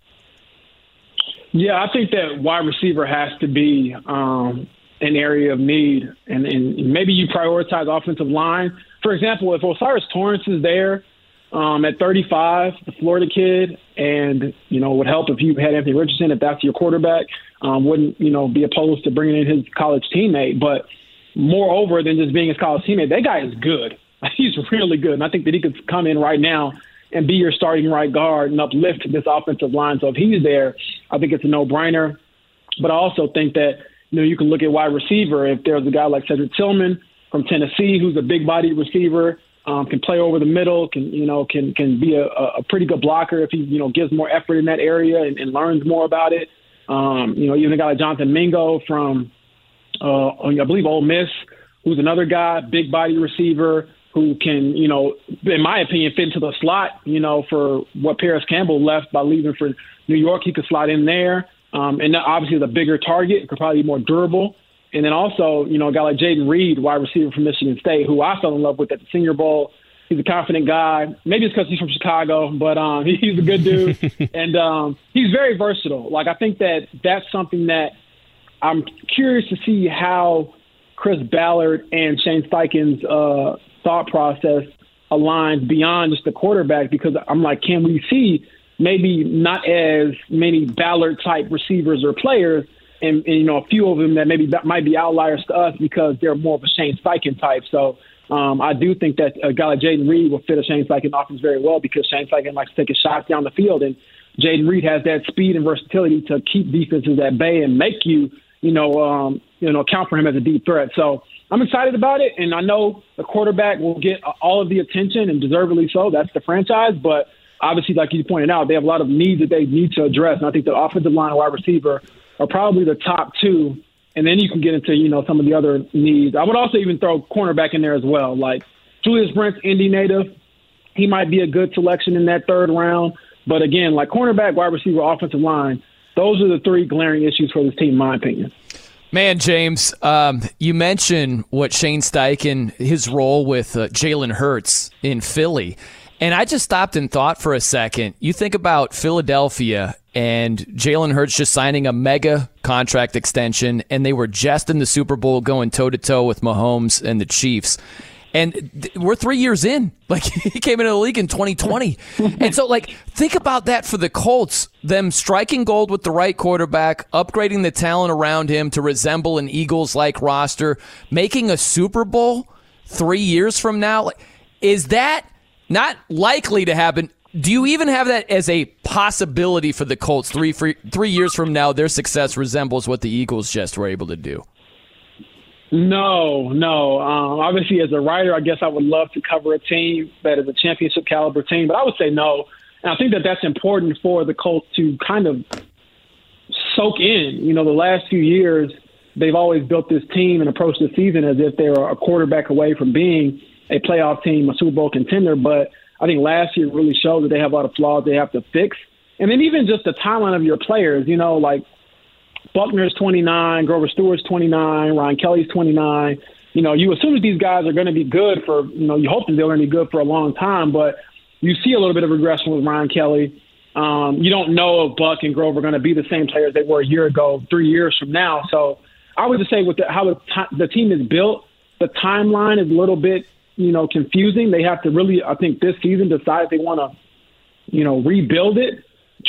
Yeah, I think that wide receiver has to be um, an area of need, and, and maybe you prioritize offensive line. For example, if O'Cyrus Torrence is there, um, at 35, the Florida kid, and you know would help if you had Anthony Richardson if that's your quarterback. Um, wouldn't you know be opposed to bringing in his college teammate, but moreover than just being his college teammate, that guy is good. He's really good, and I think that he could come in right now and be your starting right guard and uplift this offensive line. So if he's there, I think it's a no-brainer. But I also think that you know you can look at wide receiver if there's a guy like Cedric Tillman from Tennessee who's a big body receiver um, can play over the middle, can you know can can be a, a pretty good blocker if he you know gives more effort in that area and, and learns more about it. Um, you know, even a guy like Jonathan Mingo from uh, I believe Ole Miss, who's another guy, big body receiver who can you know, in my opinion, fit into the slot. You know, for what Parris Campbell left by leaving for New York, he could slot in there. Um, and obviously, the bigger target could probably be more durable. And then also, you know, a guy like Jayden Reed, wide receiver from Michigan State, who I fell in love with at the Senior Bowl. He's a confident guy. Maybe it's because he's from Chicago, but um, he's a good dude, and um, he's very versatile. Like I think that that's something that I'm curious to see how Chris Ballard and Shane Steichen's uh, thought process aligns beyond just the quarterback. Because I'm like, can we see maybe not as many Ballard type receivers or players, and, and, you know a few of them that maybe that might be outliers to us because they're more of a Shane Steichen type. So um, I do think that a guy like Jayden Reed will fit a Shane Steichen offense very well because Shane Steichen likes to take his shots down the field, and Jayden Reed has that speed and versatility to keep defenses at bay and make you you know um, you know account for him as a deep threat. So. I'm excited about it, and I know the quarterback will get all of the attention, and deservedly so. That's the franchise, but obviously, like you pointed out, they have a lot of needs that they need to address. And I think the offensive line and wide receiver are probably the top two. And then you can get into, you know, some of the other needs. I would also even throw cornerback in there as well. Like Julius Brents, Indy native, he might be a good selection in that third round. But again, like cornerback, wide receiver, offensive line, those are the three glaring issues for this team, in my opinion. Man, James, um, you mentioned what Shane Steichen, his role with uh, Jalen Hurts in Philly. And I just stopped and thought for a second. You think about Philadelphia and Jalen Hurts just signing a mega contract extension, and they were just in the Super Bowl going toe to toe with Mahomes and the Chiefs. And th- we're three years in. Like he came into the league in 2020, and so like think about that for the Colts. Them striking gold with the right quarterback, upgrading the talent around him to resemble an Eagles-like roster, making a Super Bowl three years from now. Is that not likely to happen? Do you even have that as a possibility for the Colts three three years from now? Their success resembles what the Eagles just were able to do. No, no. Um, obviously, as a writer, I guess I would love to cover a team that is a championship caliber team, but I would say no. And I think that that's important for the Colts to kind of soak in. You know, the last few years, they've always built this team and approached the season as if they were a quarterback away from being a playoff team, a Super Bowl contender. But I think last year really showed that they have a lot of flaws they have to fix. And then even just the timeline of your players, you know, like Buckner's 29, Grover Stewart's 29, Ryan Kelly's 29. You know, you assume that these guys are going to be good for, you know, you hope that they're going to be good for a long time, but you see a little bit of regression with Ryan Kelly. Um, you don't know if Buck and Grover are going to be the same players they were a year ago, three years from now. So I would just say with the, how the, t- the team is built, the timeline is a little bit, you know, confusing. They have to really, I think, this season decide if they want to, you know, rebuild it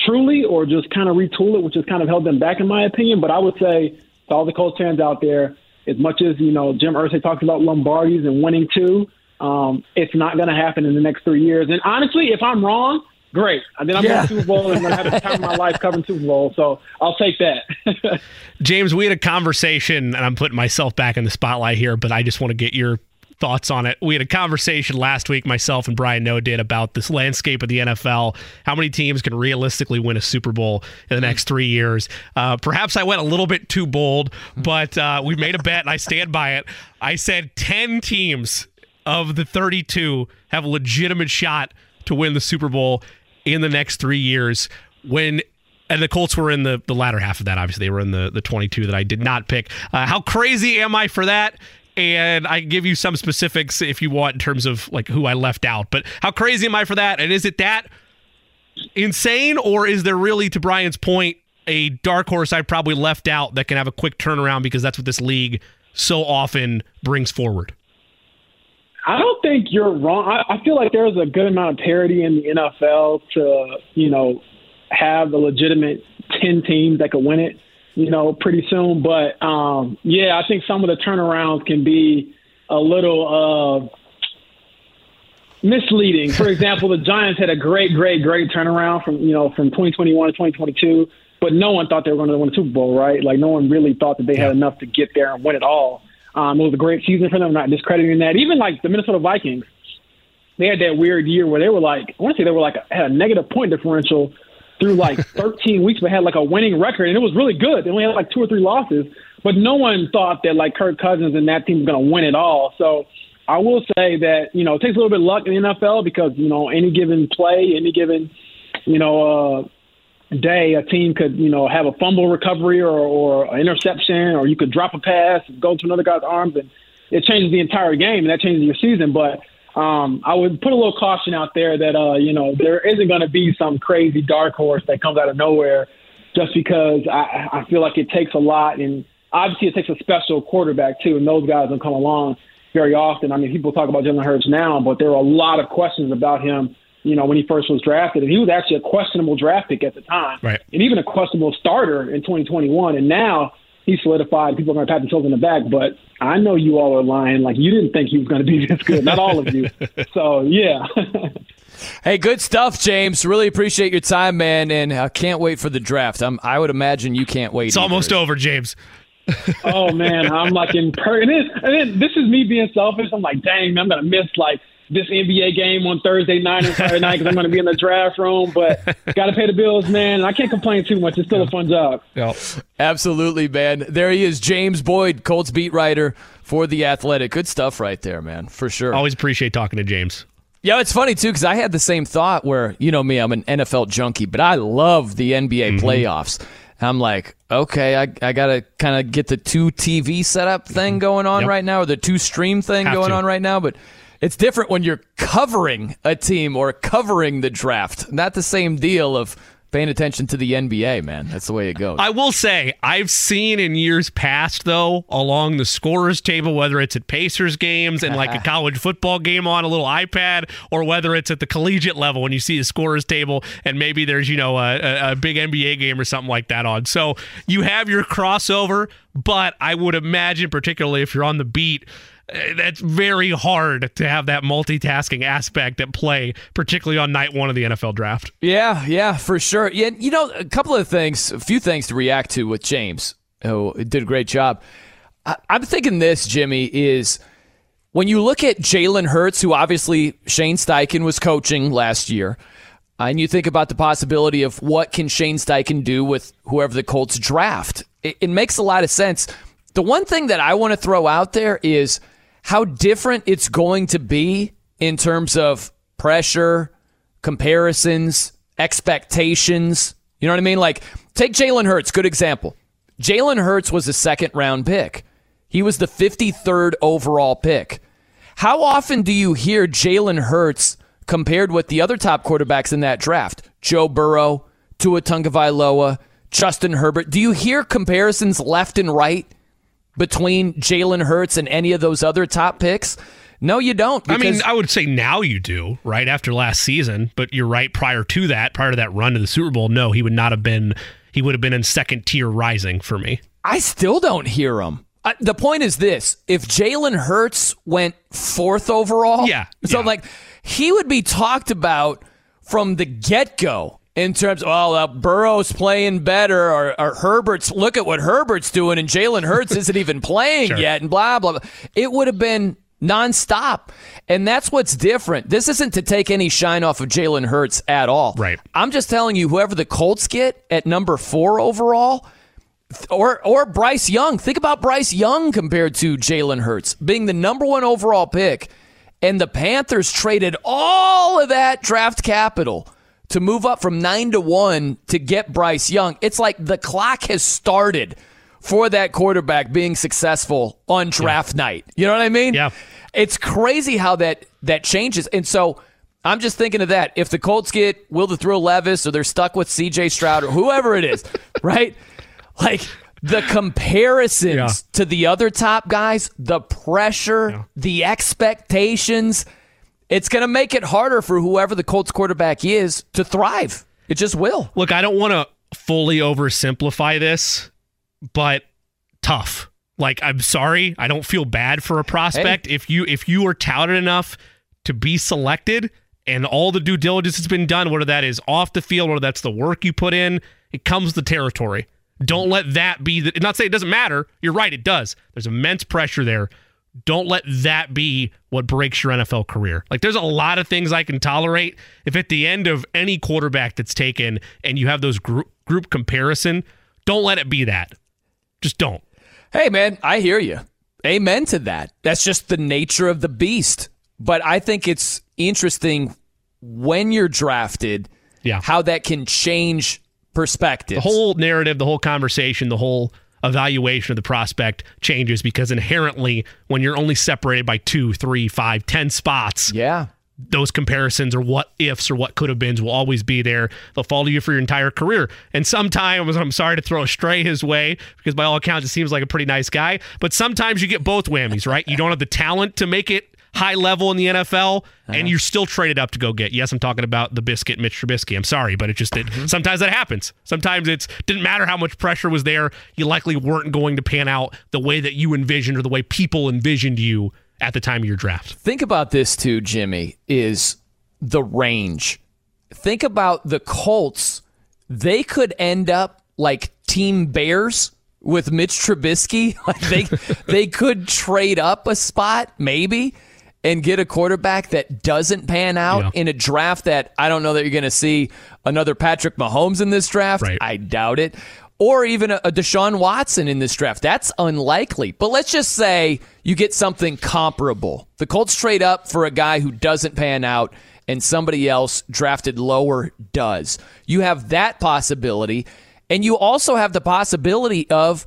truly or just kind of retool it, which has kind of held them back, in my opinion. But I would say to all the Colts fans out there, as much as you know Jim Irsay talks about Lombardi's and winning two, um, it's not going to happen in the next three years. And honestly, if I'm wrong, great. And then I'm yeah. going to Super Bowl and I'm going to have the time of my life covering Super Bowl. So I'll take that. James, we had a conversation, and I'm putting myself back in the spotlight here, but I just want to get your thoughts on it. We had a conversation last week, myself and Brian Noe did, about this landscape of the NFL. How many teams can realistically win a Super Bowl in the next three years? Uh, perhaps I went a little bit too bold, but uh, we made a bet and I stand by it. I said 10 teams of the 32 have a legitimate shot to win the Super Bowl in the next three years. When and the Colts were in the, the latter half of that. Obviously, they were in the, the 22 that I did not pick. Uh, how crazy am I for that? And I can give you some specifics if you want in terms of like who I left out. But how crazy am I for that? And is it that insane, or is there really, to Brian's point, a dark horse I probably left out that can have a quick turnaround because that's what this league so often brings forward? I don't think you're wrong. I, I feel like there's a good amount of parity in the NFL to, you know, have the legitimate 10 teams that could win it you know, pretty soon. But um, yeah, I think some of the turnarounds can be a little uh, misleading. For example, the Giants had a great, great, great turnaround from you know from 2021 to 2022, but no one thought they were going to win a Super Bowl, right? Like no one really thought that they had enough to get there and win it all. Um, it was a great season for them. not discrediting that. Even like the Minnesota Vikings, they had that weird year where they were like, I want to say they were like had a negative point differential through like 13 weeks, but had like a winning record, and it was really good. They only had like two or three losses, but no one thought that like Kirk Cousins and that team was going to win it all. So I will say that you know it takes a little bit of luck in the NFL because you know any given play, any given you know uh, day, a team could you know have a fumble recovery or, or an interception, or you could drop a pass, and go to another guy's arms, and it changes the entire game, and that changes your season. But um, I would put a little caution out there that uh, you know there isn't going to be some crazy dark horse that comes out of nowhere just because I, I feel like it takes a lot, and obviously it takes a special quarterback too, and those guys don't come along very often. I mean, people talk about Jalen Hurts now, but there are a lot of questions about him. You know, when he first was drafted, and he was actually a questionable draft pick at the time, right. and even a questionable starter in 2021, and now he's solidified. People are going to pat themselves in the back, but I know you all are lying. Like you didn't think he was going to be this good. Not all of you. So yeah. hey, good stuff, James. Really appreciate your time, man, and I can't wait for the draft. I'm, I would imagine you can't wait. It's either. almost over, James. oh man, I'm like in per. And then, and then this is me being selfish. I'm like, dang, man, I'm gonna miss like this NBA game on Thursday night and Friday night because I'm going to be in the draft room. But got to pay the bills, man. And I can't complain too much. It's still a fun job. Yep. Absolutely, man. There he is, James Boyd, Colts beat writer for the Athletic. Good stuff right there, man, for sure. Always appreciate talking to James. Yeah, it's funny too because I had the same thought where you know me, I'm an NFL junkie, but I love the NBA Mm-hmm. playoffs. I'm like, okay, I, I got to kind of get the two TV setup thing going on Mm-hmm. Yep. right now, or the two stream thing Have going to. on right now. But it's different when you're covering a team or covering the draft. Not the same deal of paying attention to the NBA, man. That's the way it goes. I will say, I've seen in years past, though, along the scorers table, whether it's at Pacers games and like a college football game on a little iPad, or whether it's at the collegiate level when you see the scorers table and maybe there's, you know, a, a, a big NBA game or something like that on. So you have your crossover, but I would imagine, particularly if you're on the beat, Eh, that's very hard to have that multitasking aspect at play, particularly on night one of the NFL draft. Yeah, yeah, for sure. Yeah, you know, a couple of things, a few things to react to with James, who did a great job. I'm thinking this, Jimmy, is when you look at Jalen Hurts, who obviously Shane Steichen was coaching last year, and you think about the possibility of what can Shane Steichen do with whoever the Colts draft, it, it makes a lot of sense. The one thing that I want to throw out there is how different it's going to be in terms of pressure, comparisons, expectations. You know what I mean? Like, take Jalen Hurts, good example. Jalen Hurts was a second round pick. He was the 53rd overall pick. How often do you hear Jalen Hurts compared with the other top quarterbacks in that draft? Joe Burrow, Tua Tagovailoa, Justin Herbert. Do you hear comparisons left and right between Jalen Hurts and any of those other top picks? No, you don't. I mean, I would say now you do, right after last season, but you're right. Prior to that, prior to that run to the Super Bowl, no, he would not have been. He would have been in second tier rising for me. I still don't hear him. Uh, the point is this: if Jalen Hurts went fourth overall, Yeah, so yeah. like he would be talked about from the get go in terms of oh, uh, Burrow's playing better, or, or Herbert's look at what Herbert's doing, and Jalen Hurts isn't even playing Sure. yet, and blah blah. blah. It would have been nonstop, and that's what's different. This isn't to take any shine off of Jalen Hurts at all. Right. I'm just telling you, whoever the Colts get at number four overall or or Bryce Young. Think about Bryce Young compared to Jalen Hurts being the number one overall pick, and the Panthers traded all of that draft capital to move up from nine to one to get Bryce Young. It's like the clock has started for that quarterback being successful on draft night. You know what I mean? Yeah. It's crazy how that that changes, and so. I'm just thinking of that. If the Colts get Will the Thrill Levis or they're stuck with CJ Stroud or whoever it is, right? Like the comparisons Yeah. to the other top guys, the pressure, the expectations, it's going to make it harder for whoever the Colts quarterback is to thrive. It just will. Look, I don't want to fully oversimplify this, but tough. Like I'm sorry, I don't feel bad for a prospect if you if you are touted enough to be selected and all the due diligence has been done, whether that is off the field, whether that's the work you put in, it comes the territory. Don't let that be the not say it doesn't matter. You're right, it does. There's immense pressure there. Don't let that be what breaks your NFL career. Like there's a lot of things I can tolerate if at the end of any quarterback that's taken and you have those group group comparison, don't let it be that. Just don't. Hey, man, I hear you. Amen to that. That's just the nature of the beast. But I think it's interesting when you're drafted, Yeah. how that can change perspective. The whole narrative, the whole conversation, the whole evaluation of the prospect changes because inherently, when you're only separated by two, three, five, ten spots, yeah, those comparisons or what ifs or what could have beens will always be there. They'll follow you for your entire career. And sometimes I'm sorry to throw a stray his way because by all accounts it seems like a pretty nice guy. But sometimes you get both whammies, right? You don't have the talent to make it high level in the NFL, and uh-huh. you're still traded up to go get. Yes, I'm talking about the biscuit, Mitch Trubisky. I'm sorry, but it just it, mm-hmm. sometimes that happens. Sometimes it's didn't matter how much pressure was there. You likely weren't going to pan out the way that you envisioned or the way people envisioned you at the time of your draft. Think about this too, Jimmy, is the range. Think about the Colts. They could end up like Team Bears with Mitch Trubisky. Like they they could trade up a spot, maybe. And get a quarterback that doesn't pan out Yeah. in a draft that I don't know that you're going to see another Patrick Mahomes in this draft. Right. I doubt it. Or even a, a Deshaun Watson in this draft. That's unlikely. But let's just say you get something comparable. The Colts trade up for a guy who doesn't pan out and somebody else drafted lower does. You have that possibility. And you also have the possibility of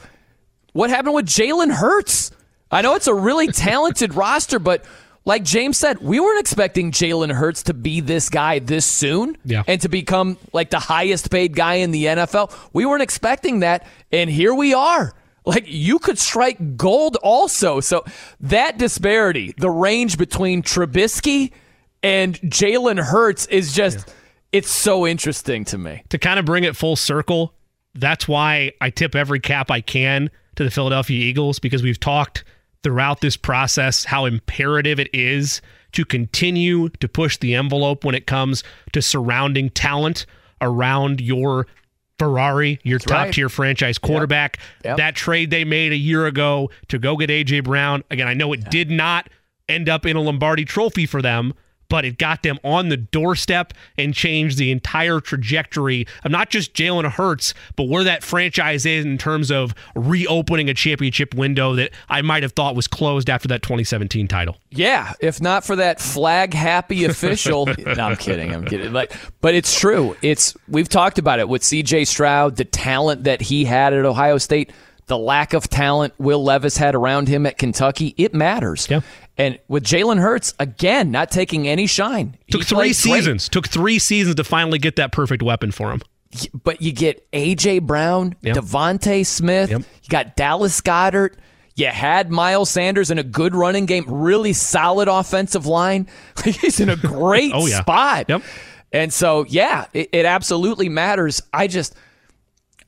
what happened with Jalen Hurts. I know it's a really talented roster, but like James said, we weren't expecting Jalen Hurts to be this guy this soon Yeah. and to become like the highest paid guy in the NFL. We weren't expecting that, and here we are. Like you could strike gold also. So that disparity, the range between Trubisky and Jalen Hurts is just it's so interesting to me. to kind of bring it full circle, that's why I tip every cap I can to the Philadelphia Eagles because we've talked throughout this process how imperative it is to continue to push the envelope when it comes to surrounding talent around your Ferrari, your top right. tier franchise quarterback. Yep. That trade they made a year ago to go get AJ Brown. Again, I know it did not end up in a Lombardi trophy for them, but it got them on the doorstep and changed the entire trajectory of not just Jalen Hurts, but where that franchise is in terms of reopening a championship window that I might have thought was closed after that 2017 title. Yeah, if not for that flag happy official. no, I'm kidding. I'm kidding. Like, but it's true. It's we've talked about it with C.J. Stroud, the talent that he had at Ohio State, the lack of talent Will Levis had around him at Kentucky. It matters. Yeah. And with Jalen Hurts, again, not taking any shine. He Took three played great. seasons. Took three seasons to finally get that perfect weapon for him. but you get AJ Brown, Yep. DeVonta Smith, Yep. you got Dallas Goedert, you had Miles Sanders in a good running game, really solid offensive line. He's in a great Oh, yeah. spot. Yep. And so, yeah, it, it absolutely matters. I just,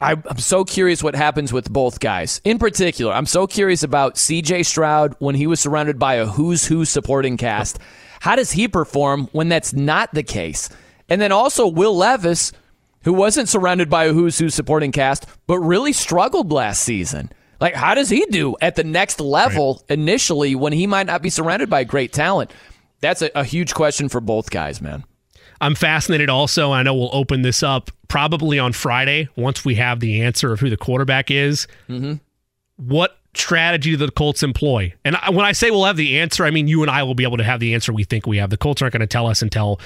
I, I'm so curious what happens with both guys. In particular, I'm so curious about CJ Stroud when he was surrounded by a who's who supporting cast. How does he perform when that's not the case? And then also Will Levis, who wasn't surrounded by a who's who supporting cast, but really struggled last season. Like, how does he do at the next level initially when he might not be surrounded by great talent? That's a, a huge question for both guys, man. I'm fascinated also. I know we'll open this up probably on Friday once we have the answer of who the quarterback is. Mm-hmm. What strategy do the Colts employ? And when I say we'll have the answer, I mean you and I will be able to have the answer we think we have. The Colts aren't going to tell us until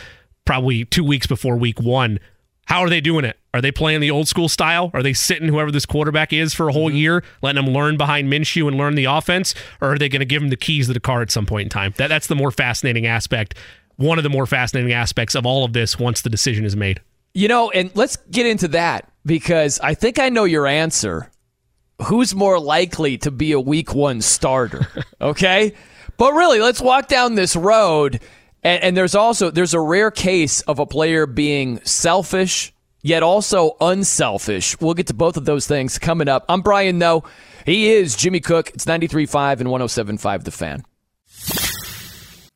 probably two weeks before week one. How are they doing it? Are they playing the old school style? Are they sitting whoever this quarterback is for a whole year, letting them learn behind Minshew and learn the offense? Or are they going to give him the keys to the car at some point in time? That, that's the more fascinating aspect. One of the more fascinating aspects of all of this once the decision is made. You know, and let's get into that because I think I know your answer. Who's more likely to be a week one starter? Okay. but really, let's walk down this road. And, and there's also there's a rare case of a player being selfish yet also unselfish. We'll get to both of those things coming up. I'm Brian Noe. He is Jimmy Cook. It's 93.5 and 107.5 The Fan.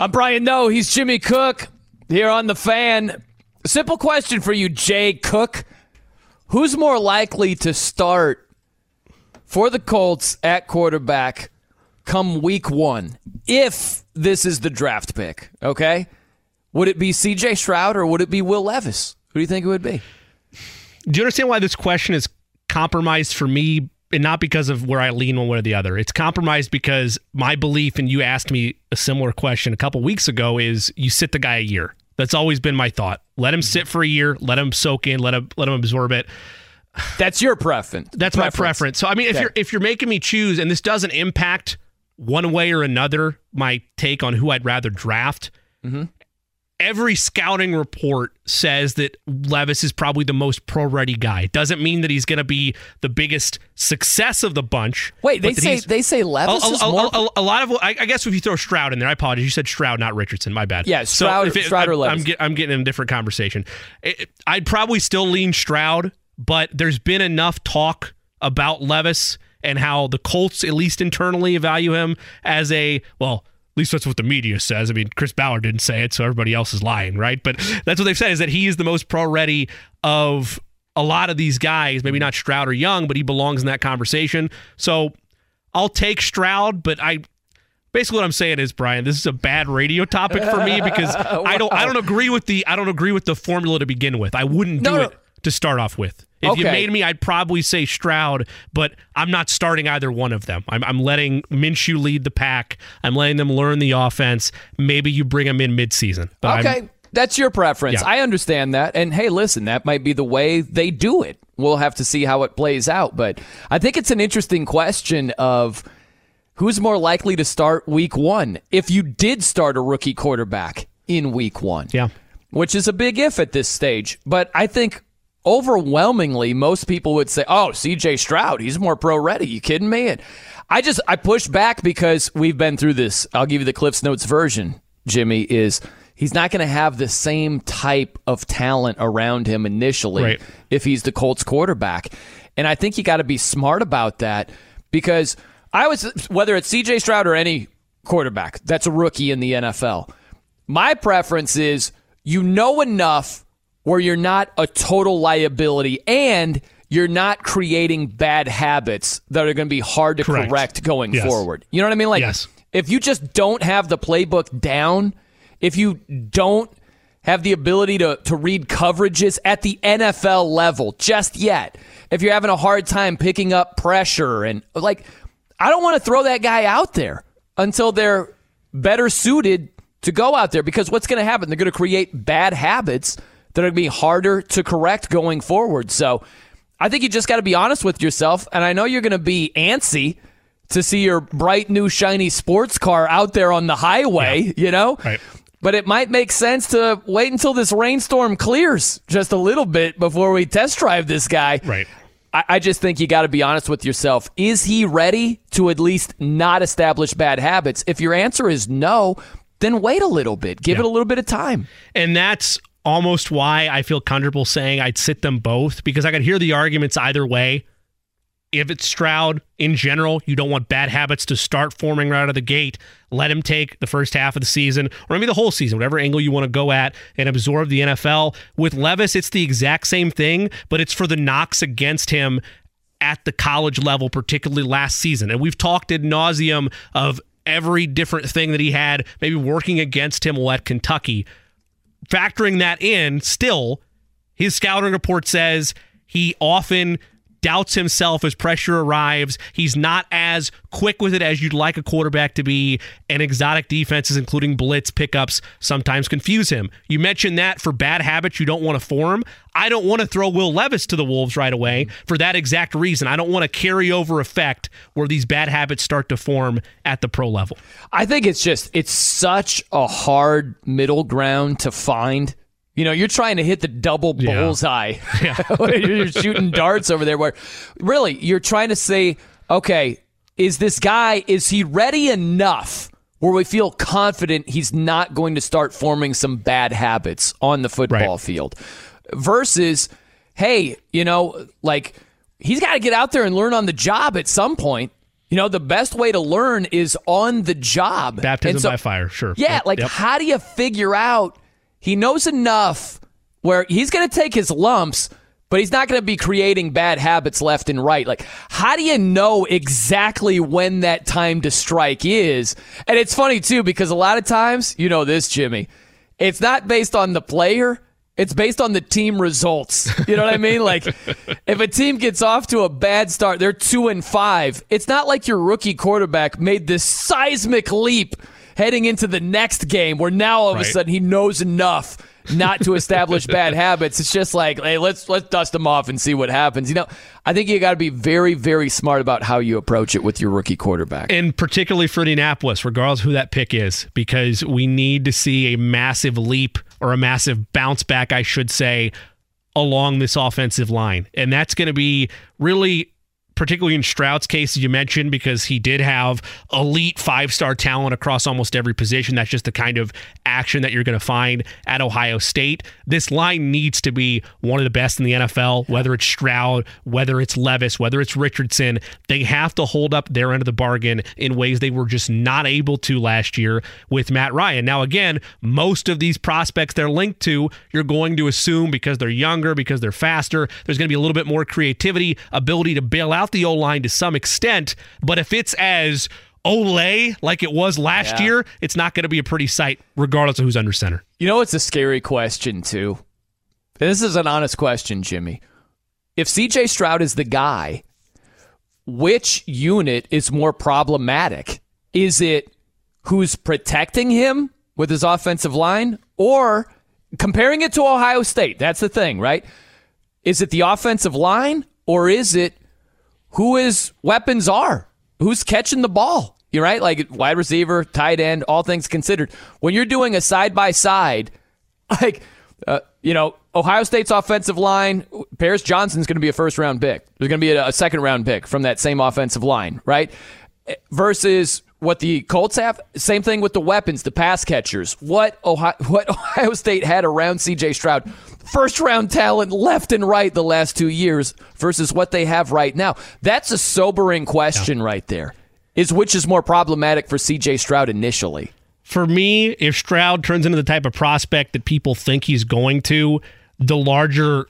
I'm Brian Noe. He's Jimmy Cook here on the fan. Simple question for you, Jay Cook. Who's more likely to start for the Colts at quarterback come week one if this is the draft pick? Okay. Would it be CJ Stroud or would it be Will Levis? Who do you think it would be? Do you understand why this question is compromised for me? And not because of where I lean one way or the other. It's compromised because my belief, and you asked me a similar question a couple weeks ago, is you sit the guy a year. That's always been my thought. Let him sit for a year, let him soak in, let him let him absorb it. That's your preference. That's my preference. So I mean, if Okay. you're if you're making me choose, and this doesn't impact one way or another my take on who I'd rather draft. Mm-hmm. Every scouting report says that Levis is probably the most pro ready guy. It doesn't mean that he's going to be the biggest success of the bunch. Wait, they say they say Levis a, is a- a- more. a- lot of I, I guess if you throw Stroud in there, I apologize. You said Stroud, not Richardson. My bad. Yeah, Stroud- if Stroud or I'm, Levis. I'm, get, I'm getting in a different conversation. It- I'd probably still lean Stroud, but there's been enough talk about Levis and how the Colts, at least internally, value him as a well. Least that's what the media says. I mean, Chris Ballard didn't say it, so everybody else is lying, right? But that's what they've said is that he is the most pro ready of a lot of these guys. Maybe not Stroud or Young, but he belongs in that conversation. So I'll take Stroud, but I basically what I'm saying is, Brian, this is a bad radio topic for me because I don't I don't agree with the I don't agree with the formula to begin with. I wouldn't do No, no. it to start off with. If you made me, I'd probably say Stroud, but I'm not starting either one of them. I'm, I'm letting Minshew lead the pack. I'm letting them learn the offense. Maybe you bring them in midseason. But I'm- Okay, that's your preference. Yeah. I understand that. And hey, listen, that might be the way they do it. We'll have to see how it plays out. But I think it's an interesting question of who's more likely to start week one if you did start a rookie quarterback in week one. Yeah. Which is a big if at this stage. But I think overwhelmingly most people would say, oh, CJ Stroud, he's more pro ready. You kidding me? And I just, I push back because we've been through this. I'll give you the Cliffs Notes version, Jimmy, is he's not going to have the same type of talent around him initially Right. if he's the Colts quarterback. And I think you got to be smart about that because I was, whether it's CJ Stroud or any quarterback that's a rookie in the NFL, my preference is you know enough where you're not a total liability and you're not creating bad habits that are going to be hard to Correct. correct going Yes. forward. You know what I mean? Like, Yes. if you just don't have the playbook down, if you don't have the ability to, to read coverages at the NFL level just yet, if you're having a hard time picking up pressure and like, I don't want to throw that guy out there until they're better suited to go out there because what's going to happen? They're going to create bad habits that are going to be harder to correct going forward. So I think you just got to be honest with yourself. And I know you're going to be antsy to see your bright new shiny sports car out there on the highway, you know? Right. But it might make sense to wait until this rainstorm clears just a little bit before we test drive this guy. Right. I, I just think you got to be honest with yourself. Is he ready to at least not establish bad habits? If your answer is no, then wait a little bit. Give Yeah. it a little bit of time. And that's almost why I feel comfortable saying I'd sit them both because I could hear the arguments either way. If it's Stroud in general, you don't want bad habits to start forming right out of the gate. Let him take the first half of the season, or maybe the whole season, whatever angle you want to go at, and absorb the NFL. With Levis, it's the exact same thing, but it's for the knocks against him at the college level, particularly last season. And we've talked ad nauseum of every different thing that he had, maybe working against him while at Kentucky factoring that in, still, his scouting report says he often doubts himself as pressure arrives. He's not as quick with it as you'd like a quarterback to be, and exotic defenses, including blitz pickups, sometimes confuse him. You mentioned that for bad habits you don't want to form. I don't want to throw Will Levis to the Wolves right away for that exact reason. I don't want a carryover effect where these bad habits start to form at the pro level. I think it's just it's such a hard middle ground to find. You know, you're trying to hit the double Yeah. bullseye. you're shooting darts over there where really you're trying to say, okay, is this guy is he ready enough where we feel confident he's not going to start forming some bad habits on the football field versus hey, you know, like he's got to get out there and learn on the job at some point. You know, the best way to learn is on the job. Baptism so- by fire, sure. Yeah, Yep, like yep. how do you figure out he knows enough where he's going to take his lumps, but he's not going to be creating bad habits left and right. Like, how do you know exactly when that time to strike is? And it's funny too because a lot of times, you know this, Jimmy, it's not based on the player. It's based on the team results. You know what I mean? Like, if a team gets off to a bad start, they're two and five. It's not like your rookie quarterback made this seismic leap heading into the next game where now all of a sudden he knows enough not to establish bad habits. It's just like, hey, let's let's dust them off and see what happens. You know, I think you got to be very very smart about how you approach it with your rookie quarterback. And particularly for Indianapolis, regardless who that pick is, because we need to see a massive leap or a massive bounce back, I should say, along this offensive line. And that's going to be really particularly in Stroud's case, as you mentioned, because he did have elite five star talent across almost every position. That's just the kind of action that you're going to find at Ohio State. This line needs to be one of the best in the NFL, whether it's Stroud, whether it's Levis, whether it's Richardson. They have to hold up their end of the bargain in ways they were just not able to last year with Matt Ryan. Now, again, most of these prospects they're linked to, you're going to assume because they're younger, because they're faster, there's going to be a little bit more creativity, ability to bail out the O line to some extent. But if it's as Olay like it was last Yeah. year, it's not going to be a pretty sight, regardless of who's under center. You know, it's a scary question too. This is an honest question, Jimmy. If CJ Stroud is the guy, which unit is more problematic? Is it who's protecting him with his offensive line or comparing it to Ohio State? That's the thing, right? Is it the offensive line or is it who his weapons are? Who's catching the ball? You're right, like wide receiver, tight end, all things considered. When you're doing a side by side, like uh, you know, Ohio State's offensive line, Paris Johnson's going to be a first round pick. There's going to be a, a second round pick from that same offensive line, right? Versus what the Colts have. Same thing with the weapons, the pass catchers. What Ohio, what Ohio State had around CJ Stroud, first round talent left and right the last two years versus what they have right now. That's a sobering question right there. Is which is more problematic for CJ Stroud initially? For me, if Stroud turns into the type of prospect that people think he's going to, the larger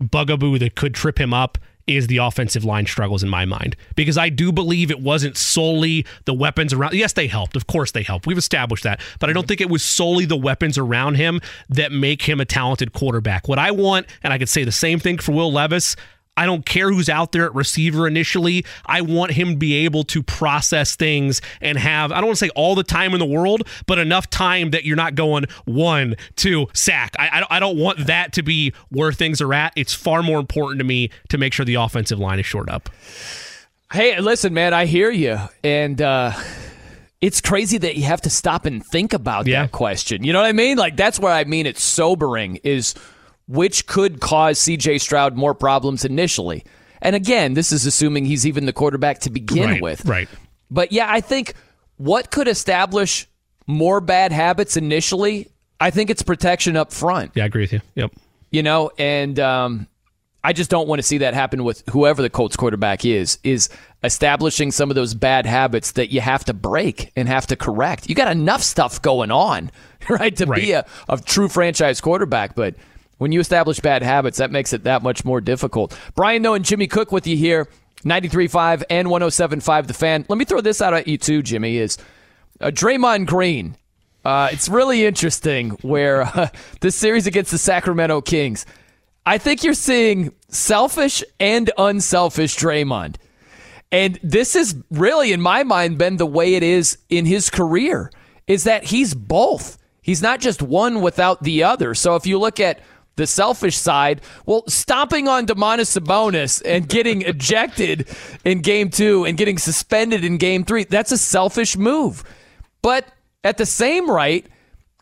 bugaboo that could trip him up is the offensive line struggles in my mind. Because I do believe it wasn't solely the weapons around. Yes, they helped. Of course they helped. We've established that. But I don't think it was solely the weapons around him that make him a talented quarterback. What I want, and I could say the same thing for Will Levis. I don't care who's out there at receiver initially. I want him to be able to process things and have, I don't want to say all the time in the world, but enough time that you're not going one, two, sack. I, I, don't- I don't want that to be where things are at. It's far more important to me to make sure the offensive line is short up. Hey, listen, man, I hear you. And uh, it's crazy that you have to stop and think about Yeah. that question. You know what I mean? Like, that's where I mean it's sobering, is which could cause CJ Stroud more problems initially. And again, this is assuming he's even the quarterback to begin Right, with. right. But yeah, I think what could establish more bad habits initially, I think it's protection up front Yeah, I agree with you. Yep. you know and um, i just don't want to see that happen with whoever the colts quarterback is is establishing some of those bad habits that you have to break and have to correct you got enough stuff going on right to be a, a true franchise quarterback but when you establish bad habits that makes it that much more difficult brian noe and jimmy cook with you here 93.5 and 107.5 the fan let me throw this out at you too jimmy is uh, Draymond Green. Uh, it's really interesting where uh, this series against the Sacramento Kings. I think you're seeing selfish and unselfish Draymond. And this has really, in my mind, been the way it is in his career, is that he's both. He's not just one without the other. So if you look at the selfish side, well, stomping on Domantas Sabonis and getting ejected in game two and getting suspended in game three, that's a selfish move. But at the same right,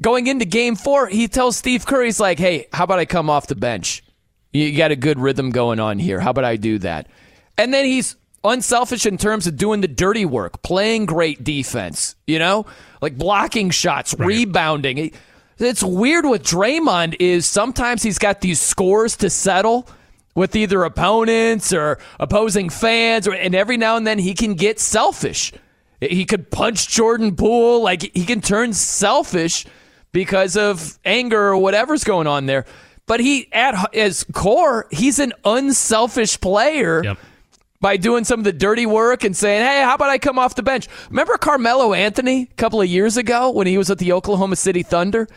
going into game four, he tells Steph Curry, he's like, hey, how about I come off the bench? You got a good rhythm going on here. How about I do that? And then he's unselfish in terms of doing the dirty work, playing great defense, you know, like blocking shots, rebounding. It- It's weird with Draymond is sometimes he's got these scores to settle with either opponents or opposing fans, or, and every now and then he can get selfish. He could punch Jordan Poole, like he can turn selfish because of anger or whatever's going on there. But he, at his core, he's an unselfish player by doing some of the dirty work and saying, "Hey, how about I come off the bench?" Remember Carmelo Anthony a couple of years ago when he was with the Oklahoma City Thunder,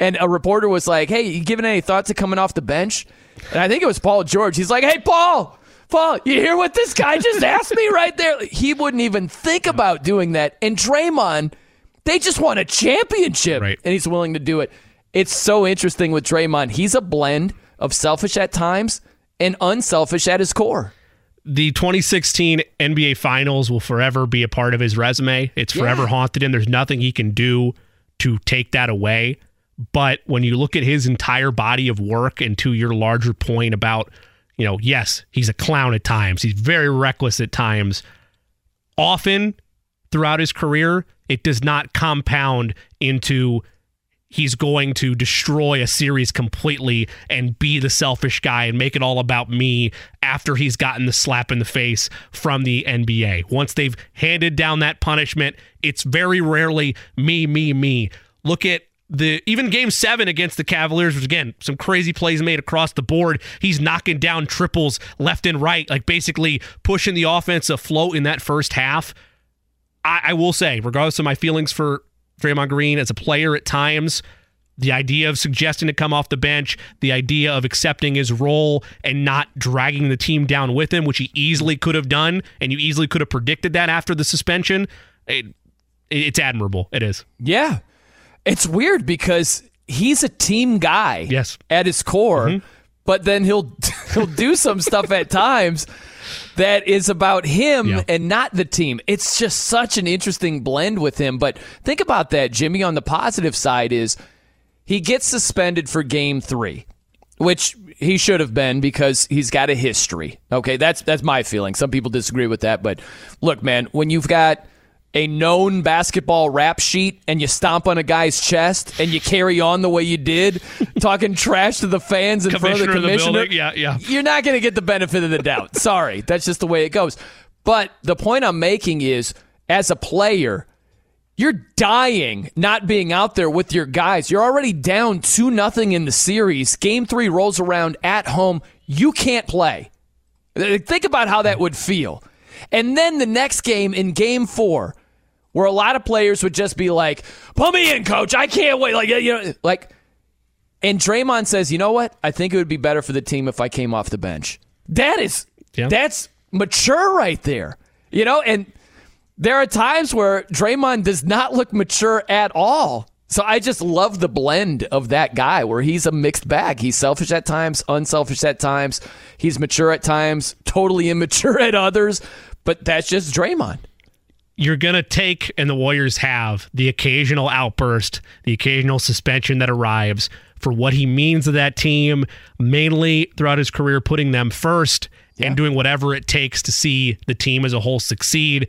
and a reporter was like, "Hey, you given any thought to coming off the bench?" And I think it was Paul George. He's like, "Hey, Paul." Paul, you hear what this guy just asked me right there? He wouldn't even think about doing that. And Draymond, they just won a championship, and he's willing to do it. it's so interesting with Draymond. He's a blend of selfish at times and unselfish at his core. The 2016 NBA Finals will forever be a part of his resume. It's forever yeah. haunted him. There's nothing he can do to take that away. But when you look at his entire body of work and to your larger point about, you know, yes, he's a clown at times, he's very reckless at times. Often throughout his career, it does not compound into he's going to destroy a series completely and be the selfish guy and make it all about me after he's gotten the slap in the face from the NBA. Once they've handed down that punishment, it's very rarely me, me, me. Look at the even game seven against the Cavaliers, which again, some crazy plays made across the board. He's knocking down triples left and right, like basically pushing the offense afloat in that first half. I, I will say, regardless of my feelings for Draymond Green as a player at times, the idea of suggesting to come off the bench, the idea of accepting his role and not dragging the team down with him, which he easily could have done, and you easily could have predicted that after the suspension. It, it's admirable. It is. Yeah. It's weird because he's a team guy. Yes. At his core, mm-hmm. but then he'll he'll do some stuff at times that is about him yeah. and not the team. It's just such an interesting blend with him. But think about that, Jimmy. On the positive side, is he gets suspended for game three, which he should have been because he's got a history. Okay, that's that's my feeling. Some people disagree with that, but look, man, when you've got a known basketball rap sheet and you stomp on a guy's chest and you carry on the way you did, talking trash to the fans in front of the commissioner, of the yeah, yeah. you're not going to get the benefit of the doubt. Sorry, that's just the way it goes. But the point I'm making is, as a player, you're dying not being out there with your guys. You're already down 2 nothing in the series. Game 3 rolls around at home. You can't play. Think about how that would feel. And then the next game in game 4, where a lot of players would just be like, "Put me in, coach. I can't wait." Like you know, like. And Draymond says, "You know what? I think it would be better for the team if I came off the bench." That is yeah. that's mature right there. You know, and there are times where Draymond does not look mature at all. So I just love the blend of that guy where he's a mixed bag. He's selfish at times, unselfish at times. He's mature at times, totally immature at others. But that's just Draymond you're going to take, and the Warriors have, the occasional outburst, the occasional suspension that arrives for what he means to that team, mainly throughout his career, putting them first yeah. and doing whatever it takes to see the team as a whole succeed.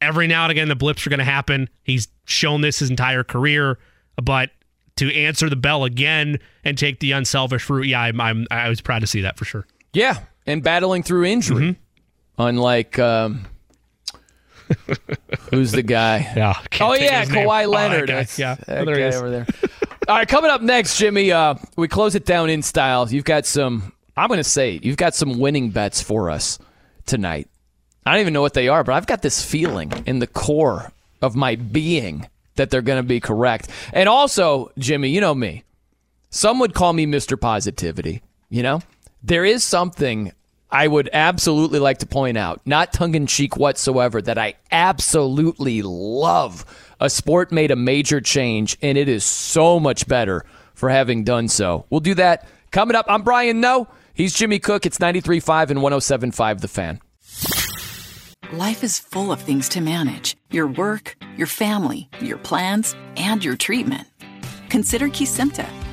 Every now and again, the blips are going to happen. He's shown this his entire career, but to answer the bell again and take the unselfish route, yeah, I'm, I'm i was proud to see that for sure. Yeah, and battling through injury, mm-hmm. unlike um, Who's the guy? Yeah. Oh yeah, Kawhi name. Leonard. Oh, that yeah. That there guy over there. All right, coming up next, Jimmy. Uh, we close it down in style. You've got some. I'm going to say you've got some winning bets for us tonight. I don't even know what they are, but I've got this feeling in the core of my being that they're going to be correct. And also, Jimmy, you know me. Some would call me Mr. Positivity. You know, there is something I would absolutely like to point out, not tongue in cheek whatsoever, that I absolutely love a sport made a major change, and it is so much better for having done so. We'll do that coming up. I'm Brian Noe. He's Jimmy Cook. It's 93.5 and 107.5 The Fan. Life is full of things to manage your work, your family, your plans, and your treatment. Consider Kesimpta,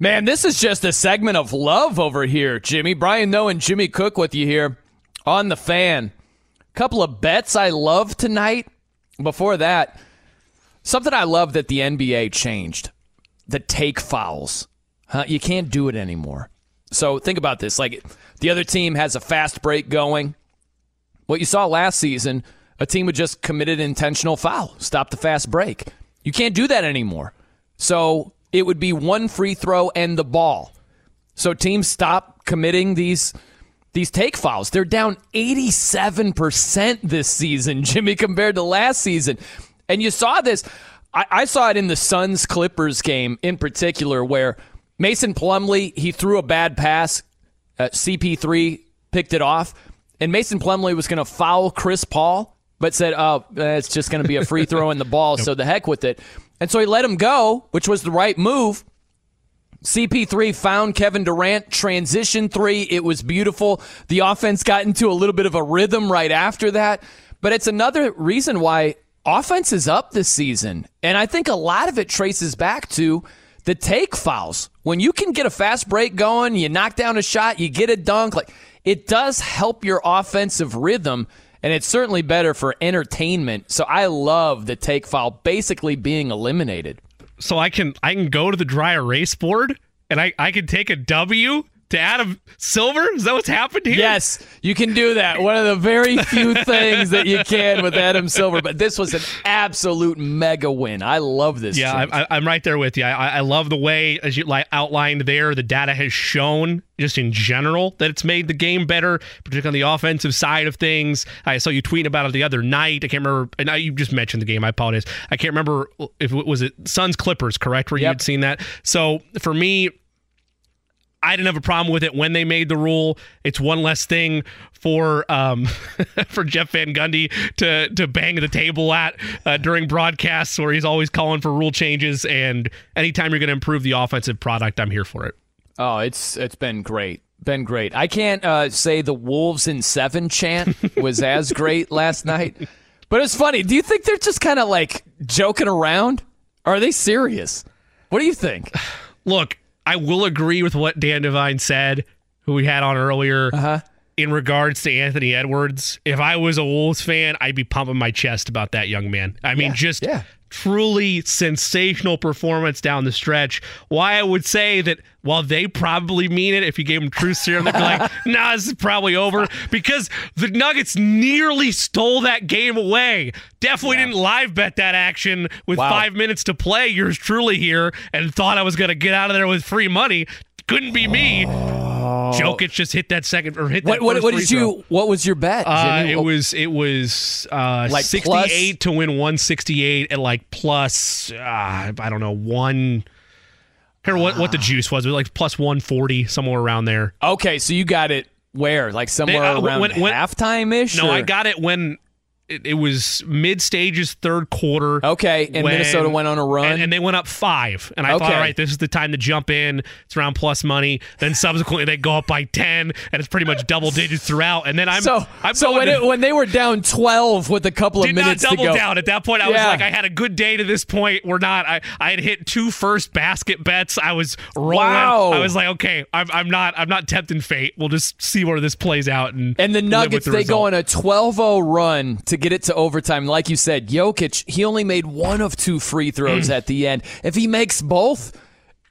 Man, this is just a segment of love over here, Jimmy. Brian Noe and Jimmy Cook with you here on the fan. Couple of bets I love tonight. Before that, something I love that the NBA changed. the take fouls. Huh? You can't do it anymore. So think about this. Like the other team has a fast break going. What you saw last season, a team would just committed an intentional foul, stop the fast break. You can't do that anymore. So it would be one free throw and the ball. So teams stop committing these these take fouls. They're down 87% this season, Jimmy, compared to last season. And you saw this. I, I saw it in the Suns Clippers game in particular, where Mason Plumlee, he threw a bad pass. Uh, CP3 picked it off. And Mason Plumlee was going to foul Chris Paul, but said, oh, it's just going to be a free throw in the ball, so the heck with it. And so he let him go, which was the right move. CP3 found Kevin Durant, transition three. It was beautiful. The offense got into a little bit of a rhythm right after that. But it's another reason why offense is up this season. And I think a lot of it traces back to the take fouls. When you can get a fast break going, you knock down a shot, you get a dunk, like it does help your offensive rhythm. And it's certainly better for entertainment. So I love the take file basically being eliminated so I can I can go to the dry erase board and I, I can take a W to Adam Silver? Is that what's happened here? Yes, you can do that. One of the very few things that you can with Adam Silver. But this was an absolute mega win. I love this. Yeah, I, am right there with you. I, I love the way, as you like outlined there, the data has shown just in general that it's made the game better, particularly on the offensive side of things. I saw you tweeting about it the other night. I can't remember, and I, you just mentioned the game. I apologize. I can't remember if it was it Suns Clippers, correct? Where yep. you had seen that. So for me, I didn't have a problem with it when they made the rule. It's one less thing for um, for Jeff Van Gundy to to bang the table at uh, during broadcasts, where he's always calling for rule changes. And anytime you're going to improve the offensive product, I'm here for it. Oh, it's it's been great, been great. I can't uh, say the Wolves in seven chant was as great last night, but it's funny. Do you think they're just kind of like joking around? Or are they serious? What do you think? Look, I will agree with what Dan Devine said, who we had on earlier. Uh-huh. In regards to Anthony Edwards, if I was a Wolves fan, I'd be pumping my chest about that young man. I mean, yeah, just yeah truly sensational performance down the stretch. Why I would say that while they probably mean it, if you gave them truth serum, they'd be like, nah, this is probably over because the Nuggets nearly stole that game away. Definitely yeah. didn't live bet that action with wow. five minutes to play. Yours truly here and thought I was going to get out of there with free money. Couldn't be me. Oh. Jokic just hit that second or hit that. What, what, what did throw. you? What was your bet? Uh, it was it was uh, like 68 to win 168 at like plus uh, I don't know one. Here, what what the juice was? It was like plus 140 somewhere around there. Okay, so you got it where like somewhere they, uh, around halftime ish. No, or? I got it when it, it was mid stages, third quarter. Okay, and when, Minnesota went on a run, and, and, they went up five. And I okay. thought, all right, this is the time to jump in. It's around plus money. Then subsequently they go up by ten, and it's pretty much double digits throughout. And then I'm so I'm so when, to, it, when they were down twelve with a couple of did minutes not double to go, down at that point. I yeah. was like, I had a good day to this point. We're not. I I had hit two first basket bets. I was rolling. Wow. I was like, okay, I'm I'm not I'm not tempting fate. We'll just see where this plays out. And and the Nuggets the they result. go on a 12-0 run to get it to overtime. Like you said, Jokic he only made one of two free throws at the end. If he makes both,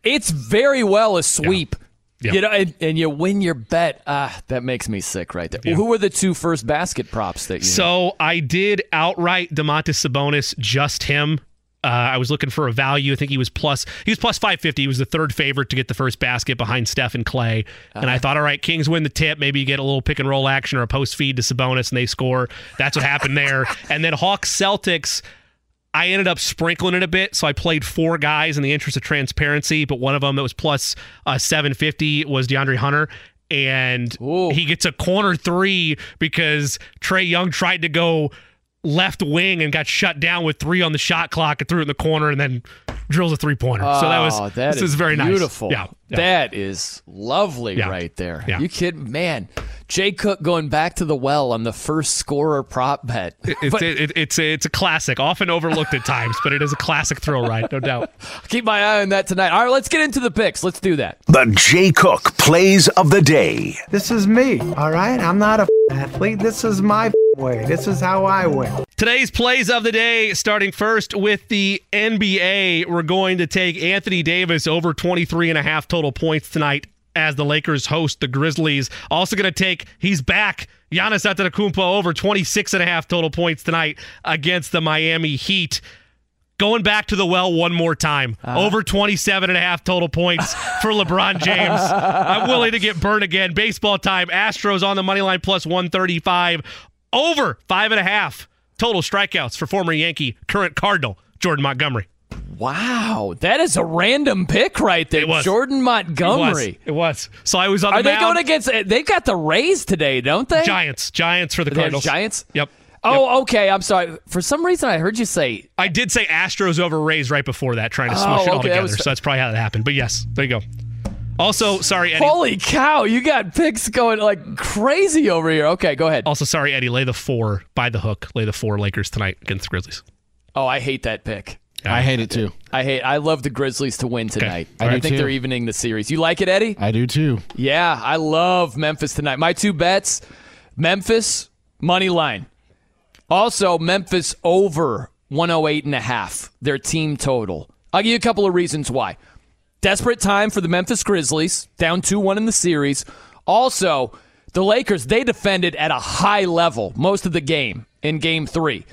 it's very well a sweep. Yeah. Yeah. You know, and, and, you win your bet. Ah, that makes me sick right there. Yeah. Who were the two first basket props that you? So I did outright Domantas Sabonis, just him. Uh, I was looking for a value. I think he was plus. He was plus five fifty. He was the third favorite to get the first basket behind Steph and Klay. Uh-huh. And I thought, all right, Kings win the tip. Maybe you get a little pick and roll action or a post feed to Sabonis, and they score. That's what happened there. And then Hawks Celtics. I ended up sprinkling it a bit, so I played four guys in the interest of transparency. But one of them that was plus uh, seven fifty was DeAndre Hunter, and Ooh. he gets a corner three because Trae Young tried to go left wing and got shut down with three on the shot clock and threw it in the corner and then drills a three pointer. Oh, so that was oh, that this is is very beautiful. nice. Yeah, yeah. That is lovely Yeah. right there. Yeah. You kid man. Jay Cook going back to the well on the first scorer prop bet. It's But it, it's a, it's a classic, often overlooked at times, but it is a classic thrill ride, no doubt. keep my eye on that tonight. All right, let's get into the picks. Let's do that. The Jay Cook plays of the day. This is me, all right? I'm not a athlete. This is my way. This is how I win. Today's plays of the day, starting first with the NBA. We're going to take Anthony Davis over 23 and a half total points tonight as the Lakers host the Grizzlies. Also going to take, he's back, Giannis Antetokounmpo over 26 and a half total points tonight against the Miami Heat. Going back to the well one more time. Uh-huh. Over 27 and a half total points for LeBron James. I'm willing to get burned again. Baseball time. Astros on the money line plus 135. Over five and a half total strikeouts for former Yankee, current Cardinal, Jordan Montgomery. Wow, that is a random pick right there. It was. Jordan Montgomery. It was. It was. So I was on the Are they mound. going against? Eh, they got the Rays today, don't they? Giants. Giants for the They have Cardinals. Giants. Yep. Oh, okay. I'm sorry. For some reason, I heard you say I did say Astros over Rays right before that, trying to Oh, it all okay, together. was- So that's probably how that happened. But yes, there you go. Also, sorry, Eddie. Holy cow, you got picks going like crazy over here. Okay, go ahead. Also, sorry, Eddie. Lay the four by the hook. Lay the four Lakers tonight against the Grizzlies. Oh, I hate that pick. I hate it too. I hate. I love the Grizzlies to win tonight. I I, do think too. they're evening the series. You like it, Eddie? I do too. Yeah, I love Memphis tonight. My two bets: Memphis money line. Also, Memphis over 108 and a half. Their team total. I'll give you a couple of reasons why. Desperate time for the Memphis Grizzlies, down 2-1 in the series. Also, the Lakers, they defended at a high level most of the game in game 3.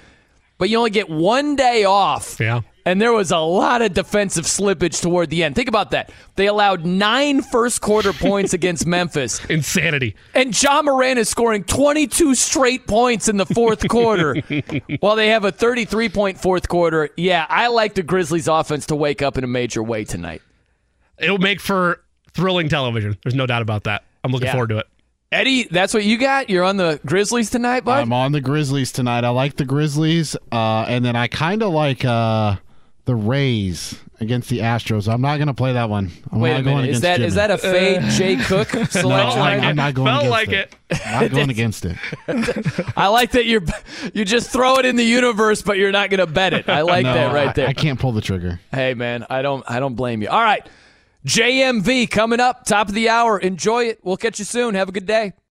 But you only get one day off. Yeah. And there was a lot of defensive slippage toward the end. Think about that. They allowed nine first quarter points against Memphis. Insanity. And Ja Morant is scoring 22 straight points in the fourth quarter while they have a 33 point fourth quarter. Yeah, I like the Grizzlies offense to wake up in a major way tonight. It'll make for thrilling television. There's no doubt about that. I'm looking Yeah. forward to it. Eddie, that's what you got? You're on the Grizzlies tonight, bud? I'm on the Grizzlies tonight. I like the Grizzlies, uh, and then I kind of like uh, the Rays against the Astros. I'm not going to play that one. I'm Wait not a going minute. Is against that Jimmy. is that a fade Jay Cook selection? No, right I'm, now? I'm not going Felt against like it. Not going against it. I like that you're you just throw it in the universe, but you're not going to bet it. I like No, that right I- there. I can't pull the trigger. Hey man, I don't I don't blame you. All right. JMV coming up, top of the hour. Enjoy it. We'll catch you soon. Have a good day.